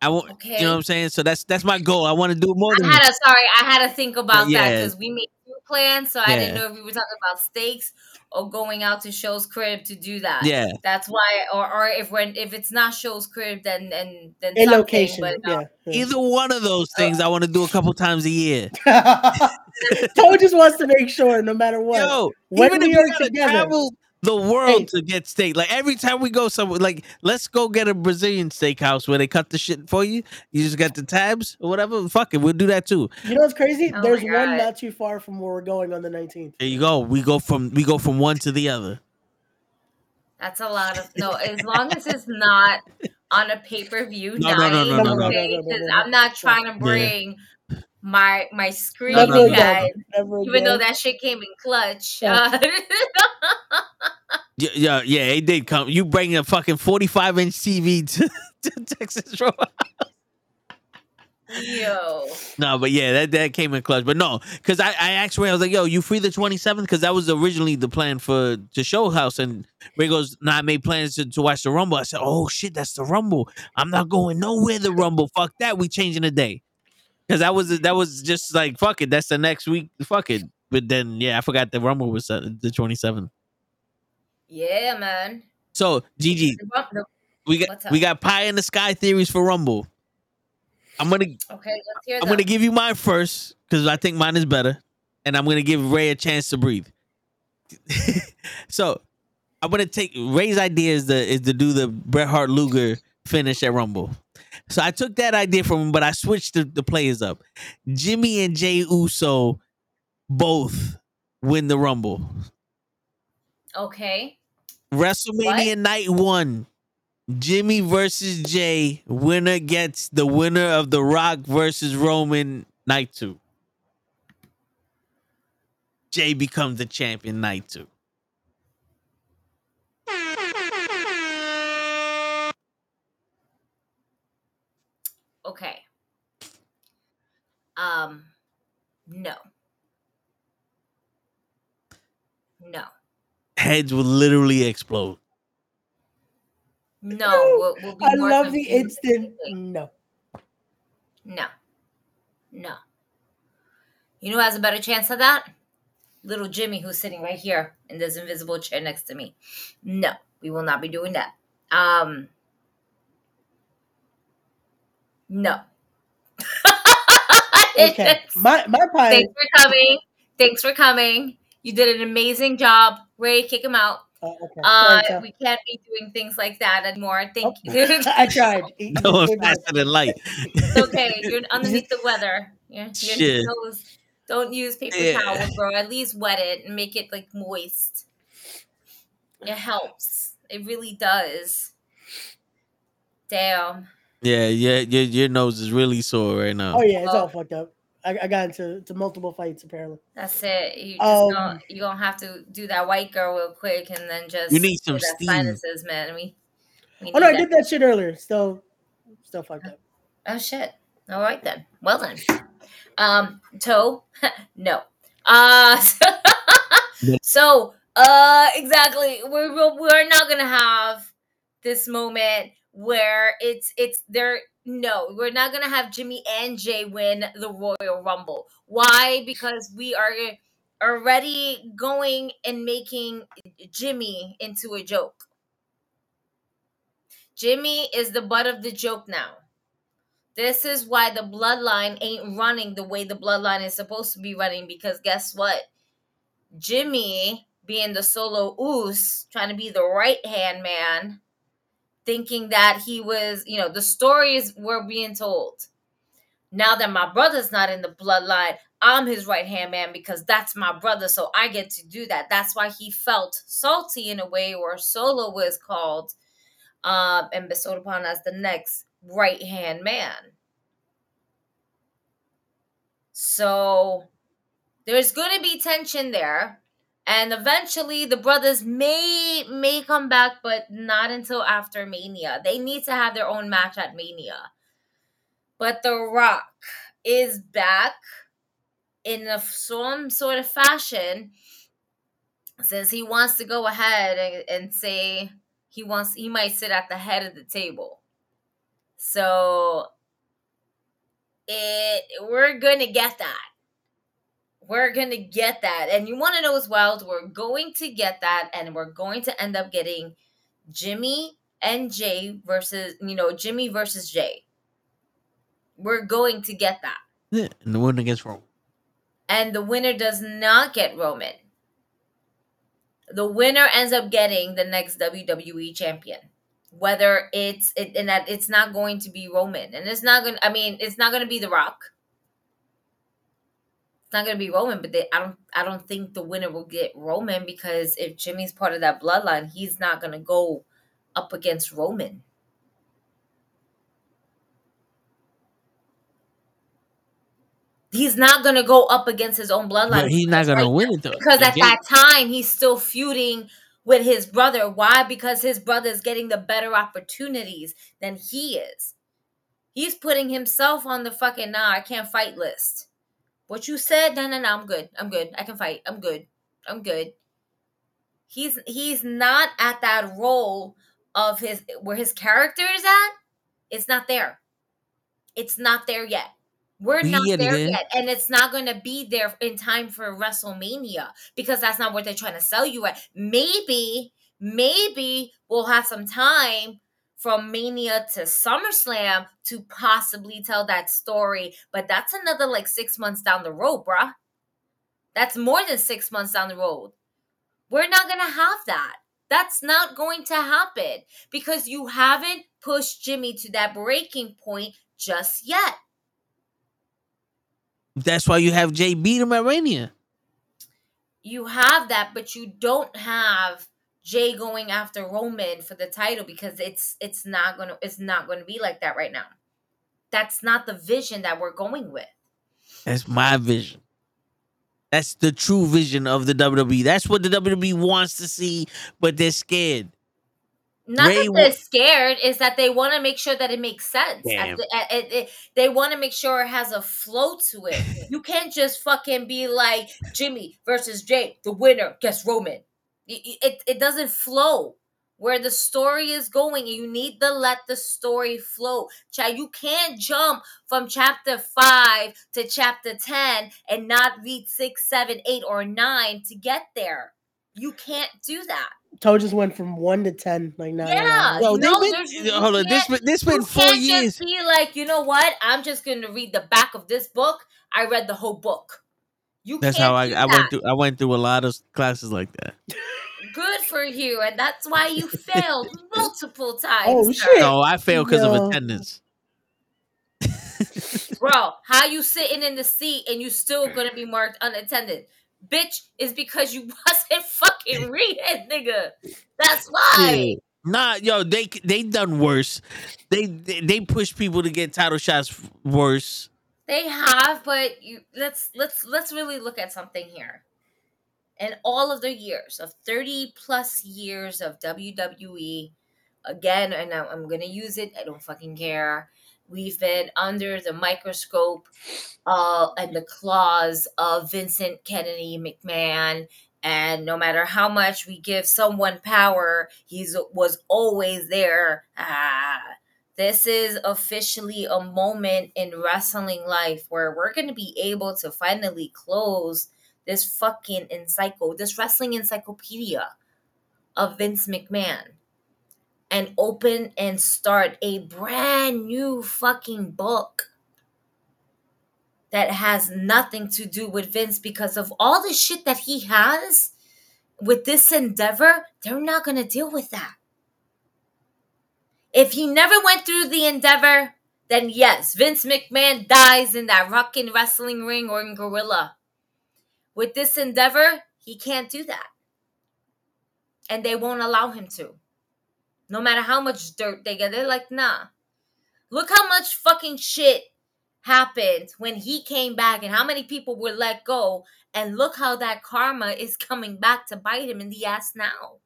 I want you Okay. know what I'm saying? So that's that's my goal. I want to do it more I than had to sorry, I had to think about that because we made two plan, so I didn't know if we were talking about steaks or going out to Show's crib to do that. Yeah. That's why, or or if when if it's not Show's crib, then then then In location. But Yeah. yeah. Either one of those oh. things I want to do a couple times a year. Toe just wants to make sure, no matter what. Yo, when even we if are you gotta together, travel the world Hey. to get steak, like every time we go somewhere, like let's go get a Brazilian steakhouse where they cut the shit for you. You just got the tabs or whatever. Fuck it, we'll do that too. you know what's crazy? Oh There's one not too far from where we're going on the 19th. There you go. We go from we go from one to the other. that's a lot of no. As long as it's not on a pay per view No, night, no, no, no, no, no. okay? No, no, no, 'Cause no, no. I'm not trying to bring my my screen No, no, Never no. guys. again. Never Even though that shit came in clutch. Yeah. Uh, Yeah, yeah, yeah, it did come. You bring a fucking 45 inch TV to, to Texas Road. yo. No, but yeah, that, that came in clutch. But no, because I, I asked Ray, I was like, yo, you free the 27th? Because that was originally the plan for the show house. And Ray goes, nah, I made plans to, to watch the Rumble. I said, oh shit, that's the Rumble. I'm not going nowhere the Rumble. Fuck that. We changing the day. Because that was that was just like, fuck it. That's the next week. Fuck it. But then, yeah, I forgot the Rumble was uh, the 27th. Yeah, man. So, Gigi, The bump- the- we got we got pie in the sky theories for Rumble. I'm gonna Okay, let's hear I'm them. gonna give you mine first because I think mine is better, and I'm gonna give Ray a chance to breathe. so I'm gonna take Ray's idea is the is to do the Bret Hart Luger finish at Rumble. So I took that idea from him, but I switched the, the players up. Jimmy and Jay Uso both win the Rumble. Okay. WrestleMania What? night one. Jimmy versus Jay. Winner gets the winner of The Rock versus Roman night two. Jay becomes the champion night two. Okay. Um, no. No. Heads will literally explode. No. We'll, we'll be I love the instant no. No. No. You know who has a better chance of that? Little Jimmy, who's sitting right here in this invisible chair next to me. No, we will not be doing that. Um, no. Okay. My my pie. Thanks for coming. Thanks for coming. You did an amazing job. Ray, kick him out. Oh, okay. Uh, Sorry, we can't be doing things like that anymore. Thank Oh, you. I tried. no he That was that. faster than light. It's okay. You're underneath the weather. You're, you're Shit. those- don't use paper Yeah. towel, bro. At least wet it and make it like moist. It helps. It really does. Damn. Yeah, yeah, your your nose is really sore right now. Oh yeah, it's all fucked up. I, I got into to multiple fights apparently. That's it. You just Um, gonna, you gonna have to do that white girl real quick and then just You need some do that steam. sinuses, man. We, we Oh no, I need did that shit earlier. Still, still fucked up. Oh shit. All right then. Well then. Um, toe? no. Uh so uh exactly. We're we're we're not gonna have this moment where it's it's there no, we're not gonna have Jimmy and Jay win the Royal Rumble. Why? Because we are already going and making Jimmy into a joke. Jimmy is the butt of the joke now. This is why the bloodline ain't running the way the bloodline is supposed to be running because guess what? Jimmy, being the solo oos, trying to be the right hand man, thinking that he was, you know, the stories were being told. Now that my brother's not in the bloodline, I'm his right hand man because that's my brother, so I get to do that. That's why he felt salty in a way, or Solo was called um, and bestowed upon as the next right hand man. So there's going to be tension there, and eventually the brothers may may come back, but not until after Mania. They need to have their own match at Mania. But The Rock is back in a, some sort of fashion since he wants to go ahead and, and say he wants he might sit at the head of the table. So it we're gonna get that. We're gonna get that. And you want to know as well, we're going to get that, and we're going to end up getting Jimmy and Jay versus you know Jimmy versus Jay. We're going to get that, Yeah, and the winner against Roman. and the winner does not get Roman. The winner ends up getting the next WWE champion. Whether it's it, and that it's not going to be Roman, and it's not going. to I mean, it's not going to be The Rock. Not going to be Roman, but they, I don't. I don't think the winner will get Roman because if Jimmy's part of that bloodline, he's not going to go up against Roman. He's not going to go up against his own bloodline. But he's not because gonna win it though. because at that time he's still feuding with his brother. Why? Because his brother is getting the better opportunities than he is. He's putting himself on the fucking nah, I can't fight list. What you said? No, no, no. I'm good. I'm good. I can fight. I'm good. I'm good. He's he's not at that role of his where his character is at. It's not there. It's not there yet. We're We not it there yet, and it's not going to be there in time for WrestleMania because that's not what they're trying to sell you at. Maybe, maybe we'll have some time from Mania to SummerSlam to possibly tell that story, but that's another like six months down the road, bruh. That's more than six months down the road. We're not gonna have that. That's not going to happen because you haven't pushed Jimmy to that breaking point just yet. That's why you have Jay beat him at Mania. you have that, but you don't have Jay going after Roman for the title because it's it's not gonna it's not gonna be like that right now. That's not the vision that we're going with. That's my vision. That's the true vision of the WWE. That's what the WWE wants to see, but they're scared. Not Ray that they're scared, is that they want to make sure that it makes sense. At the- at- at- they want to make sure it has a flow to it. you can't just fucking be like Jimmy versus Jay, the winner gets Roman. Y- y- It, it doesn't flow where the story is going. You need to let the story flow. Child, you can't jump from chapter five to chapter 10 and not read six, seven, eight, or nine to get there. You can't do that. Toe just went from one to ten, like now. Yeah, Yo, you they been- hold on, this can't- this been you four can't years. Just be like, you know what? I'm just going to read the back of this book. I read the whole book. You That's can't how I, I went through. I went through a lot of classes like that. Good for you, and that's why you failed multiple oh, times. Oh, sir. shit. No, I failed because Yo. of attendance. bro. How you sitting in the seat and you still gonna be marked unattended? Bitch, is because you wasn't fucking reading, nigga. That's why. Nah, yo, they they done worse. They they, they push people to get title shots worse. They have, but you let's let's let's really look at something here. In all of the years of 30 plus years of WWE, again, and I'm, I'm gonna use it, I don't fucking care. We've been under the microscope uh, and the claws of Vincent Kennedy McMahon. And no matter how much we give someone power, he's was always there. Ah, this is officially a moment in wrestling life where we're going to be able to finally close this fucking encyclo, this wrestling encyclopedia of Vince McMahon and open and start a brand new fucking book that has nothing to do with Vince because of all the shit that he has with this endeavor, they're not going to deal with that. If he never went through the endeavor, then yes, Vince McMahon dies in that rockin' wrestling ring or in Gorilla. With this endeavor, he can't do that. And they won't allow him to. No matter how much dirt they get, they're like, nah. Look how much fucking shit happened when he came back and how many people were let go. And look how that karma is coming back to bite him in the ass now.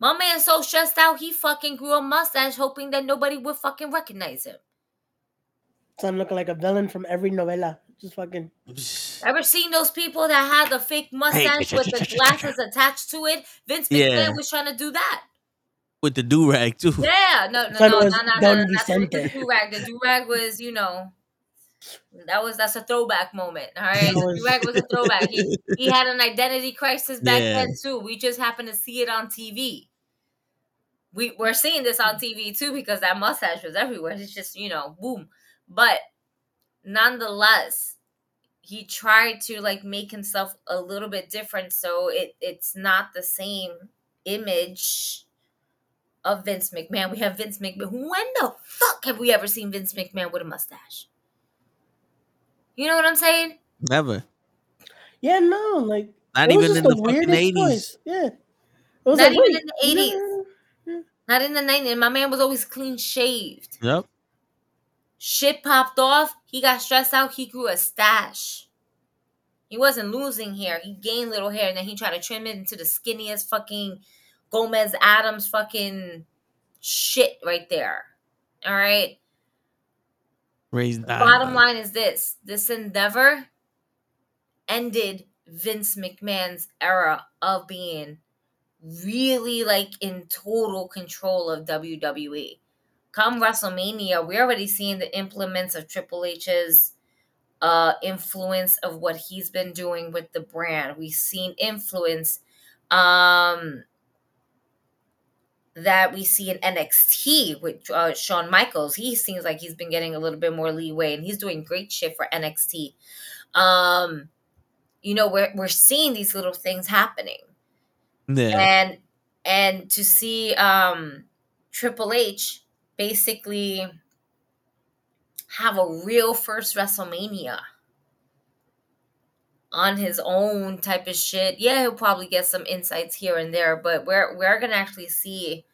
My man's so stressed out, he fucking grew a mustache hoping that nobody would fucking recognize him. Son looking like a villain from every novela. Just fucking. Ever seen those people that had the fake mustache with the glasses attached to it? Vince McMahon Yeah. was trying to do that. with the do rag too. Yeah, no, no, no, was no, no, no, no, that's with the do rag. The do rag was, you know, That was that's a throwback moment. All right, That was- Drag was a throwback. He, he had an identity crisis back Yeah. then too. We just happened to see it on TV. We we're seeing this on mm. TV too because that mustache was everywhere. It's just you know boom, but nonetheless, he tried to like make himself a little bit different so it it's not the same image of Vince McMahon. We have Vince McMahon. When the fuck have we ever seen Vince McMahon with a mustache? You know what I'm saying? Never. Yeah, no, like Not even in the the fucking eighties. choice. Yeah, it was Not like, even wait, in the 80s. no, Not in the 90s. My man was always clean shaved. Yep. Shit popped off. He got stressed out. He grew a stash. He wasn't losing hair. He gained little hair and then he tried to trim it into the skinniest fucking Gomez Addams fucking shit right there. All right. Raised Bottom line is this this endeavor ended Vince McMahon's era of being really like in total control of WWE. Come WrestleMania, we're already seeing the implements of Triple H's uh influence of what he's been doing with the brand. We've seen influence um that we see in NXT with uh, Shawn Michaels. He seems like he's been getting a little bit more leeway and he's doing great shit for NXT. Um, you know, we're we're seeing these little things happening. Yeah. And and to see um Triple H basically have a real first WrestleMania on his own type of shit. Yeah, he'll probably get some insights here and there, but we're we're gonna actually see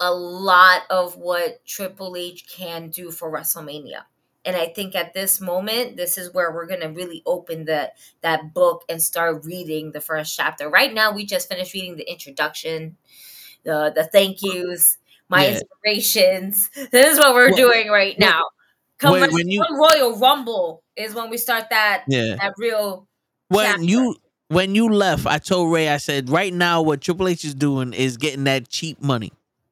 a lot of what Triple H can do for WrestleMania. And I think at this moment, this is where we're gonna really open the that book and start reading the first chapter. Right now, we just finished reading the introduction, the the thank yous, my Yeah. inspirations. This is what we're Well- doing right well, now. Come, when- when you- Royal Rumble is when we start that Yeah. that real when chapter. you when you left, I told Ray, I said, right now, what Triple H is doing is getting that cheap money.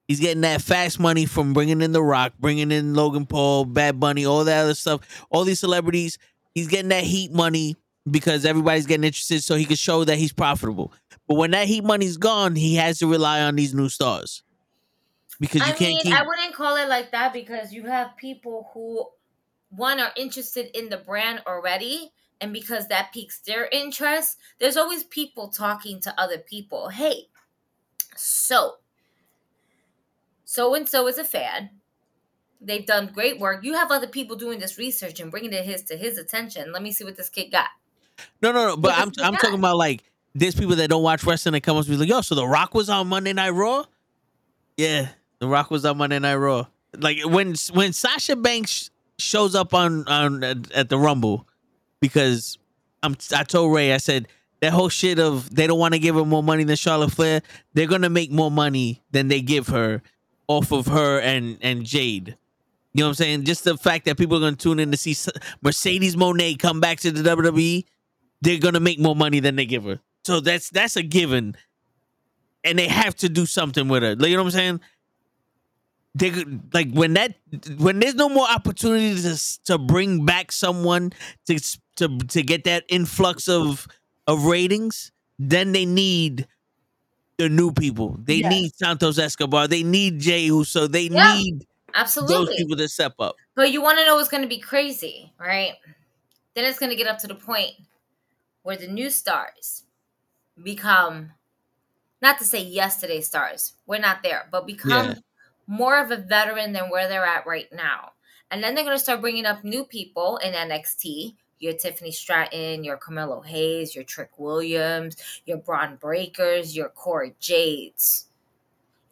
He's getting that fast money from bringing in The Rock, bringing in Logan Paul, Bad Bunny, all that other stuff, all these celebrities. He's getting that heat money because everybody's getting interested, so he can show that he's profitable. But when that heat money's gone, he has to rely on these new stars because you I can't mean, keep. I wouldn't call it like that because you have people who one are interested in the brand already, and because that piques their interest, there's always people talking to other people. Hey, so so and so is a fan. They've done great work. You have other people doing this research and bringing it his to his attention. Let me see what this kid got. No, no, no. But I'm I'm guy. talking about like there's people that don't watch wrestling that come up to me like, yo, so The Rock was on Monday Night Raw. Yeah, The Rock was on Monday Night Raw. Like when when Sasha Banks shows up on on at, at the Rumble, because I'm I told Ray I said that whole shit of they don't want to give her more money than Charlotte Flair. They're gonna make more money than they give her off of her and and Jade. You know what I'm saying? Just the fact that people are gonna tune in to see Mercedes Moné come back to the WWE they're gonna make more money than they give her. So that's that's a given, and they have to do something with her. You know what I'm saying? They like when that when there's no more opportunity to to bring back someone to to to get that influx of of ratings, then they need the new people. They Yes. need Santos Escobar. They need Jay Uso. They Yeah, need those Absolutely. people to step up. But you want to know what's going to be crazy, right? Then it's going to get up to the point where the new stars become, not to say yesterday stars, we're not there, but become Yeah. more of a veteran than where they're at right now. And then they're going to start bringing up new people in NXT. Your Tiffany Stratton, your Carmelo Hayes, your Trick Williams, your Bron Breakkers, your Cora Jades.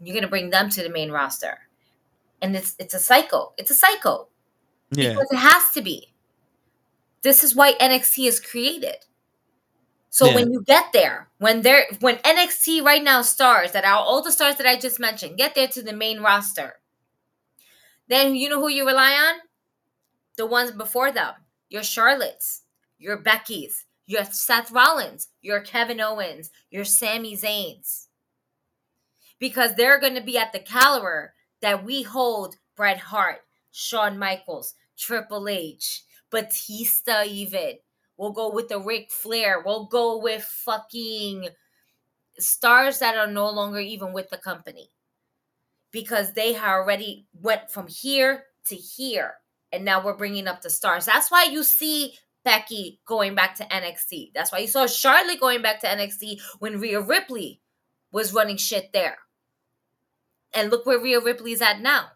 You're going to bring them to the main roster. And it's it's a cycle. It's a cycle Yeah, because it has to be. This is why NXT is created. So Yeah. when you get there, when they're when NXT right now stars that are all the stars that I just mentioned, get there to the main roster. Then you know who you rely on? The ones before them. Your Charlottes, your Becky's, your Seth Rollins, your Kevin Owens, your Sami Zayn's. Because they're going to be at the caliber that we hold Bret Hart, Shawn Michaels, Triple H, Batista, even. We'll go with the Ric Flair. We'll go with fucking stars that are no longer even with the company because they have already went from here to here and now we're bringing up the stars. That's why you see becky going back to nxt that's why you saw charlotte going back to nxt when Rhea ripley was running shit there. And look where Rhea ripley's at now.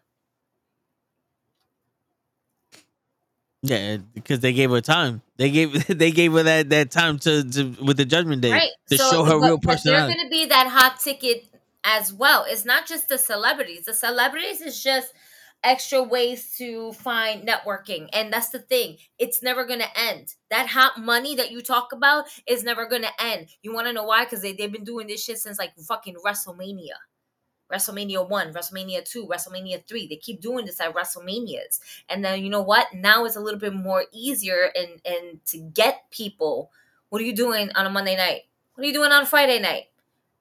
Yeah, because they gave her time. They gave they gave her that that time to, to with the Judgment Day right. to so show her but- real personality. they're going to be that hot ticket as well. It's not just the celebrities. The celebrities is just extra ways to find networking and that's the thing it's never going to end that hot money that you talk about is never going to end you want to know why because they, they've been doing this shit since like fucking wrestlemania WrestleMania 1, WrestleMania 2, WrestleMania 3. They keep doing this at WrestleManias. And then you know what? Now it's a little bit more easier and and to get people. What are you doing on a Monday night? What are you doing on a Friday night?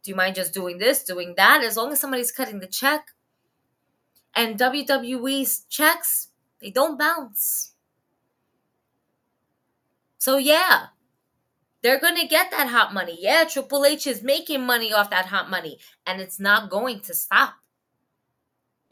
Do you mind just doing this, doing that? As long as somebody's cutting the check. And WWE's checks, they don't bounce. So yeah, they're gonna get that hot money. Yeah, Triple H is making money off that hot money, and it's not going to stop.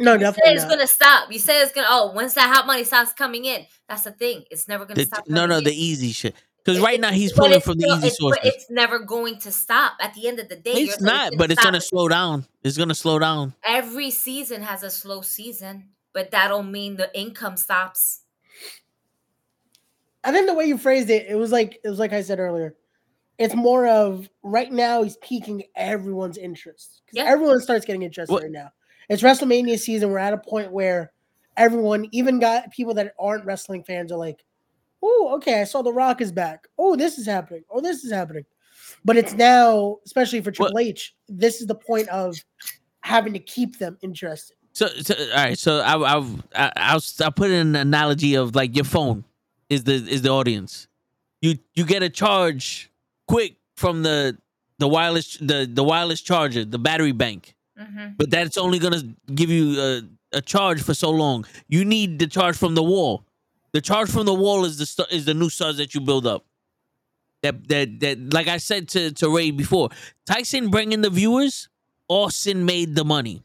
No, You say definitely it's gonna stop. You say it's gonna. Oh, once that hot money starts coming in, that's the thing. It's never gonna stop. no, coming no, in. the easy shit. Because right now he's pulling it's from the still- easy it's- sources. But it's never going to stop. At the end of the day, you're It's not, but it's gonna slow down. It's gonna slow down. Every season has a slow season, but that don't mean the income stops. I think the way you phrased it, it was like it was like I said earlier. It's more of right now he's piquing everyone's interest. 'Cause Yeah. Everyone starts getting interested What- right now. It's WrestleMania season. We're at a point where everyone, even got people that aren't wrestling fans, are like, "Oh, okay, I saw The Rock is back. Oh, this is happening. Oh, this is happening." But it's now, especially for Triple H, this is the point of having to keep them interested. So, so all right. So I, I, I, I'll, I'll put in an analogy of like your phone is the is the audience. You you get a charge quick from the the wireless the the wireless charger, the battery bank. Mm-hmm. but that's only gonna give you a, a charge for so long. You need the charge from the wall. The charge from the wall is the stu- is the new stars that you build up. That that that like I said to to Ray before, Tyson bringing the viewers, Austin made the money.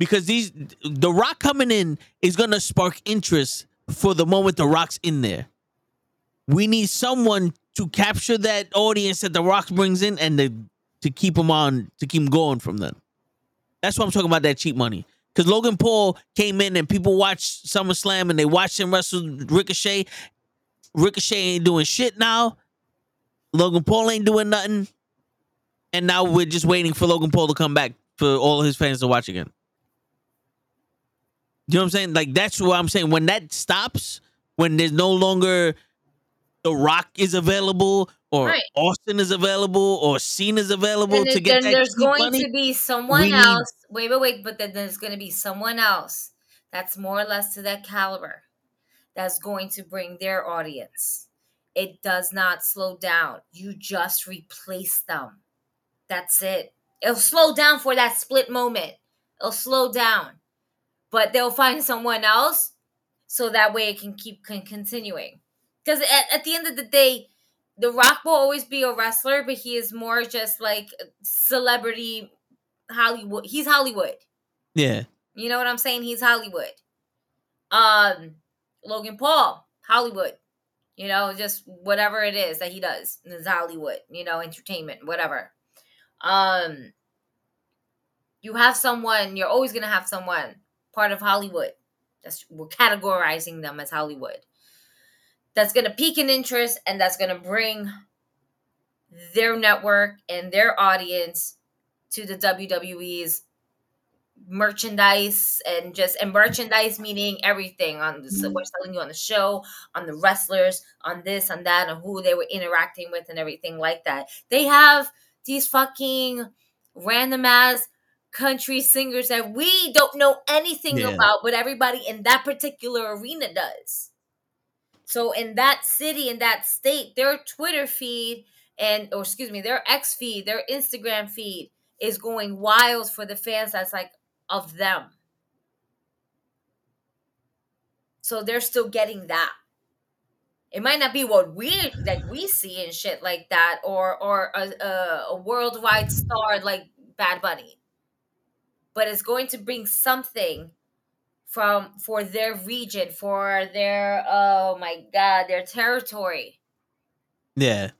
Because these the Rock coming in is gonna spark interest for the moment the Rock's in there. We need someone to capture that audience that the Rock brings in and the to keep them on to keep them going from then. That's why I'm talking about that cheap money. Because Logan Paul came in and people watched SummerSlam and they watched him wrestle Ricochet. Ricochet ain't doing shit now. Logan Paul ain't doing nothing. And now we're just waiting for Logan Paul to come back for all his fans to watch again. You know what I'm saying? Like that's what I'm saying. When that stops, when there's no longer The Rock is available, or Right. Austin is available, or Cena's available Then, to then get that there's going money. to be someone we need- else. Wait, wait, wait. But then there's going to be someone else that's more or less to that caliber that's going to bring their audience. It does not slow down. You just replace them. That's it. It'll slow down for that split moment. It'll slow down, but they'll find someone else so that way it can keep con- continuing. Because at, at the end of the day, The Rock will always be a wrestler, but he is more just like celebrity Hollywood. He's Hollywood. Yeah. You know what I'm saying? He's Hollywood. Um, Logan Paul, Hollywood. You know, just whatever it is that he does is Hollywood. You know, entertainment, whatever. Um, you have someone. You're always gonna have someone part of Hollywood. That's we're categorizing them as Hollywood. That's gonna pique an interest and that's gonna bring their network and their audience to the WWE's merchandise and just and merchandise meaning everything on the so mm-hmm. we're selling you on the show on the wrestlers on this on that on who they were interacting with and everything like that. They have these fucking random ass country singers that we don't know anything Yeah. about but everybody in that particular arena does so in that city in that state their twitter feed and or excuse me their x feed their instagram feed is going wild for the fans that's like of them so they're still getting that. It might not be what we like we see and shit like that, or or a, a, a worldwide star like Bad Bunny, but it's going to bring something from for their region, for their oh my god, their territory Yeah.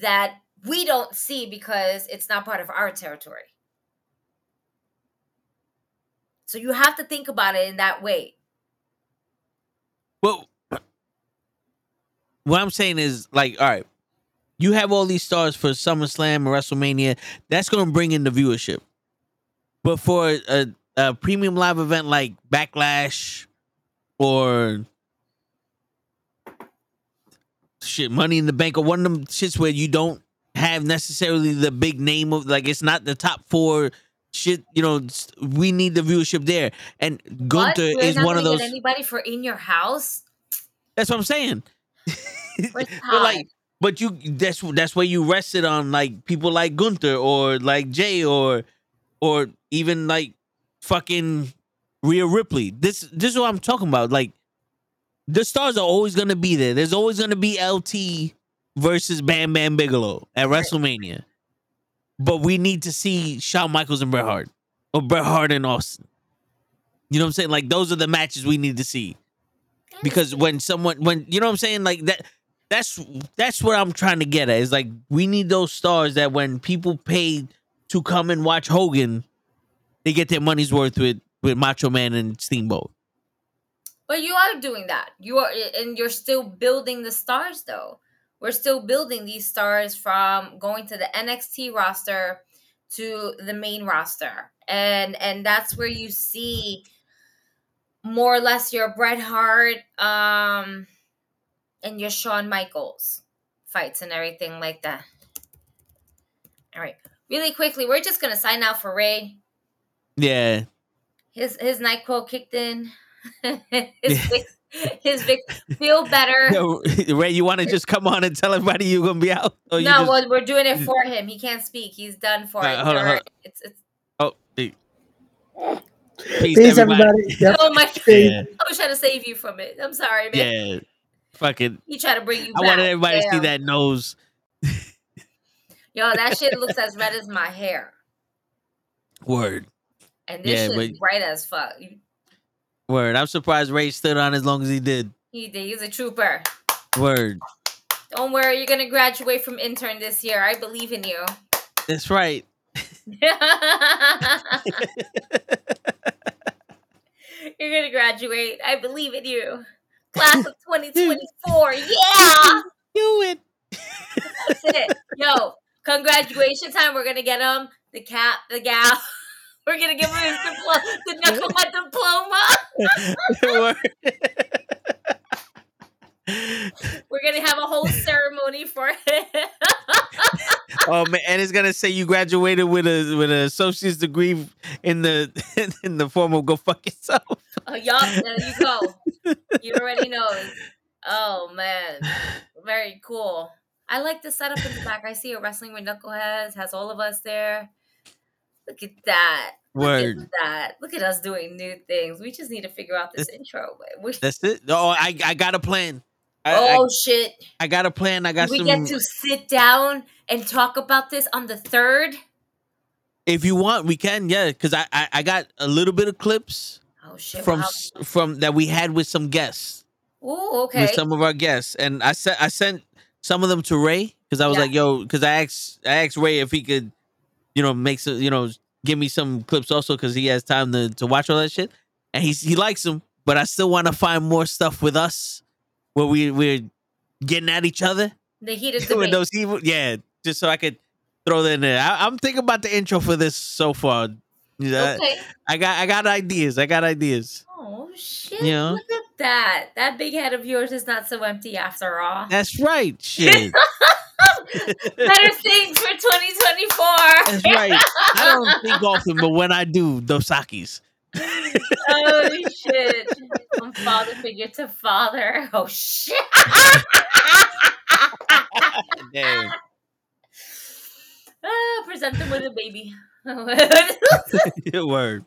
that we don't see because it's not part of our territory. So you have to think about it in that way. Well, what I'm saying is like, all right, you have all these stars for SummerSlam or WrestleMania. That's going to bring in the viewership. But for a, a premium live event like Backlash or shit, Money in the Bank or one of them shits where you don't have necessarily the big name of like it's not the top four shit. You know, we need the viewership there. And? Gunther is one of those. anybody for in your house. That's what I'm saying. But like, but you that's that's where you rested on like people like Gunther or like Jay or or even like fucking Rhea Ripley. This this is what I'm talking about. Like the stars are always gonna be there. There's always gonna be LT versus Bam Bam Bigelow at WrestleMania. But we need to see Shawn Michaels and Bret Hart or Bret Hart and Austin. You know what I'm saying? Like those are the matches we need to see because when someone when you know what I'm saying like that that's that's what I'm trying to get at is like we need those stars that when people pay to come and watch Hogan they get their money's worth with with Macho Man and Steamboat. But you are doing that. You are, and you're still building the stars, though. We're still building these stars from going to the NXT roster to the main roster, and and that's where you see more or less your Bret Hart, um, and your Shawn Michaels fights and everything like that. All right, really quickly, we're just gonna sign out for Ray. Yeah. His his Nyquil kicked in. his Vic, his Vic feel better. Yo, Ray, you want to just come on and tell everybody you're gonna be out? Or no, just- well, we're doing it mm. for him. He can't speak. He's done for Alright, it. hold on, hold on. It's, it's, oh, hey. Peace, Peace, everybody. Yep. oh my! Yeah. I was trying to save you from it. I'm sorry, man. Yeah. Fucking. He tried to bring you I back. wanted everybody to see that nose. Yo, that shit looks as red as my hair, Word. And this Yeah, shit is bright as fuck. Word. I'm surprised Ray stood on as long as he did. He did. He's a trooper. Word. Don't worry, you're gonna graduate from intern this year. I believe in you. That's right. You're gonna graduate. I believe in you. Class of 2024. Yeah. Do it. That's it. Yo, congratulations time. We're gonna get them the cap, the gal. We're gonna give him his diploma, the knucklehead diploma. We're gonna have a whole ceremony for him. oh man, and it's gonna say you graduated with a with an associate's degree in the in the form of go fuck yourself. oh, yup, there you go. You already know. Oh man, very cool. I like the setup in the back. I see a wrestling with knuckleheads. Has all of us there. Look at that. Word. Look at that. Look at us doing new things. We just need to figure out this intro. We- That's it. Oh, I I got a plan. I, oh I, shit. I got a plan. I got we some. get to sit down and talk about this on the third. If you want, we can. Yeah, because I, I I got a little bit of clips Oh shit! from wow. from that we had with some guests Ooh, okay. with some of our guests, and I sent I sent some of them to Ray because I was Yeah. like, yo, because I asked I asked Ray if he could, you know, makes you know, give me some clips also because he has time to to watch all that shit, and he he likes them, but I still want to find more stuff with us where we we're getting at each other. the heated debate. those evil, yeah, just so I could throw that in there. I, I'm thinking about the intro for this so far. Yeah, Okay. I got I got ideas. I got ideas. Oh shit! You know? Look at that. That big head of yours is not so empty after all. That's right. Shit. Better things for 2024. That's right. I don't think often, but when I do, Dos Equis. oh shit! From father figure to father. Oh shit! Damn. Ah, present them with a baby. Your word.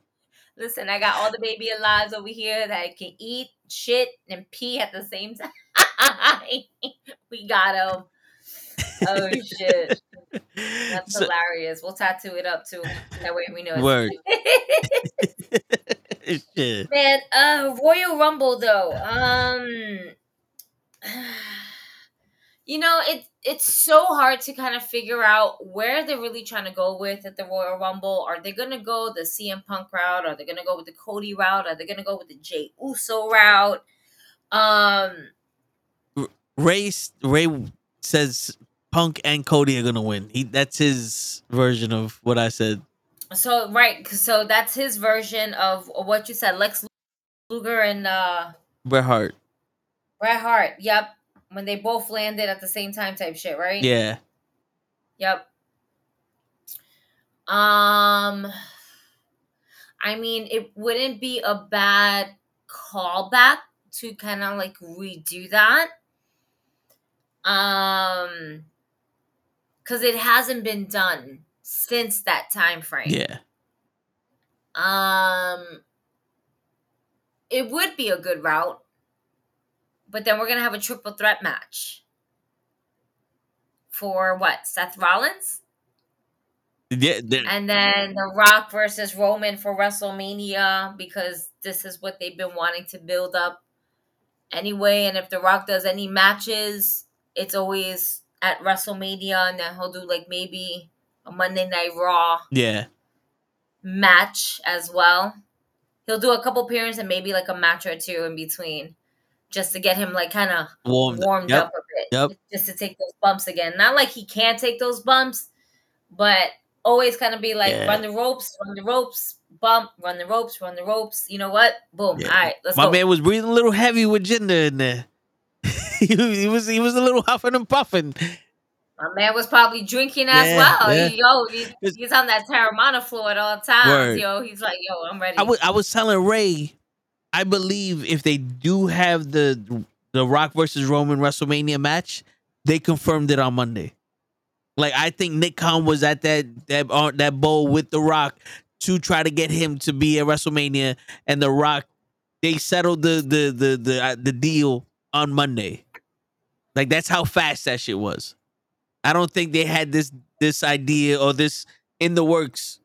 Listen, I got all the baby alives over here that can eat shit and pee at the same time. we got him. Oh shit. That's So- hilarious. We'll tattoo it up too. That way we know. it's- Word. Shit. Man, uh Royal Rumble though. Um you know, it it's so hard to kind of figure out where they're really trying to go with at the Royal Rumble. Are they gonna go the CM Punk route? Are they gonna go with the Cody route? Are they gonna go with the Jay Uso route? Um Ray Ray says Punk and Cody are gonna win. He that's his version of what I said. so right, so that's his version of what you said, Lex Luger and uh Bret Hart. Bret Hart. Yep. When they both landed at the same time type shit, right? Yeah. Yep. Um I mean it wouldn't be a bad callback to kind of like redo that. Um cuz it hasn't been done since that time frame. Yeah. Um it would be a good route. But then we're going to have a triple threat match. For what? Seth Rollins? Yeah. And then The Rock versus Roman for WrestleMania because this is what they've been wanting to build up anyway. And if The Rock does any matches, it's always at WrestleMania, and then he'll do like maybe a Monday Night Raw Yeah. match as well. He'll do a couple appearances and maybe like a match or two in between, just to get him like kind of Warmed, warmed yep. up a bit, Yep. just to take those bumps again. Not like he can't take those bumps, but always kind of be like Yeah. run the ropes, run the ropes, bump, run the ropes, run the ropes. You know what? Boom. Yeah. All right, let's My go. man was breathing a little heavy with Jinder in there. he, was- he was he was a little huffing and puffing. My man was probably drinking as Yeah, well. yeah. Yo, he- he's on that Teremana floor at all times. Word. Yo, he's like, yo, I'm ready. I was I was telling Ray, I believe if they do have the the Rock versus Roman WrestleMania match, they confirmed it on Monday. Like I think Nick Khan was at that that uh, that bowl with the Rock to try to get him to be at WrestleMania, and the Rock they settled the the the the uh, the deal on Monday. Like that's how fast that shit was. I don't think they had this this idea or this in the works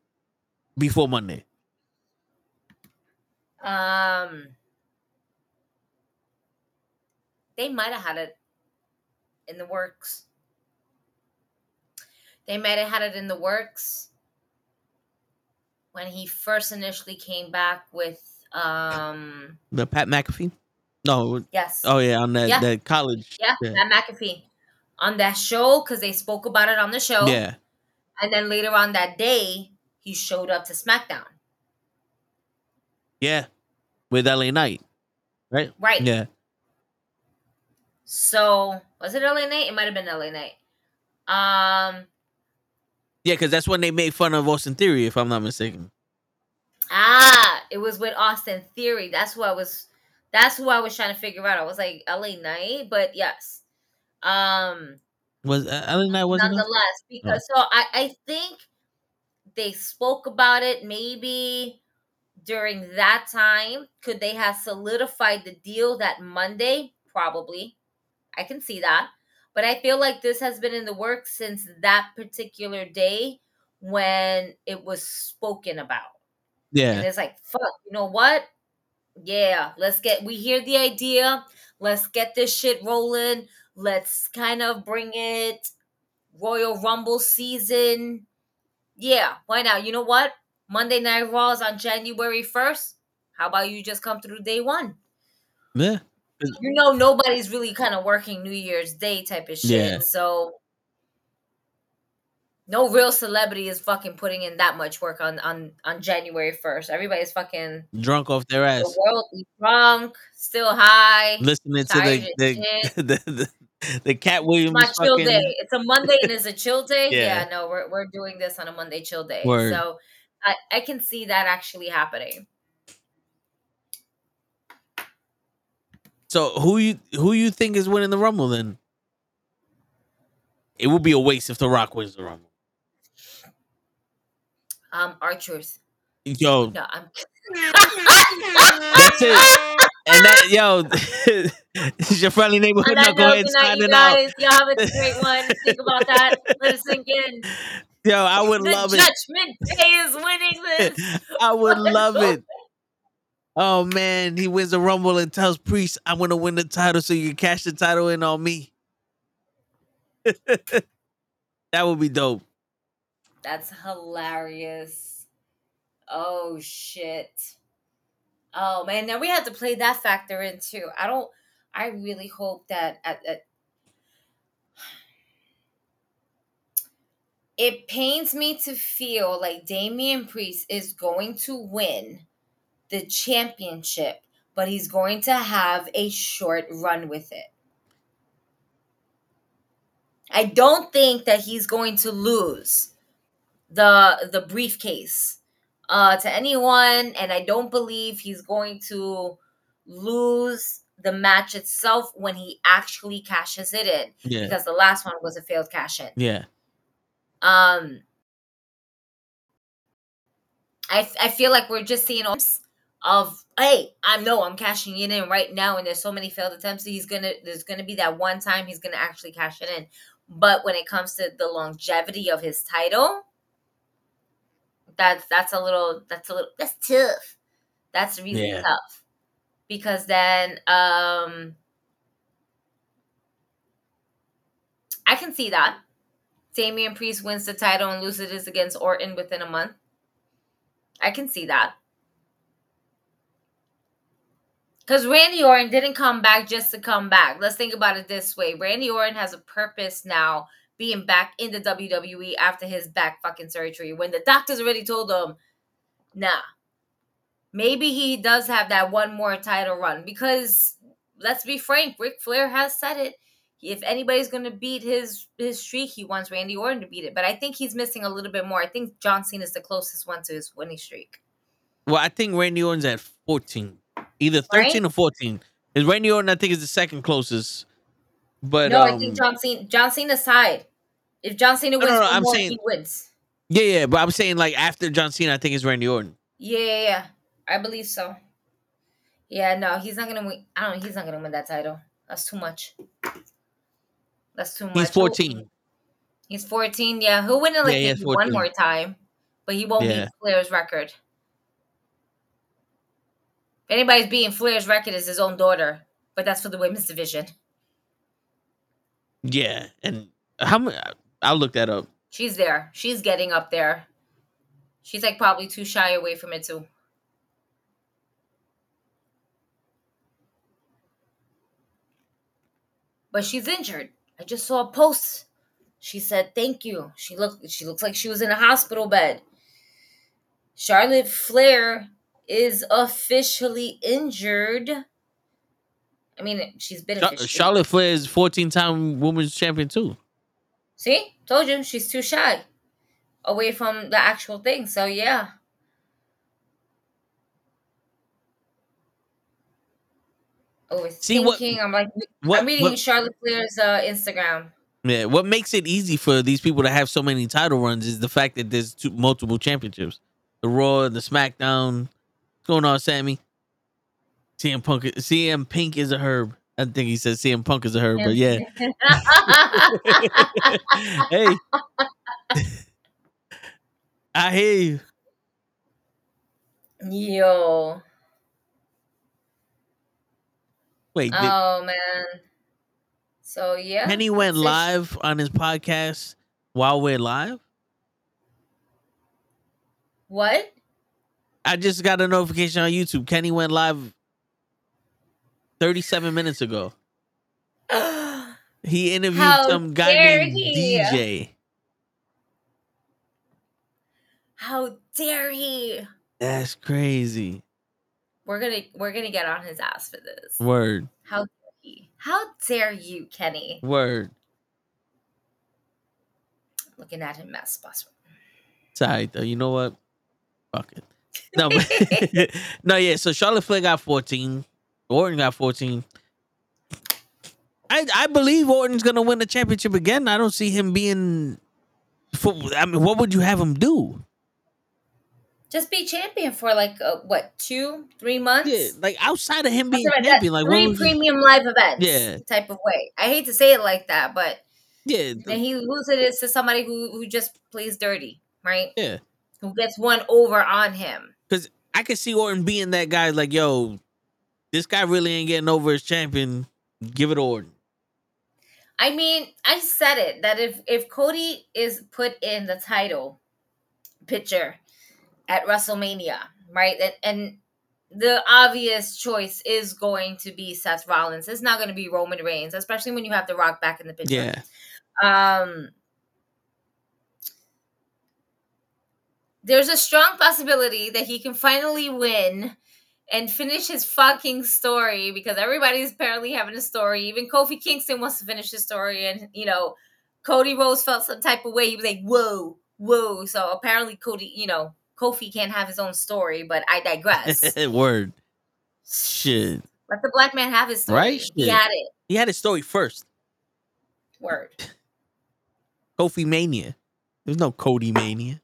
before Monday. Um, they might have had it in the works. They might have had it in the works when he first initially came back with um The Pat McAfee? No. yes Oh yeah, on that Yeah. that college. yeah, Yeah. Pat McAfee on that show because they spoke about it on the show Yeah. and then later on that day he showed up to SmackDown Yeah. With LA Knight. Right? right Yeah. so was it LA Knight it might have been LA Knight um Yeah, because that's when they made fun of Austin Theory, if I'm not mistaken. Ah, it was with Austin Theory. That's what I was. That's who I was trying to figure out. I was like LA Knight, but yes. Um, Was uh, LA Knight wasn't it? nonetheless, because so I I think they spoke about it maybe during that time. Could they have solidified the deal that Monday? Probably. I can see that. But I feel like this has been in the works since that particular day when it was spoken about. And Yeah. it's like, fuck, you know what? Yeah, let's get, we hear the idea. Let's get this shit rolling. Let's kind of bring it Royal Rumble season. Yeah, why not? You know what? Monday Night Raw is on January 1st. How about you just come through day one? Yeah. You know, nobody's really kind of working New Year's Day type of shit. Yeah. So, no real celebrity is fucking putting in that much work on on on January 1st. Everybody's fucking Drunk off their ass. the worldly drunk, still high. Listening to the the, the, the, the Katt Williams my chill fucking- day. It's a Monday and it's a chill day. Yeah. yeah. no, we're we're doing this on a Monday chill day. Word. So I, I can see that actually happening. So who you who you think is winning the Rumble then? It would be a waste if The Rock wins the Rumble. Um, truth. Yo, No, I'm that's it. And that yo, this is your friendly neighborhood that note, knucklehead good night, you out. guys. Y'all have a great one. Think about that. Let us sink in. Yo, I would the love it. Judgment Day is winning this. I would love it. Oh man, he wins the rumble and tells Priest, "I'm gonna win the title, so you can cash the title in on me." that would be dope. That's hilarious. Oh shit. Oh man, now we have to play that factor in too. I don't. I really hope that at, at it pains me to feel like Damian Priest is going to win the championship, but he's going to have a short run with it. I don't think that he's going to lose the the briefcase uh to anyone and I don't believe he's going to lose the match itself when he actually cashes it in Yeah. because the last one was a failed cash in. Yeah, Um, I I feel like we're just seeing all of hey, I know I'm cashing it in right now, and there's so many failed attempts. He's gonna there's gonna be that one time he's gonna actually cash it in. But when it comes to the longevity of his title, that's that's a little that's a little that's tough. That's really Yeah. tough because then um I can see that. Damian Priest wins the title and loses it against Orton within a month. I can see that. Because Randy Orton didn't come back just to come back. Let's think about it this way Randy Orton has a purpose now being back in the WWE after his back fucking surgery. When the doctors already told him, nah, maybe he does have that one more title run. Because let's be frank, Ric Flair has said it. If anybody's going to beat his his streak, he wants Randy Orton to beat it. But I think he's missing a little bit more. I think John Cena is the closest one to his winning streak. well, I think Randy Orton's at 14, either 13 Right? or 14. Is Randy Orton? I think is the second closest. But no, um, I think John Cena John Cena's side. If John Cena wins, no, no, one I'm more, saying- he wins. yeah, yeah. But I'm saying like after John Cena, I think it's Randy Orton. Yeah, yeah, yeah. I believe so. Yeah, no, he's not gonna win. I don't. He's not gonna win that title. That's too much. That's too much. He's He'll- 14. He's 14. Yeah, he'll win it like Yeah, one more time, but he won't Yeah. beat Flair's record. If anybody's beating Flair's record, is his own daughter, but that's for the women's division. Yeah, and how many? I'll look that up. She's there. She's getting up there. She's like probably too shy away from it too. But she's injured. I just saw a post. She said thank you. She looked she looks like she was in a hospital bed. Charlotte Flair is officially injured. I mean, she's been Char- Charlotte Flair is 14 time women's champion too. See, told you she's too shy away from the actual thing. So yeah. Overthinking. See, what- I'm like, what- I'm reading what- Charlotte Flair's uh, Instagram. Yeah, what makes it easy for these people to have so many title runs is the fact that there's two, multiple championships: the Raw, the SmackDown. What's going on, Sammy? CM Punk, CM Pink is a herb. I think he said CM Punk is a herb, but yeah. hey, I hear you. Yo. Wait, did, Oh man. So yeah. Kenny went that's live on his podcast while we're live. What? I just got a notification on YouTube. Kenny went live 37 minutes ago. He interviewed How some guy named he. DJ. How dare he? That's crazy. We're gonna we're gonna get on his ass for this. Word. How dare he? How dare you, Kenny? Word. Looking at him. It's all right, though. You know what? Fuck it. No, no, yeah. So Charlotte Flair got 14. Orton got 14. I I believe Orton's gonna win the championship again. I don't see him being. I mean, what would you have him do? just be champion for like uh, what two, three months. Yeah, like outside of him being that. champion, like three premium live events. Yeah. type of way. I hate to say it like that, but yeah, then he loses it to somebody who who just plays dirty, right? yeah. Who gets one over on him. Because I could see Orton being that guy, like, yo, this guy really ain't getting over his champion. Give it to Orton. I mean, I said it that if if Cody is put in the title picture at WrestleMania, right, and, and the obvious choice is going to be Seth Rollins. It's not going to be Roman Reigns, especially when you have The Rock back in the picture. Yeah. Um, there's a strong possibility that he can finally win and finish his fucking story because everybody's apparently having a story. Even Kofi Kingston wants to finish his story, and you know, Cody Rhodes felt some type of way. He was like, "Whoa, whoa!" So apparently, Cody, you know, Kofi can't have his own story. But I digress. Word. Shit. Let the black man have his story. Right? He had it. He had his story first. Word. Kofi Mania. There's no Cody Mania.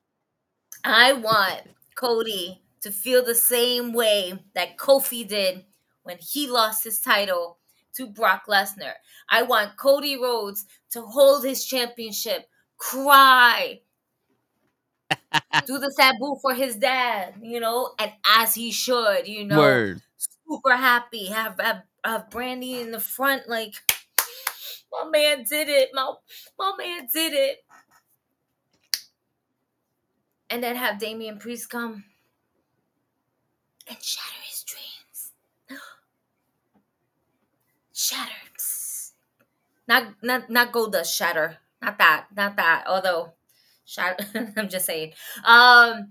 I want Cody to feel the same way that Kofi did when he lost his title to Brock Lesnar. I want Cody Rhodes to hold his championship, cry, do the sabu for his dad, you know, and as he should, you know, Word. super happy, have, have have Brandi in the front, like my man did it, my my man did it. And then have Damian Priest come and shatter his dreams. Shattered. Not not not Goldust shatter. Not that. Not that. Although shatter I'm just saying. Um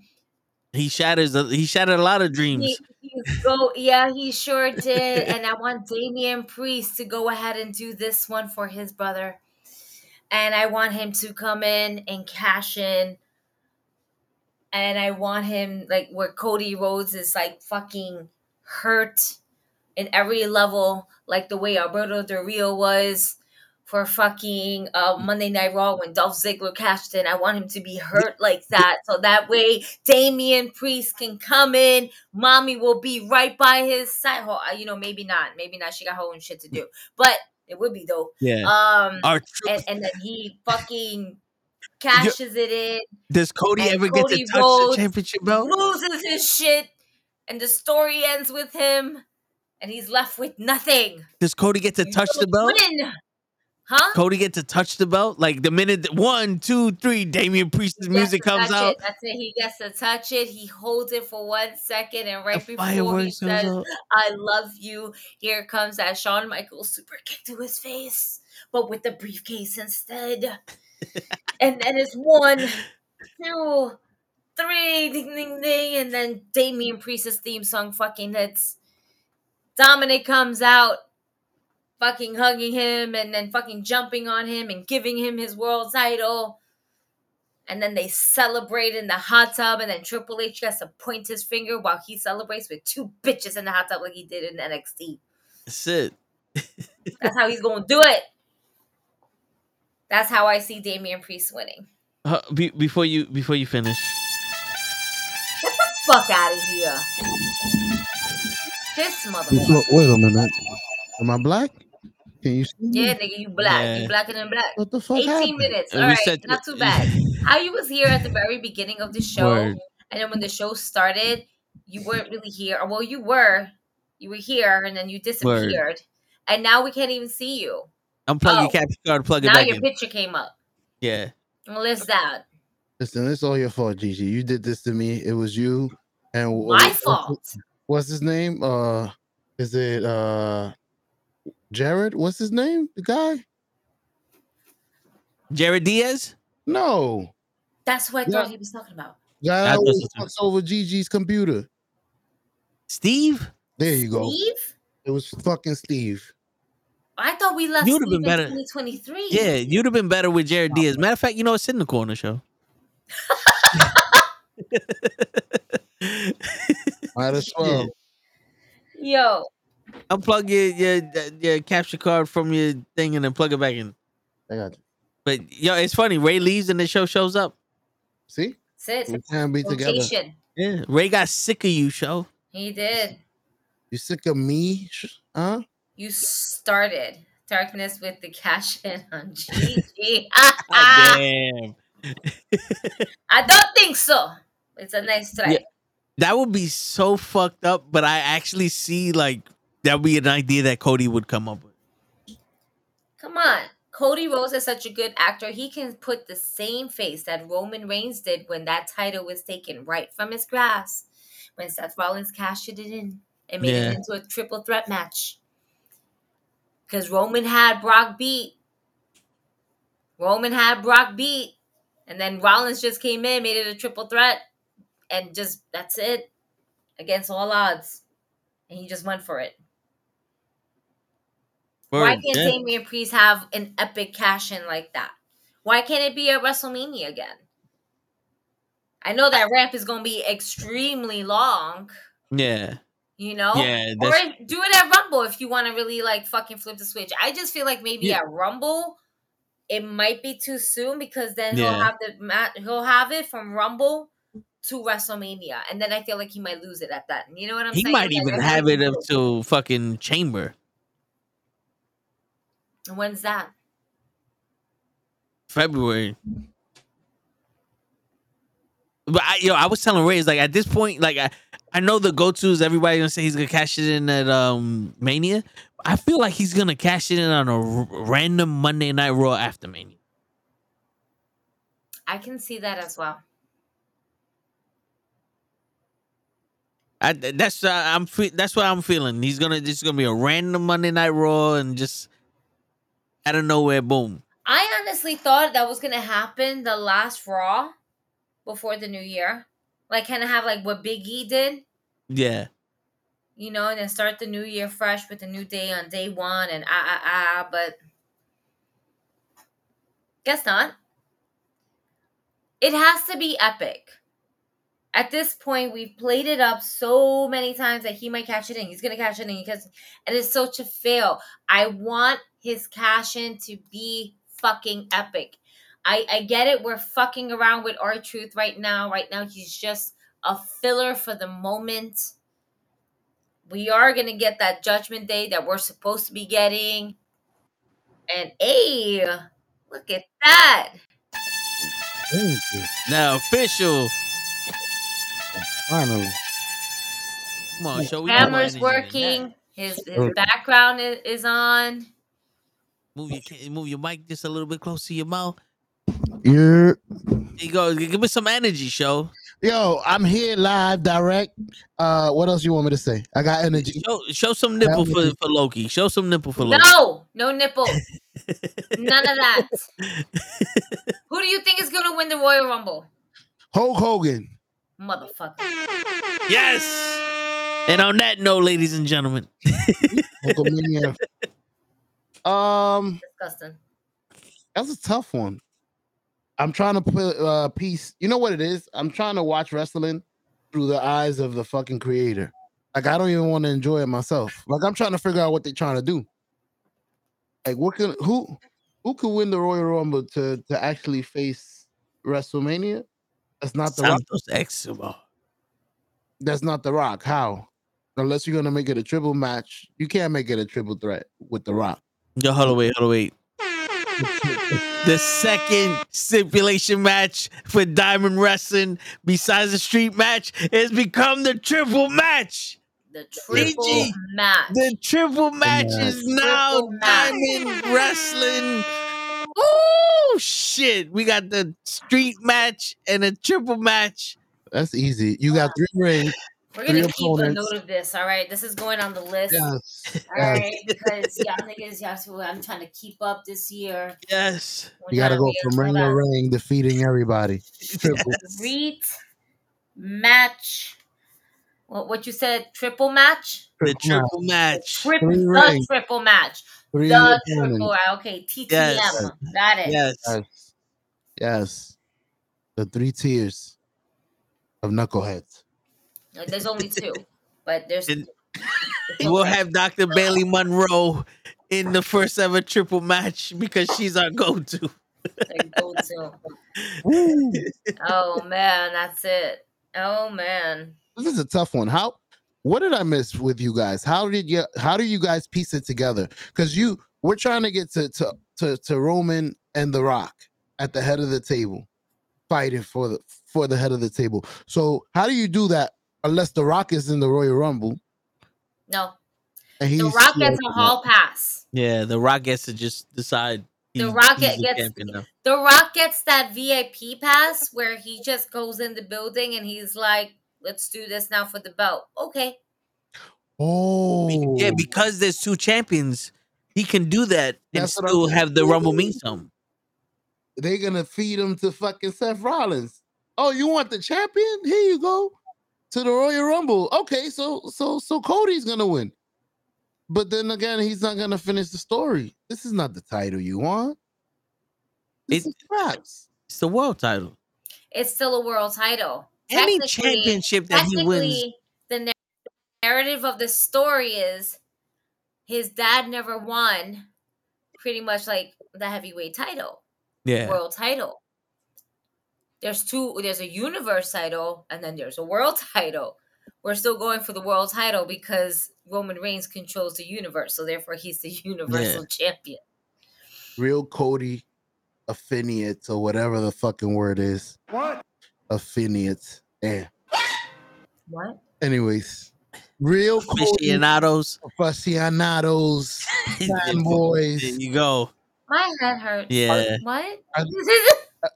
He shatters. A, he shattered a lot of dreams. he, he's go yeah, he sure did. and I want Damian Priest to go ahead and do this one for his brother. And I want him to come in and cash in. And I want him like where Cody Rhodes is like fucking hurt in every level, like the way Alberto Del Rio was for fucking uh, Monday Night Raw when Dolph Ziggler cashed in. I want him to be hurt like that, so that way Damian Priest can come in. Mommy will be right by his side. Uh, You know, maybe not. Maybe not. She got her own shit to do, but it would be dope. Yeah. Um, Our and, and then he fucking cashes it in Does Cody ever get Cody to touch Rhodes the championship belt? loses his shit, and the story ends with him, and he's left with nothing. Does Cody get to touch the belt? Win. Huh? Cody get to touch the belt? Like the minute that- one, two, three, Damian Priest's music to comes touch out. It. That's it. He gets to touch it. He holds it for one second, and right The before he says. "I love you," here comes that Shawn Michaels super kick to his face, but with the briefcase instead. And then it's one, two, three, ding ding ding, and then Damian mm. Priest's theme song fucking hits. Dominic comes out, fucking hugging him and then fucking jumping on him and giving him his world title. And then they celebrate in the hot tub, and then Triple H gets to point his finger while he celebrates with two bitches in the hot tub like he did in NXT. That's it. That's how he's gonna do it. That's how I see Damian Priest winning. Uh, be, before you before you finish, Get the fuck out of here. This motherfucker. Wait a minute. Am I black? Can you see? Yeah, nigga, you black. Yeah. You blacker than black. What the fuck 18 happened? minutes. All right, All we said- not too bad. How you was here at the very beginning of the show, Word. and then when the show started, you weren't really here. Well, you were. You were here, and then you disappeared. And now we can't even see you. Unplug Oh. your capture card, plug it now back your in. picture came up. Yeah. List that. Listen, it's all your fault, Gigi. You did this to me. It was you. And wh- My what's- fault. What's his name? Uh, is it uh, Jared? What's his name? The guy? Jared Diaz. No, That's what I thought Yeah. he was talking about. guy That's always what's- fucks over Gigi's computer. Steve. There you go. Steve? It was fucking Steve. I thought we left You'd have been in better. 2023. Yeah, you'd have been better with Jared Diaz. Matter of fact, you know, it's in the corner show. Might as well. Yo, Unplug your, your your capture card from your thing and then plug it back in. I got you. But yo, it's funny. Ray leaves and the show shows up. See, Sid. we can't be together. Rotation. Yeah, Ray got sick of you, show. He did. You sick of me? Huh? You started darkness with the cash in on GG. Damn. I don't think so. It's a nice try. Yeah. That would be so fucked up, but I actually see like that would be an idea that Cody would come up with. Come on. Cody Rhodes is such a good actor. He can put the same face that Roman Reigns did when that title was taken right from his grasp. When Seth Rollins cashed it in and made Yeah. it into a triple threat match. Because Roman had Brock beat. Roman had Brock beat. And then Rollins just came in, made it a triple threat. And just, that's it. Against all odds. And he just went for it. Why can't yeah. Damian Priest have an epic cash in like that? Why can't it be at WrestleMania again? I know that ramp is going to be extremely long, Yeah. You know? Yeah, Or do it at Rumble if you want to really like fucking flip the switch. I just feel like maybe Yeah. at Rumble it might be too soon because then he'll have the he'll have it from Rumble to WrestleMania and then I feel like he might lose it at that. You know what I'm He saying? He might Like, even have it up to fucking chamber When's that? February. But I, yo, I was telling Ray, it's like at this point, like I, I know the go to is everybody gonna say he's gonna cash it in at um Mania. I feel like he's gonna cash it in on a r- random Monday Night Raw after Mania. I can see that as well. I, that's uh, I'm fe- that's what I'm feeling. He's gonna just gonna be a random Monday Night Raw and just out of nowhere, boom. I honestly thought that was gonna happen the last Raw before the new year. Like kind of have like what Big E did, Yeah, you know, and then start the new year fresh with a new day on day one and ah ah ah, but guess not. It has to be epic. At this point, we've played it up so many times that he might catch it in. He's gonna catch it in because it is such a fail. I want his cash in to be fucking epic. I, I get it. We're fucking around with R-Truth right now. Right now, he's just a filler for the moment. We are gonna get that judgment day that we're supposed to be getting. And hey, look at that. now official. Finally. Come on, show we got Camera's energy than that. working. His his background is, is on. Move your move your mic just a little bit closer to your mouth. Yeah. There you go. Give me some energy, show. Yo, I'm here live, direct. Uh, what else you want me to say? I got energy. Show show some nipple for, me- for Loki. Show some nipple for Loki. No, no nipple. None of that. Who do you think is gonna win the Royal Rumble? Hulk Hogan. Motherfucker. Yes. And on that note, ladies and gentlemen, um, Disgusting. that's a tough one. I'm trying to put uh piece. You know what it is? I'm trying to watch wrestling through the eyes of the fucking creator. Like I don't even want to enjoy it myself. Like I'm trying to figure out what they're trying to do. Like what can who who could win the Royal Rumble to to actually face WrestleMania? That's not the Rock. Santos Eximo. That's not the Rock. How? Unless you're gonna make it a triple match, you can't make it a triple threat with the Rock. Yo, hold on, wait, hold on, wait. The second stipulation match for Diamond Wrestling, besides the street match, has become the triple match. The triple DG, match. The triple match match. is now Triple match. Diamond Wrestling. Oh shit! We got the street match and a triple match. That's easy. You got three rings. We're gonna three keep a note of this, all right? This is going on the list. Yes. All yes. right, because y'all niggas, y'all, so I'm trying to keep up this year. Yes. We're You gotta go from ring to ring, defeating everybody. Triple. Reet match. What what you said? Triple match. The Triple match. triple match. Triple Three the rings. triple match. Three the opponents. triple. Okay, TTM. Yes. Got it. Yes. Yes. Yes. The three tiers of knuckleheads. There's only two, but there's. And- We'll have Dr. Bailey Monroe in the first ever triple match because she's our go-to. Go to. Oh man, that's it. Oh man. This is a tough one. How? What did I miss with you guys? How did you? How do you guys piece it together? Because you, we're trying to get to to to, to Roman and The Rock at the head of the table, fighting for the for the head of the table. So how do you do that unless The Rock is in the Royal Rumble No. and he's The Rock gets a hall pass. Yeah, The Rock gets to just decide. The Rock he's get- the gets- The Rock gets that VIP pass where he just goes in the building and he's like, "Let's do this now for the belt." Okay. Oh, Yeah, because there's two champions, he can do that and That's what I'm still have the Rumble mean saying. something. they're gonna feed him to fucking Seth Rollins. Oh, you want the champion? Here you go to the Royal Rumble. Okay, so so so Cody's gonna win. But then again, he's not gonna finish the story. This is not the title you want. This It- is craps. It's the world title. It's still a world title. Any championship that he wins, the narrative of the story is his dad never won pretty much like the heavyweight title, yeah, world title. There's two, there's a universe title and then there's a world title. We're still going for the world title because Roman Reigns controls the universe, so therefore he's the universal champion. Real Cody affiniates or whatever the fucking word is. What? Affiniates. Yeah. What? Anyways, real Cody aficionados. aficionados, there you go. My head hurts. Yeah. What?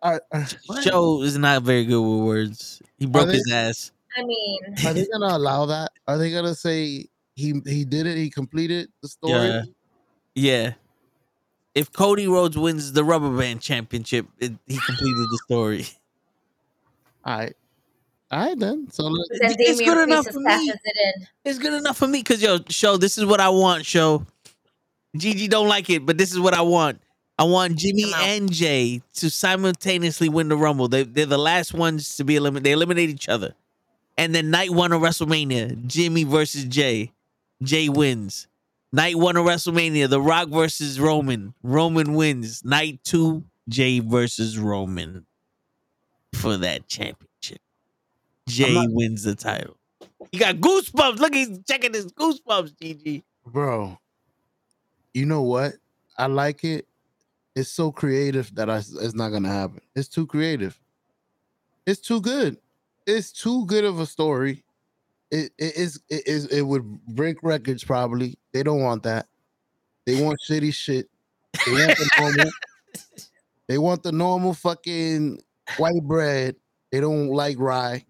Are- Are, are, Joe is not very good with words. He broke they- his ass. I mean, are they gonna allow that? Are they gonna say he he did it? He completed the story. Yeah. Yeah. If Cody Rhodes wins the rubber band championship, it, he completed the story. All right. All right then. So let- then It's good enough for me. it. It's good enough for me because yo, show this is what I want. Show Gigi don't like it, but this is what I want. I want Jimmy and Jay to simultaneously win the Rumble. They, they're the last ones to be eliminated. They eliminate each other, and then night one of WrestleMania, Jimmy versus Jay. Jay wins. Night one of WrestleMania, The Rock versus Roman. Roman wins. Night two, Jay versus Roman for that championship. Jay not- wins the title. He got goosebumps. Look, he's checking his goosebumps, GG. bro. You know what? I like it. It's so creative that I, it's not gonna happen. It's too creative. It's too good. It's too good of a story. It it is it is it would break records probably. They don't want that. They want shitty shit. They want the normal. they want the normal fucking white bread. They don't like rye.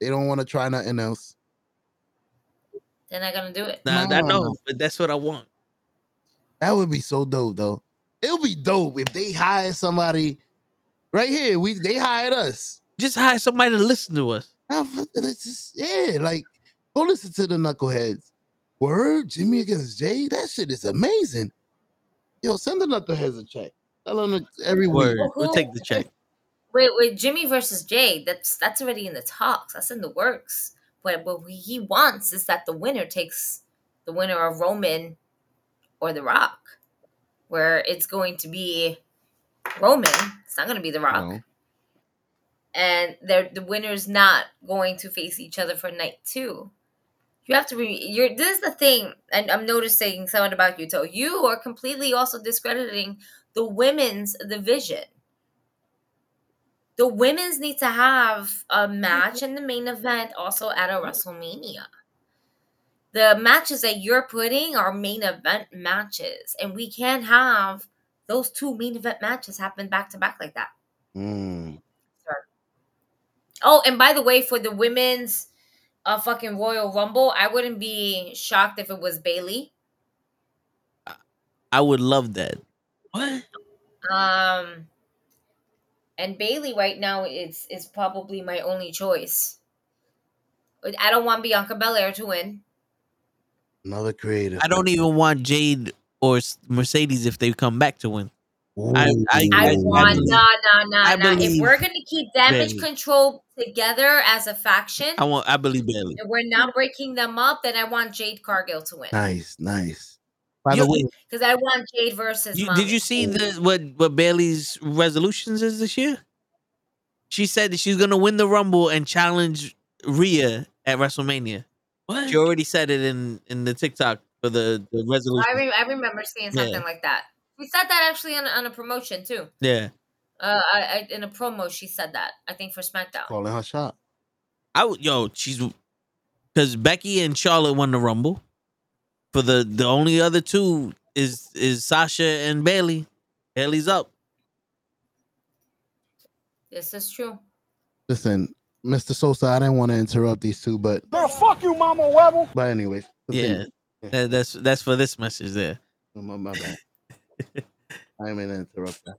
They don't want to try nothing else. They're not gonna do it. Nah, I No. know, but that's what I want. That would be so dope, though. It would be dope if they hire somebody right here. We they hired us. Just hire somebody to listen to us. Now, f- it's just- yeah, like go listen to the knuckleheads. Word, Jimmy against Jay. That shit is amazing. Yo, send the knuckleheads a check. Tell them every. Word. We'll take the check. Wait, wait, Jimmy versus Jay. That's that's already in the talks. That's in the works. But what he wants is that the winner takes the winner of Roman or The Rock, where it's going to be Roman. It's not going to be The Rock, No. and they're, the winner's not going to face each other for night two. You have to be. You're. This is the thing, and I'm noticing something about you, Toe. You are completely also discrediting the women's division the women's need to have a match in the main event also at a WrestleMania. The matches that you're putting are main event matches, and we can't have those two main event matches happen back to back like that. Mm. Oh, and by the way, for the women's uh fucking Royal Rumble, I wouldn't be shocked if it was Bayley. I would love that. What? Um and Bayley right now is is probably my only choice. I don't want Bianca Belair to win. Another creative. I don't even want Jade or Mercedes if they come back to win. I- I- I I want believe- nah nah nah I nah. If we're gonna keep damage Bayley. control together as a faction, I want. I believe Bayley. and we're not breaking them up, then I want Jade Cargill to win Nice, nice. By You- the way, because I want Jade versus. You, did you see the what what Bayley's resolutions is this year? she said that she's gonna win the Rumble and challenge Rhea at WrestleMania. What? She already said it in in the TikTok for the, the resolution. I, re- I remember seeing something Yeah. like that. She said that actually on, a- on a promotion too. yeah, Uh, I, I in a promo she said that. I think for SmackDown. Calling her shot. I would yo she's because Becky and Charlotte won the Rumble. For the the only other two is is Sasha and Bayley. Bayley's up. This is true. Listen, Mr. Sosa, I didn't want to interrupt these two, but fuck you, Mama Webble. but anyways. Yeah, that, that's that's for this message there. Oh, My, my bad. I mean to interrupt that.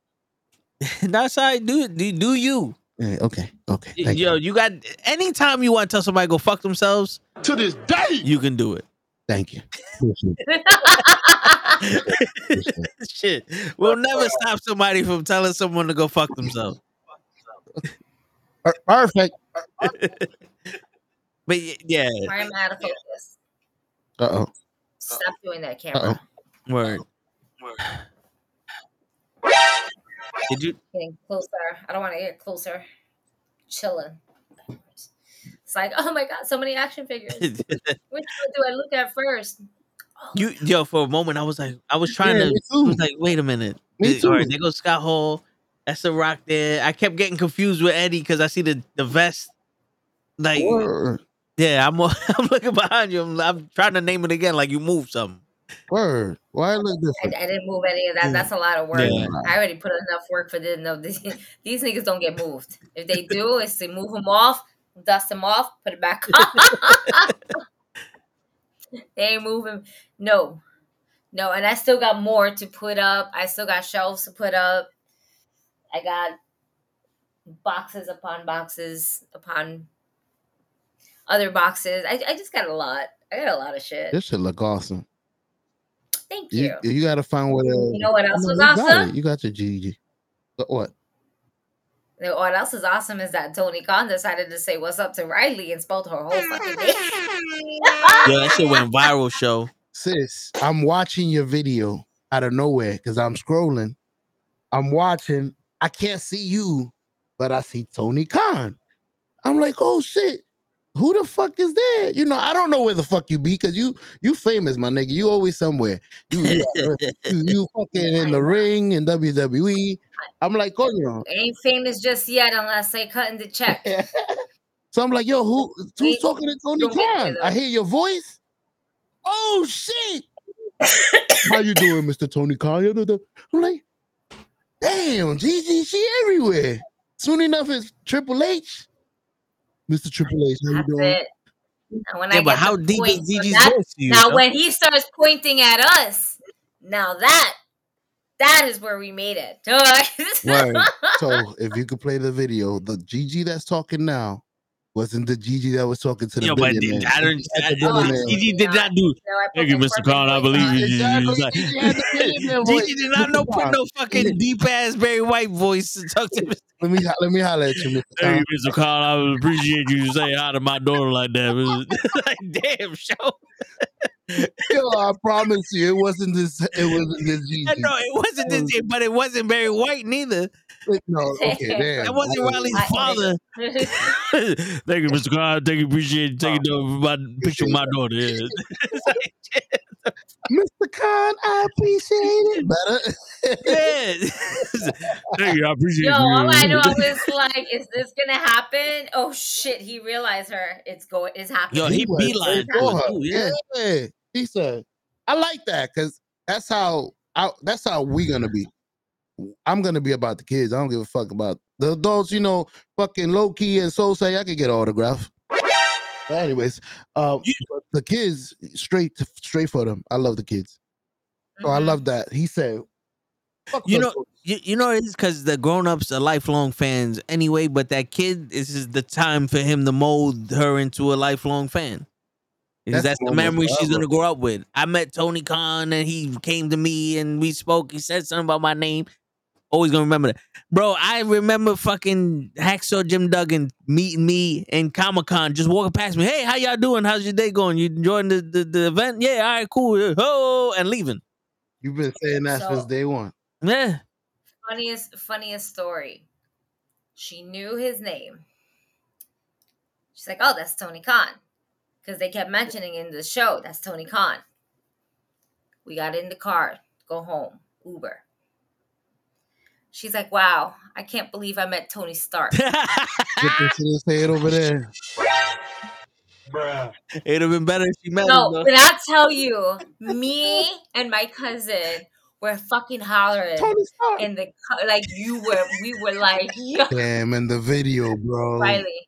that's how I do it. Do, do you? Yeah, okay, okay. Thank Yo, you got anytime you want to tell somebody go fuck themselves To this day. you can do it. Thank you. Shit, we'll never stop somebody from telling someone to go fuck themselves. Per- Perfect. But y- yeah, Sorry, I'm out of focus. Uh oh. Stop doing that, camera. oh. word. Did you? Getting closer. I don't want to get closer. Chilling. It's like, oh my god, so many action figures. Which one do I look at first? you yo for a moment I was like I was trying Yeah, to me I was like wait a minute Me Th- all right too. there goes Scott Hall that's the Rock there I kept getting confused with Eddie because I see the the vest like Word. yeah I'm I'm looking behind you I'm, I'm trying to name it again like you moved something Word. Why it look I, different? I didn't move any of that. Yeah. That's a lot of work. Yeah. I already put enough work for this. No, these, these niggas don't get moved. If they do, it's to move them off, dust them off, put it back on. they ain't moving. No, no, and I still got more to put up. I still got shelves to put up. I got boxes upon boxes upon other boxes. I, I just got a lot. I got a lot of shit. This should look awesome. Thank you. You you gotta find what. Uh, You know what else no, was you got awesome? it. You got your GG. But what? You know, What else is awesome is that Tony Khan decided to say what's up to Riley and spelled her whole fucking name. yo that shit went viral show Sis, I'm watching your video out of nowhere because I'm scrolling. I'm watching. I can't see you, but I see Tony Khan. I'm like, oh shit. Who the fuck is that? You know, I don't know where the fuck you be because you you famous, my nigga. You always somewhere. You you, you, fucking in the ring in WWE. I'm like, oh, you know. Ain't famous just yet unless they cutting the check. So I'm like, yo, who who's talking to Tony Khan? I hear your voice. Oh shit! How you doing, Mr. Tony Khan? You know the- I'm like, damn, Gigi, she everywhere. Soon enough, it's Triple H. Mr. Triple H, how you That's doing? it. When yeah I but how the deep is point, so Gigi's that- voice now yo? when he starts pointing at us, now that that is where we made it. Word. So if you could play the video, the Gigi that's talking now wasn't the Gigi that was talking to the Yo, but billionaire. I don't. At the Oh. Gigi did not do. I put Thank you, Mr. perfect Khan. I believe you. Exactly. It's Gigi had the billionaire voice. Gigi did not know Mr. put Khan. no fucking deep ass Barry White voice to talk to me. Let me let me holler at you, Mr. Khan. Thank you, Mr. Khan. I would appreciate you saying hi to my daughter like that. like, damn, show. Yo, I promise you, it wasn't this. It wasn't this Gigi. No, it wasn't this, but it wasn't Barry White neither. No, okay, damn. That wasn't Riley's I- father. Thank you, Mr. Khan. Thank you, appreciate you taking the oh. my picture of my daughter. Yeah. Mr. Khan, I appreciate it. Better. yeah. Thank you, I appreciate Yo, you. all I know was like, is this gonna happen? Oh shit, he realized her. It's going. It's happening. Yo, he was beeline straight for her. yeah. yeah. He said, I like that because that's how I, that's how we gonna be. I'm gonna be about the kids. I don't give a fuck about the adults. You know, fucking low key and soul say I could get autograph. But anyways, um, but the kids straight straight for them. I love the kids. So I Mhm. love that. He said, You know, you, you know it's because the grown-ups are lifelong fans anyway but that kid this is the time for him to mold her into a lifelong fan That's that's, the memory she's gonna grow up with i met tony khan and he came to me and we spoke he said something about my name always gonna remember that bro i remember fucking hacksaw jim duggan meeting me in comic-con just walking past me hey how y'all doing how's your day going you enjoying the, the, the event yeah all right cool oh and leaving You've been saying that since day one. yeah funniest funniest story. She knew his name. She's like, "Oh, that's Tony Khan," because they kept mentioning in the show that's Tony Khan. We got in the car, go home, Uber. She's like, "Wow, I can't believe I met Tony Stark." Get this to his head over there. Bruh. It'd have been better if she met No, him. though. when I tell you, me and my cousin were fucking hollering Tony Stark. in the car, like you were. We were like, "Yo, Damn, in the video, bro. Riley."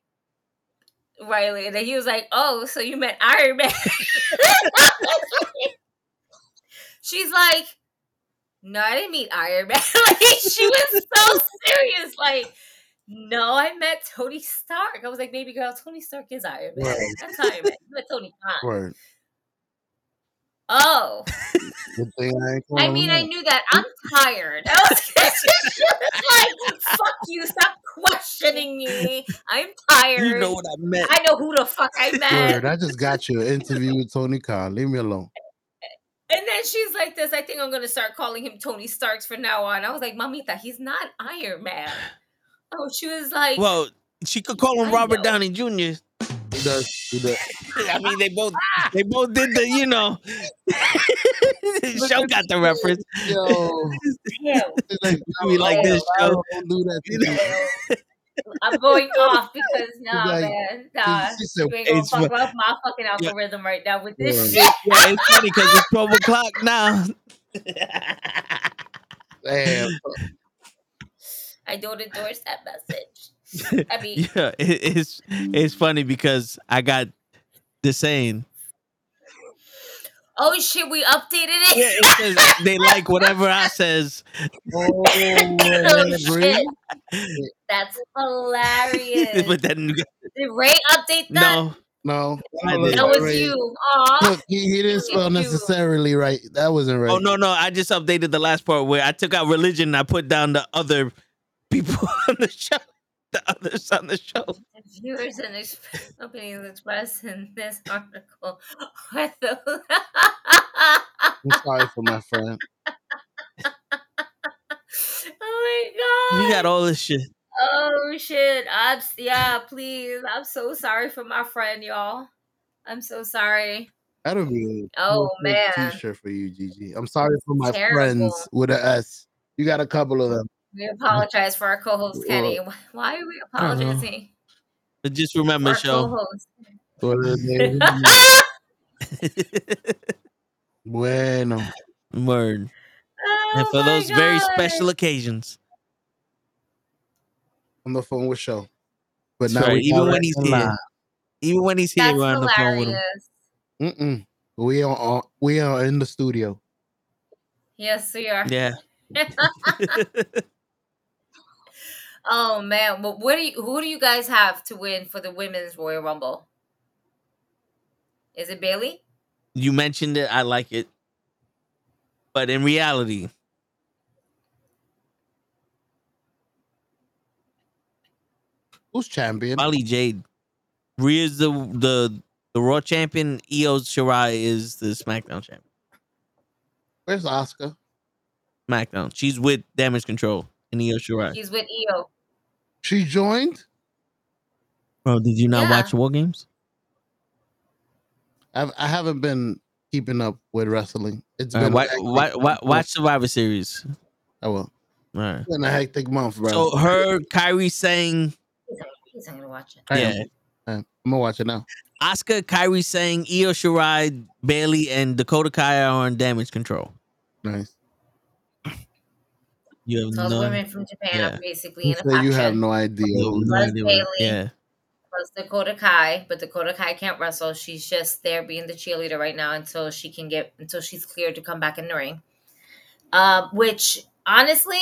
Riley, and then he was like, "Oh, so you met Iron Man?" She's like, "No, I didn't meet Iron Man." like she was so serious. Like, no, I met Tony Stark. I was like, "Baby girl, Tony Stark is Iron Man. Right. That's Iron Man. You met Tony Khan." Word. Oh, I I mean, I knew that. I'm tired. I was like, "Fuck you! Stop questioning me. I'm tired. You know what I meant. I know who the fuck I met." Word. I just got you an interview with Tony Khan. Leave me alone. And then she's like this, I think I'm gonna start calling him Tony Starks from now on. I was like, Mamita, he's not Iron Man. Oh, she was like, Well, she could call him I Robert know. Downey Jr. He does. He does. I mean, they both they both did the you know. Show got the reference. Yo, "Ew, he's like, We like this show. Don't do that. To me. I'm going off because nah, like- man, nah. she said, You ain't gonna It's fuck up my fucking algorithm right now with this Yeah. shit. Yeah, it's funny because it's twelve o'clock now. Damn. I don't endorse that message. I mean, yeah, it, it's it's funny because I got the saying. Oh shit, we updated it. Yeah, it says they like whatever I says. Oh, Oh, shit. That's hilarious. but then Did Ray update that? no, No, I did. That was Right. you. Aw. Look, he, he didn't spell necessarily right. That wasn't right. oh no, no, I just updated the last part where I took out religion. and I put down the other people on the show, the others on the show. The viewers and ex- opinions expressed in this article are the I'm sorry for my friend. oh my god! You got all this shit. Oh shit! I'm yeah. Please, I'm so sorry for my friend, y'all. I'm so sorry. That'll be a Oh, man. t-shirt for you, Gigi. I'm sorry for my Terrible. friends with an S. You got a couple of them. We apologize for our co-host Kenny. Well, Why are we I don't know. apologizing But just remember, show. co-host? What is it? bueno. Word. Oh and for my those very special occasions. On the phone with show. But now right, even when he's here. line. Even when he's here, That's we're on the phone with him. Mm-mm. We are on, we are in the studio. Yes, we are. Yeah. oh man, but what do you? Who do you guys have to win for the women's Royal Rumble? Is it Bayley? you mentioned it. I like it. But in reality, Who's champion? Molly Jade. Rhea's the the the Raw champion. Io Shirai is the SmackDown champion. Where's Asuka? SmackDown. She's with Damage Control and Io Shirai. He's with Io. She joined? Bro, did you not Yeah. watch War Games? I've, I haven't been keeping up with wrestling. It's been right, a watch, watch, watch Survivor Series. I will. All right. It's been a hectic month, bro. So her, Kairi Sane, He's not, gonna watch it. I yeah. am. I'm gonna watch it now. Asuka, Kairi Sane, Io Shirai, Bayley, and Dakota Kai are on Damage Control. Nice. You have So the no, women from Japan yeah. are basically You in a say you have no idea. you have no Plus idea Bayley. Yeah. Plus Dakota Kai, but Dakota Kai can't wrestle. She's just there being the cheerleader right now until she can get until she's cleared to come back in the ring. Um, which honestly,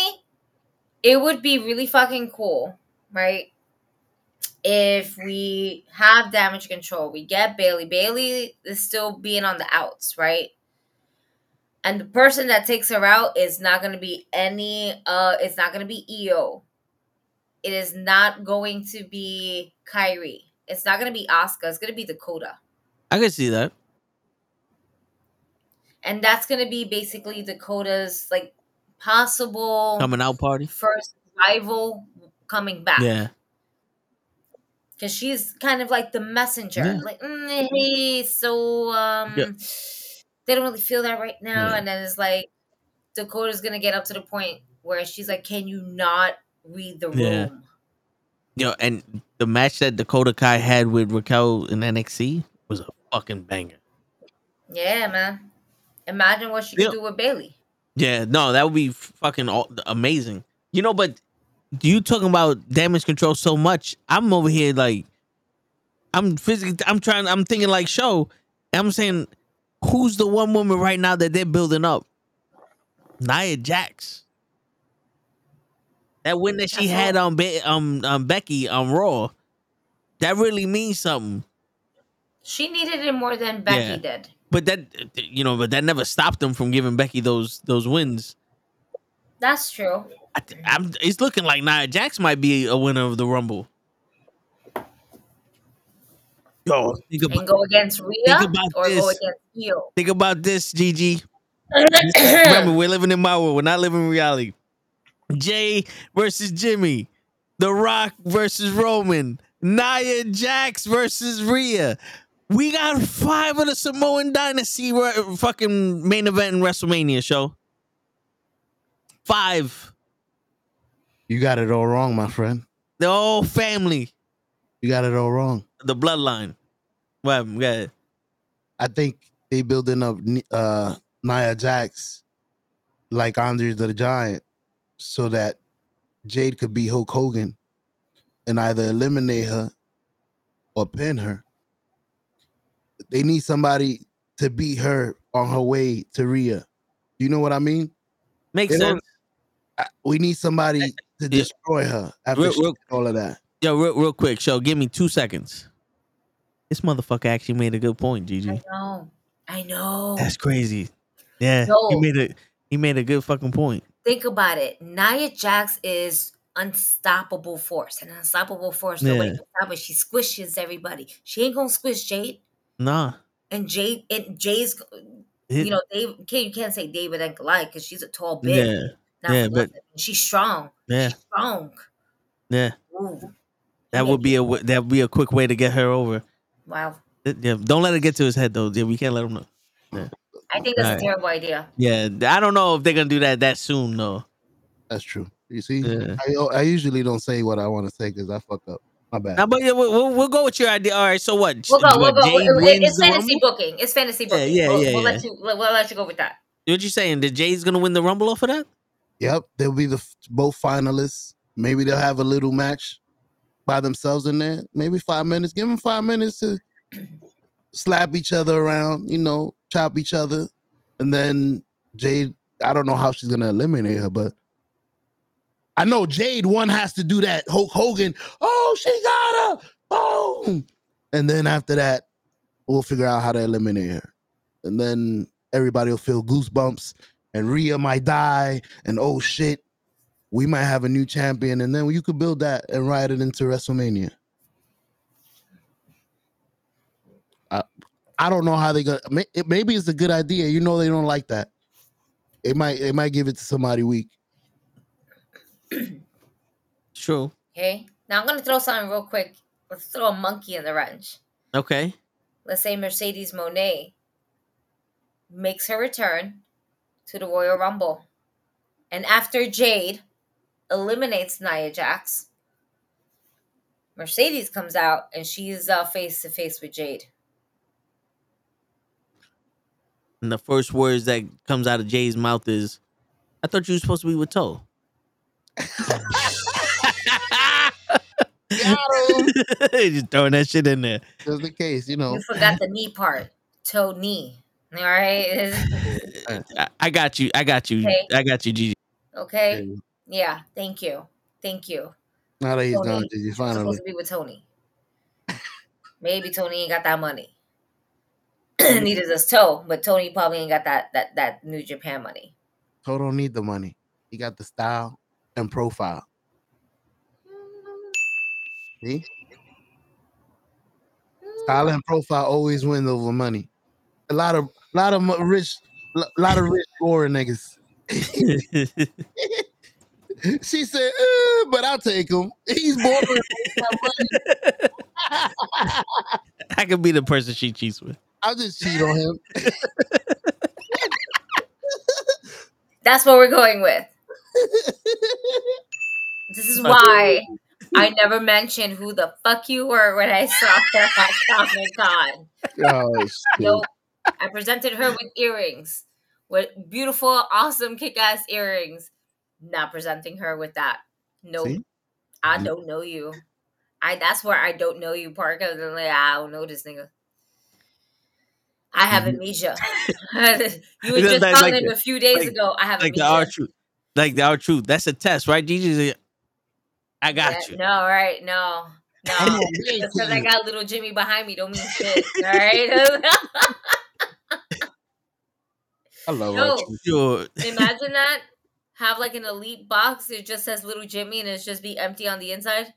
it would be really fucking cool, right? If we have damage control, we get Bayley. Bayley is still being on the outs, right? And the person that takes her out is not going to be any. Uh, it's not going to be Io. It is not going to be Kairi. It's not going to be Asuka. It's going to be Dakota. I can see that. And that's going to be basically Dakota's like possible Coming out party. first rival coming back. Yeah. Because she's kind of like the messenger. Yeah. Like, mm, hey, so um Yeah. They don't really feel that right now. Yeah. And then it's like Dakota's gonna get up to the point where she's like, Can you not read the room? Yeah. And the match that Dakota Kai had with Raquel in NXT was a fucking banger. Yeah, man. Imagine what she could do with Bayley. Yeah, no, that would be fucking amazing. You know, but you talking about damage control so much. I'm over here like, I'm physically, I'm trying, I'm thinking like show. I'm saying, who's the one woman right now that they're building up? Nia Jax. That win that she That's had on Be- um, um Becky on Raw, that really means something. She needed it more than Becky Yeah. did. But that you know, but that never stopped them from giving Becky those those wins. That's true. I, I'm, it's looking like Nia Jax might be a winner of the Rumble. Yo, think And about, go against Rhea about or go this. against Io. think about this, Gigi. Remember, we're living in my world. We're not living in reality. Jey versus Jimmy. The Rock versus Roman. Nia Jax versus Rhea. We got five of the Samoan Dynasty re- fucking main event in WrestleMania show. Five. You got it all wrong, my friend. The whole family. You got it all wrong. The bloodline. Well, yeah. I think they building up uh Nia Jax like Andre the Giant so that Jade could be Hulk Hogan and either eliminate her or pin her. They need somebody to beat her on her way to Rhea. You know what I mean? Makes They sense. We need somebody to destroy her after Real- real- all of that. Yo, real, real quick, show. Give me two seconds. This motherfucker actually made a good point, Gigi. I know. I know. That's crazy. Yeah, he made a he made a good fucking point. Think about it. Nia Jax is unstoppable force. An unstoppable force. Nobody Yeah. can stop her. She squishes everybody. She ain't gonna squish Jade. Nah, And Jade and Jay's It- you know, Dave can't you can't say David and Goliath because she's a tall bitch. yeah, Not yeah, but- she's strong. yeah, Strong. yeah. Ooh. That would be a w- that would be a quick way to get her over. Wow. Yeah, don't let it get to his head though. Yeah, we can't let him know. Yeah, I think that's Alright. a terrible idea. yeah. I don't know if they're gonna do that that soon though. That's true. You see, Yeah. I, I usually don't say what I want to say because I fuck up. My bad. Nah, but yeah, we'll, we'll, we'll go with your idea. All right. So what? We'll go. what, We'll go. Jade It- it- wins it's fantasy Rumble? booking. It's fantasy Yeah, booking. yeah, we'll, yeah, we'll yeah. let you. We'll let you go with that. What you saying? That Jay's gonna win the Rumble off of that? Yep, they'll be the both finalists. Maybe they'll have a little match by themselves in there. Maybe five minutes. Give them five minutes to slap each other around, you know, chop each other, and then Jade. I don't know how she's gonna eliminate her, but I know Jade one has to do that. Hulk Hogan. Oh, she got her. Boom. And then after that, we'll figure out how to eliminate her. And then everybody will feel goosebumps and Rhea might die, and oh shit, we might have a new champion, and then you could build that and ride it into WrestleMania. I, I don't know how they gonna. may- it- Maybe it's a good idea. You know they don't like that. It might. It might give it to somebody weak. True. Okay. Now I'm gonna throw something real quick. Let's throw a monkey in the wrench. Okay. Let's say Mercedes Moné makes her return to the Royal Rumble, and after Jade eliminates Nia Jax, Mercedes comes out and she's uh, face to face with Jade. And the first words that comes out of Jade's mouth is, "I thought you were supposed to be with Toe." Just throwing that shit in there. Just in case, you know. You forgot the knee part, toe knee. All right. I, I got you. I got you. Okay. I got you, Gigi. Okay. Yeah. Thank you. Thank you. Now that he's Tony, gone, Gigi, You're finally. supposed to be with Tony. Maybe Tony ain't got that money. Neither does Toe, but Tony probably ain't got that that that New Japan money. Toe don't need the money. He got the style and profile. See? Style and profile always win over money. A lot of lot of rich, a lot of rich boring niggas. She said, uh, but I'll take him. He's boring. I could be the person she cheats with. I'll just cheat on him. That's what we're going with. This is why I never mentioned who the fuck you were when I saw her at Comic Con. Oh, shit. I presented her with earrings, with beautiful, awesome, kick-ass earrings. Not presenting her with that. Nope. See? I don't know you. I that's where I don't know you part because like I don't know this nigga. I have amnesia. you were just like- telling like him a few days like- ago. I have Like the amnesia. our truth. Like the R-Truth. That's a test, right? Gigi's I got Yeah, you. No, right? No, no. I'm gonna wait Just because I got little Jimmy behind me don't mean shit. All right. I love No. Imagine that. Have like an elite box. It just says little Jimmy and it's just be empty on the inside.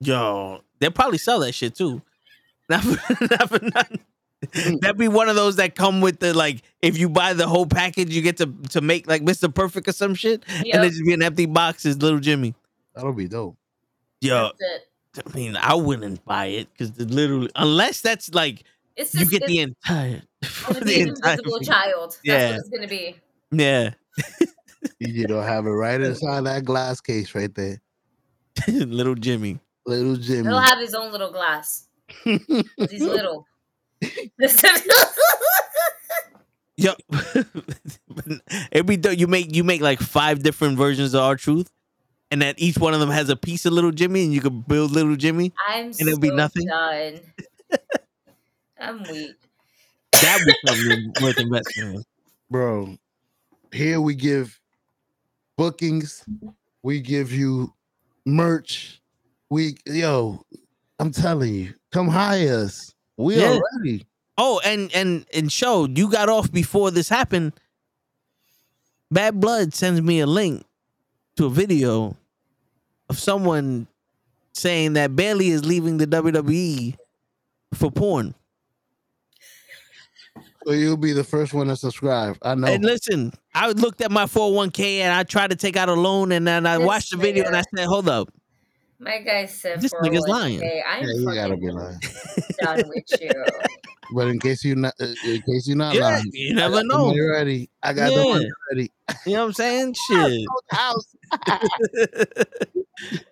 Yo, they'll probably sell that shit too. Not for, not for nothing. Mm. That'd be one of those that come with the like, if you buy the whole package, you get to to make like Mr. Perfect or some shit, and Yep. it just be an empty box is little Jimmy. That'll be dope. Yo, I mean, I wouldn't buy it because literally, unless that's like It's you just get the entire, gonna the entire invisible thing. child. That's Yeah. what it's gonna be. yeah, You don't have it right inside that glass case right there. little Jimmy. Little Jimmy. He'll have his own little glass. He's little. Yo, it'd be dope. You make you make like five different versions of R-Truth, and that each one of them has a piece of little Jimmy, and you could build little Jimmy. I'm And it'll be so nothing? done. I'm weak. That would be something worth investing in. Bro, here we give bookings, we give you merch. We yo, I'm telling you, come hire us. We Yeah. are ready. Oh, and and and show you got off before this happened. Bad Blood sends me a link to a video of someone saying that Bayley is leaving the WWE for porn. So you'll be the first one to subscribe. I know. And listen, I looked at my 401k and I tried to take out a loan and then I This watched the video and I said, hold up. My guy said, This nigga's lying. I'm yeah, you gotta be lying. done with you. But in case you not, uh, in case you're not Yeah, lying, you never got the know. money ready. I got the Yeah. money ready. You know what I'm saying? Shit. House.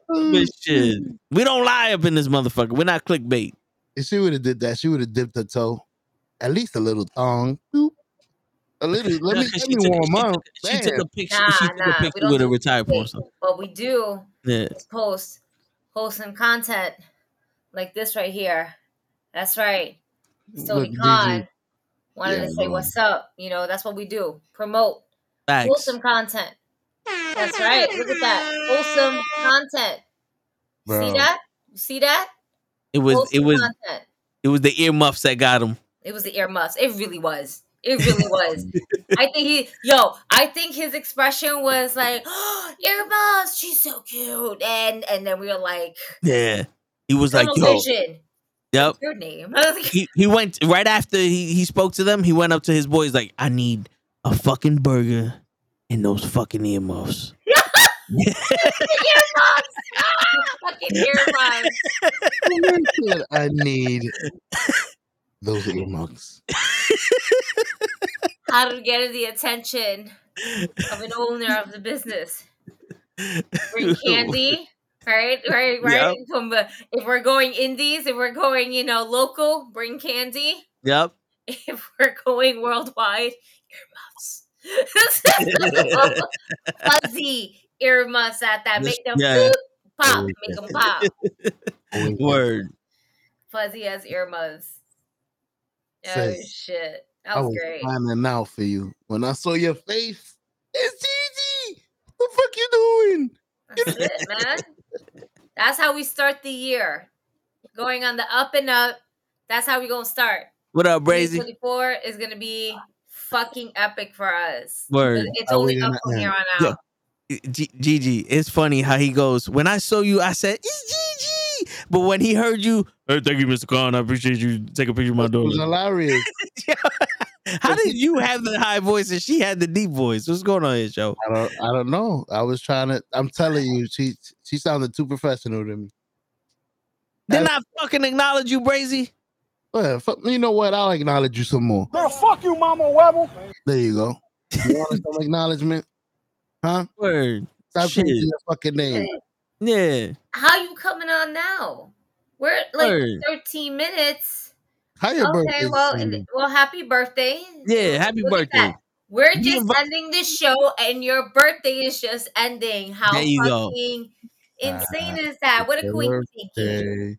But shit. We don't lie up in this motherfucker. We're not clickbait. If she would have did that, she would have dipped her toe, at least a little thong. Boop. A little. Let me, Nah, 'cause let she me took- warm she up. took- She took a picture. Nah, she took nah, a picture with a retired porn clickbait. star. What we do Yeah. is post wholesome content like this right here. That's right. Tony Look, Khan Gigi. wanted Yeah, to say what's up. You know, that's what we do. Promote Facts. wholesome content. That's right. Look at that. Wholesome content. Bro. See that? You see that? It was it was content. it was the earmuffs that got him. It was the earmuffs. It really was. It really was. I think he, yo, I think his expression was like, oh, earmuffs, she's so cute, and and then we were like, Yeah. He was like, yo. vision. Yep. Your name. I was like, He he went right after he, he spoke to them, he went up to his boys like, I need a fucking burger and those fucking earmuffs. earmuffs. fucking earmuffs. I need those earmuffs. How to get the attention of an owner of the business. Bring candy. Right, right, right. Yep. From uh, if we're going indies, if we're going, you know, local, bring candy. Yep. if we're going worldwide, earmuffs. Fuzzy earmuffs at that. Make them Yeah. pop. Make them pop. Word. Fuzzy as earmuffs. Oh, Sis, shit. That I was was great. finding out for you when I saw your face. It's Gigi. What the fuck you doing? That's it, man. That's how we start the year. Going on the up and up. That's how we going to start. What up, Brazy? 24 is going to be fucking epic for us. Word. It's only up from here on Yeah. out. G- Gigi, it's funny how he goes. When I saw you, I said it's Gigi, but when he heard you, hey, thank you, Mr. Khan. I appreciate you taking a picture of my It was daughter. hilarious. How did you have the high voice and she had the deep voice? What's going on here, Joe? I don't. I don't know. I was trying to. I'm telling you, she she sounded too professional to me. Didn't I fucking acknowledge you, Brazy? Well, fuck, you know what? I'll acknowledge you some more. Girl, fuck you, Mama Webble. There you go. You want some acknowledgement? Huh? Word. Stop Shit. changing your fucking name. Yeah. How you coming on now? We're at like Word. 13 minutes. How your Okay, birthday? well, and- well, happy birthday. Yeah, happy Look birthday. We're You just ending the show, and your birthday is just ending. How There you go. fucking insane Ah, is that? What a coincidence!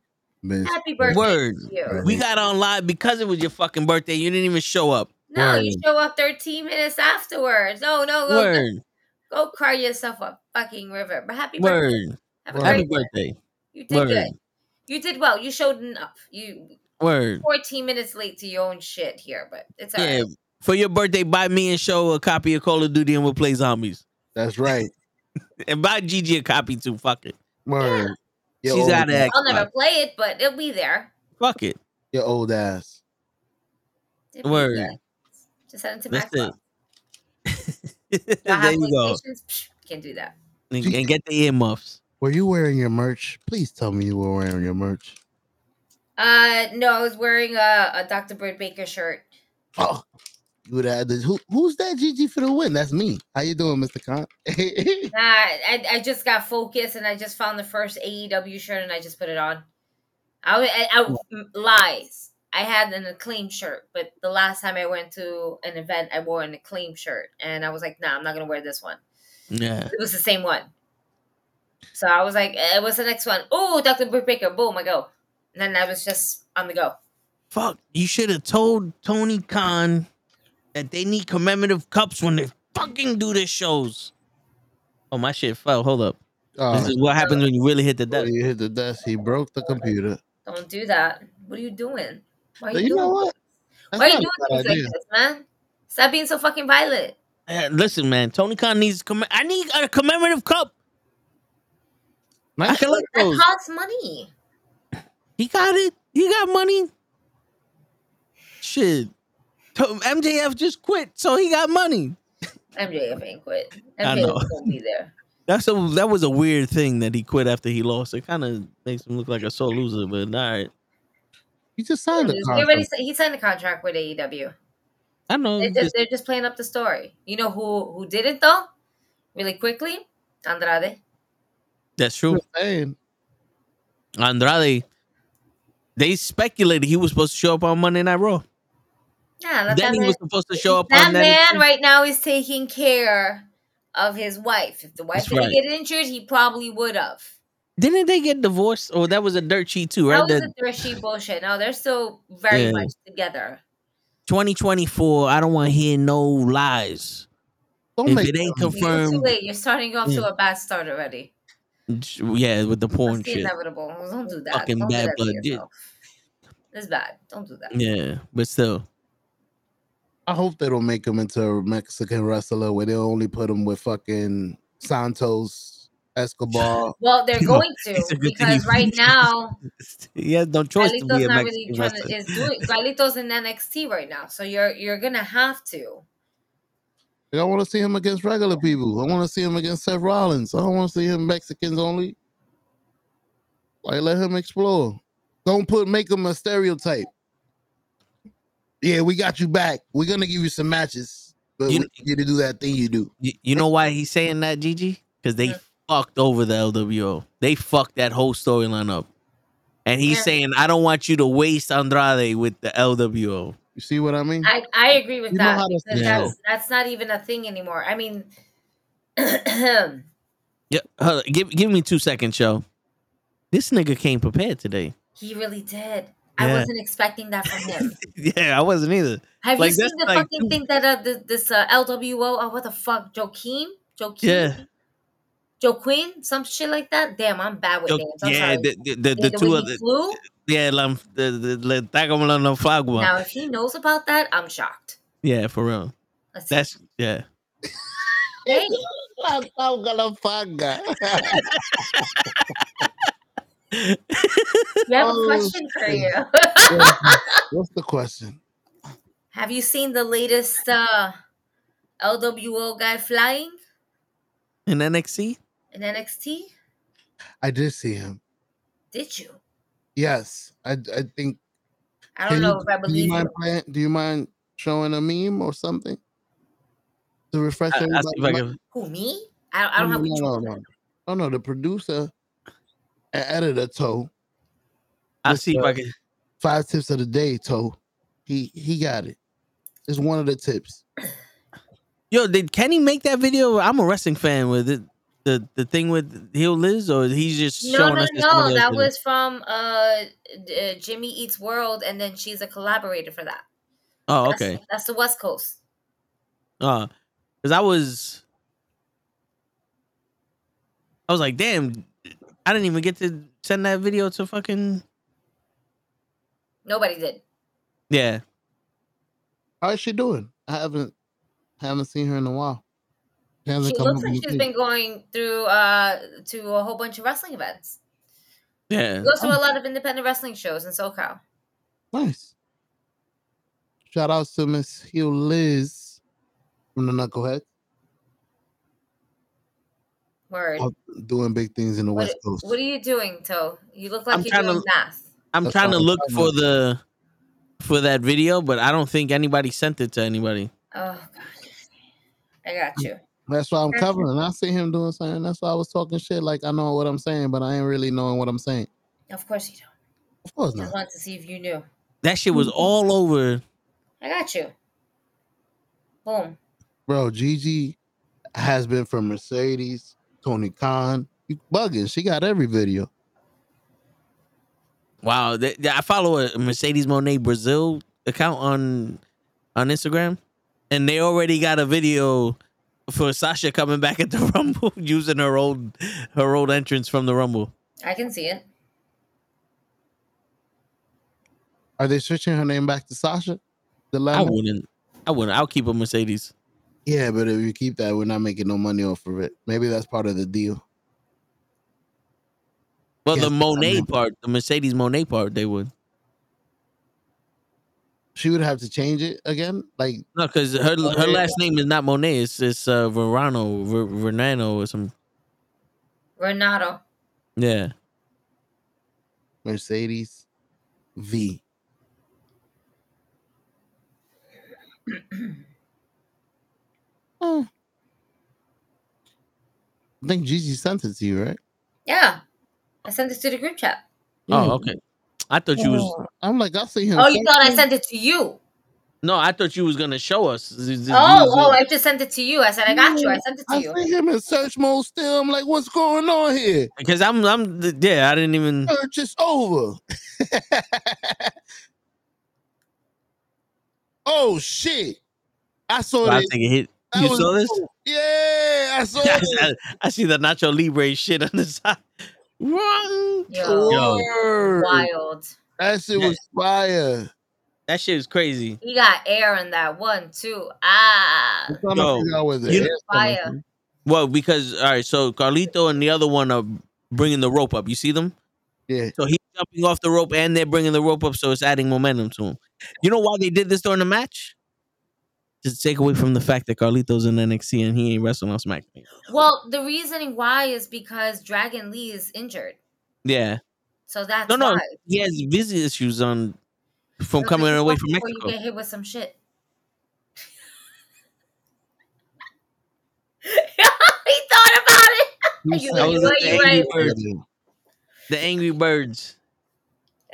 Happy birthday Word. to you. We got on live because it was your fucking birthday. You didn't even show up. No, you show up 13 minutes afterwards. No, no, go, Word. go cry yourself a fucking river. But happy birthday. Word. Have a Happy great birthday. You did Word. good. You did well. You showed enough. You Word. 14 minutes late to your own shit here, but it's all right. Yeah. For your birthday, buy me and show a copy of Call of Duty and we'll play zombies. That's right. And buy Gigi a copy too. Fuck it. Word. Your She's old, out of that. I'll never play it, but it'll be there. Fuck it. Your old ass. It'll be Word. Just send it to my That's club. it. There you go. Psh, Can't do that. And, and get the earmuffs. Were you wearing your merch? Please tell me you were wearing your merch. Uh, no, I was wearing a, a Dr. Britt Baker shirt. Oh, you would have this. Who, who's that GG for the win? That's me. How you doing, Mr. Khan? Nah, I, I just got focused and I just found the first AEW shirt and I just put it on. I, I, I lies. I had an acclaim shirt, but the last time I went to an event, I wore an acclaim shirt, and I was like, "Nah, I'm not gonna wear this one." Yeah. It was the same one, so I was like, eh, "What's the next one?" Oh, Dr. Britt Baker. Boom, I go. And then I was just on the go. Fuck. You should have told Tony Khan that they need commemorative cups when they fucking do their shows. Oh, my shit fell. Hold up. Oh, This is what happens when you really hit the when desk. you hit the desk. He broke the computer. Don't do that. What are you doing? Why are you, You doing know what? this? That's Why are you doing a bad things like this, man? Stop being so fucking violent. Listen, man. Tony Khan needs. Comm- I need a commemorative cup. I Nice. collect That those. costs money. He got it. He got money. Shit. MJF just quit, so he got money. MJF ain't quit. I MJF know. won't be there. That's a that was a weird thing that he quit after he lost. It kind of makes him look like a sore loser, but all right. He just signed a He already contract. he signed a contract with AEW. I know. They just- just, they're just playing up the story. You know who who did it though? Really quickly, Andrade. That's true. Andrade. They speculated he was supposed to show up on Monday Night Raw. Yeah, that, Then that he man, was supposed to show up that on man that. right now is taking care of his wife. If the wife That's didn't right. get injured, he probably would have. Didn't they get divorced? Or that was a dirt sheet too, right? That was That a thrifty bullshit. No, they're still very Yeah. much together. 2024. I don't want to hear no lies. Don't If make it ain't them- You're too confirmed, late. You're starting off to a bad start already. Yeah, with the porn That's shit. inevitable. Don't do that. Fucking Don't bad do blood. Yeah. It's bad. Don't do that. Yeah, but still, I hope they don't make him into a Mexican wrestler where they only put him with fucking Santos Escobar. Well, they're going to it's a good thing because right now he has no choice to be a not Mexican really trying wrestler. to is doing Carlito's in NXT right now. So you're you're gonna have to. I don't want to see him against regular people. I want to see him against Seth Rollins. I don't want to see him Mexicans only. Like let him explore. Don't put make him a stereotype. Yeah, we got you back. We're gonna give you some matches, but You- we need you to do that thing you do. You, you know why he's saying that, Gigi? Because they Yeah. fucked over the LWO. They fucked that whole storyline up. And he's Yeah. saying, I don't want you to waste Andrade with the LWO. You see what I mean? I I agree with You that. because. That's that's not even a thing anymore. I mean, Yeah, hold on, give give me two seconds, show. This nigga came prepared today. he really did. I wasn't expecting that from him. Yeah, I wasn't either. Have Like, you seen the like fucking two- thing that uh, this, this uh, LWO? Oh, what the fuck, Joaquin? Joaquin? Yeah, Joe Queen? Some shit like that. Damn, I'm bad with Yo- names. I'm yeah, sorry. the, the, the, The- the the two of he the flew. yeah, lam, the the the Tágamo la Flagua. Now, if he knows about that, I'm shocked. Yeah, for real. Let's see. That's yeah. Hey, I'm gonna fanga. we have a Oh, question for you. What's the question? Have you seen the latest uh, LWO guy flying In NXT? In NXT? I did see him. Did you? Yes, I I think. I don't know you- if I do you believe mind you. playing- Do you mind showing a meme or something to refresh? I, I if I can. Who me? I, I don't no, have no, no, control. no, no, no. The producer and editor Toe. I'll see if I uh, can. Five tips of the day, Toe. He he got it. It's one of the tips. Yo, did Kenny make that video? I'm a wrestling fan with it. The the thing with Heel Liz, or he's just No, showing no, us that no. That did it? was from uh, uh, Jimmy Eats World, and then she's a collaborator for that. Oh, That's- okay. That's, the West Coast. Uh, because I was, I was like, damn, I didn't even get to send that video to fucking Nobody did. yeah. How is she doing? I haven't haven't seen her in a while. She hasn't She come looks like with she's a been going through uh to a whole bunch of wrestling events. Yeah. She goes to a lot of independent wrestling shows in SoCal. Nice. Shout out to Miss Heel Liz from the Knucklehead. Word. out Doing big things in the What, West Coast. what are you doing, Toe? You look like I'm you're trying doing to- math. I'm That's trying to what I'm look for the for that video, but I don't think anybody sent it to anybody. Oh god. I got you. That's why I'm covering. I see him doing something. That's why I was talking shit. Like I know what I'm saying, but I ain't really knowing what I'm saying. Of course you don't. Of course not. I wanted to see if you knew. That shit was mm-hmm. all over. I got you. Boom. Bro, Gigi has been from Mercedes, Tony Khan. You bugging. She got every video. Wow, th- th- I follow a Mercedes Moné Brazil account on on Instagram, and they already got a video for Sasha coming back at the Rumble using her old her old entrance from the Rumble. I can see it. Are they switching her name back to Sasha? The I last wouldn't. I wouldn't. I'll keep a Mercedes. Yeah, but if you keep that, we're not making no money off of it. Maybe that's part of the deal. Well, Yes, the Moné part, the Mercedes Moné part, they would. She would have to change it again. Like No, because her her last name is not Moné. It's it's uh, Verano, Ver, Vernano or some. Renato. Yeah. Mercedes V. Oh. I think Gigi sent it to you, right? Yeah. I sent it to the group chat. Oh, okay. I thought you was. Oh, I'm like, I see him. Oh, you thought I sent it to you. No, I thought you was gonna show us. Z- z- Oh, oh. I just sent it to you. I said I got you. I sent it to I you. see him in search mode still. I'm like, what's going on here? Because I'm, I'm, yeah, I didn't even. Search is over. oh shit! I saw I this. think it hit. That You saw this? dope. Yeah, I saw I, it. I see the Nacho Libre shit on the side. Wrong. Yo, Yo, wild. That shit was fire. that shit is crazy. He got air in that one too. Ah, I'm trying Yo, to figure out where the you- air's coming Fire. Well, because all right, so Carlito and the other one are bringing the rope up. You see them? Yeah. So he's jumping off the rope, and they're bringing the rope up, so it's adding momentum to him. You know why they did this during the match? Just take away from the fact that Carlito's in NXT and he ain't wrestling on SmackDown. well, the reasoning why is because Dragon Lee is injured, Yeah. so that's No, no, why. he has visa issues on from So coming away watch from before Mexico. You get hit with some shit. he thought about it. You You said know, you it. right, you you right. right. The Angry Birds.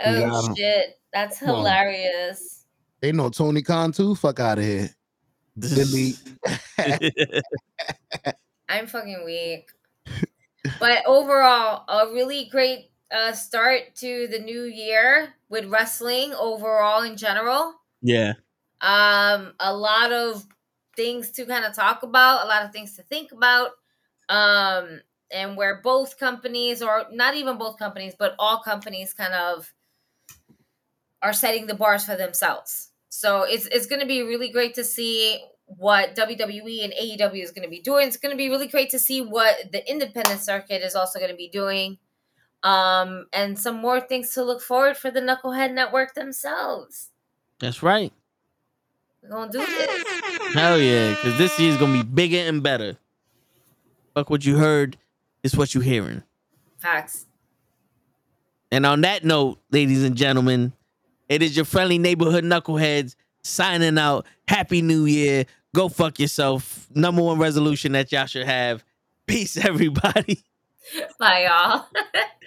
Oh 'em. shit, that's hilarious. They know Tony Khan too. Fuck out of here. Delete. I'm fucking weak. but overall, a really great uh, start to the new year with wrestling overall in general. yeah. Um, a lot of things to kind of talk about, a lot of things to think about. Um, and where both companies, or not even both companies, but all companies kind of are setting the bars for themselves. So it's it's going to be really great to see what WWE and AEW is going to be doing. It's going to be really great to see what the independent circuit is also going to be doing. Um, and some more things to look forward for the Knucklehead Network themselves. That's right. We're gonna do this. Hell yeah, because this year's gonna be bigger and better. Fuck what you heard, is what you're hearing. Facts. And on that note, ladies and gentlemen, it is your friendly neighborhood knuckleheads signing out. Happy New Year. Go fuck yourself. Number one resolution that y'all should have. Peace, everybody. Bye, y'all.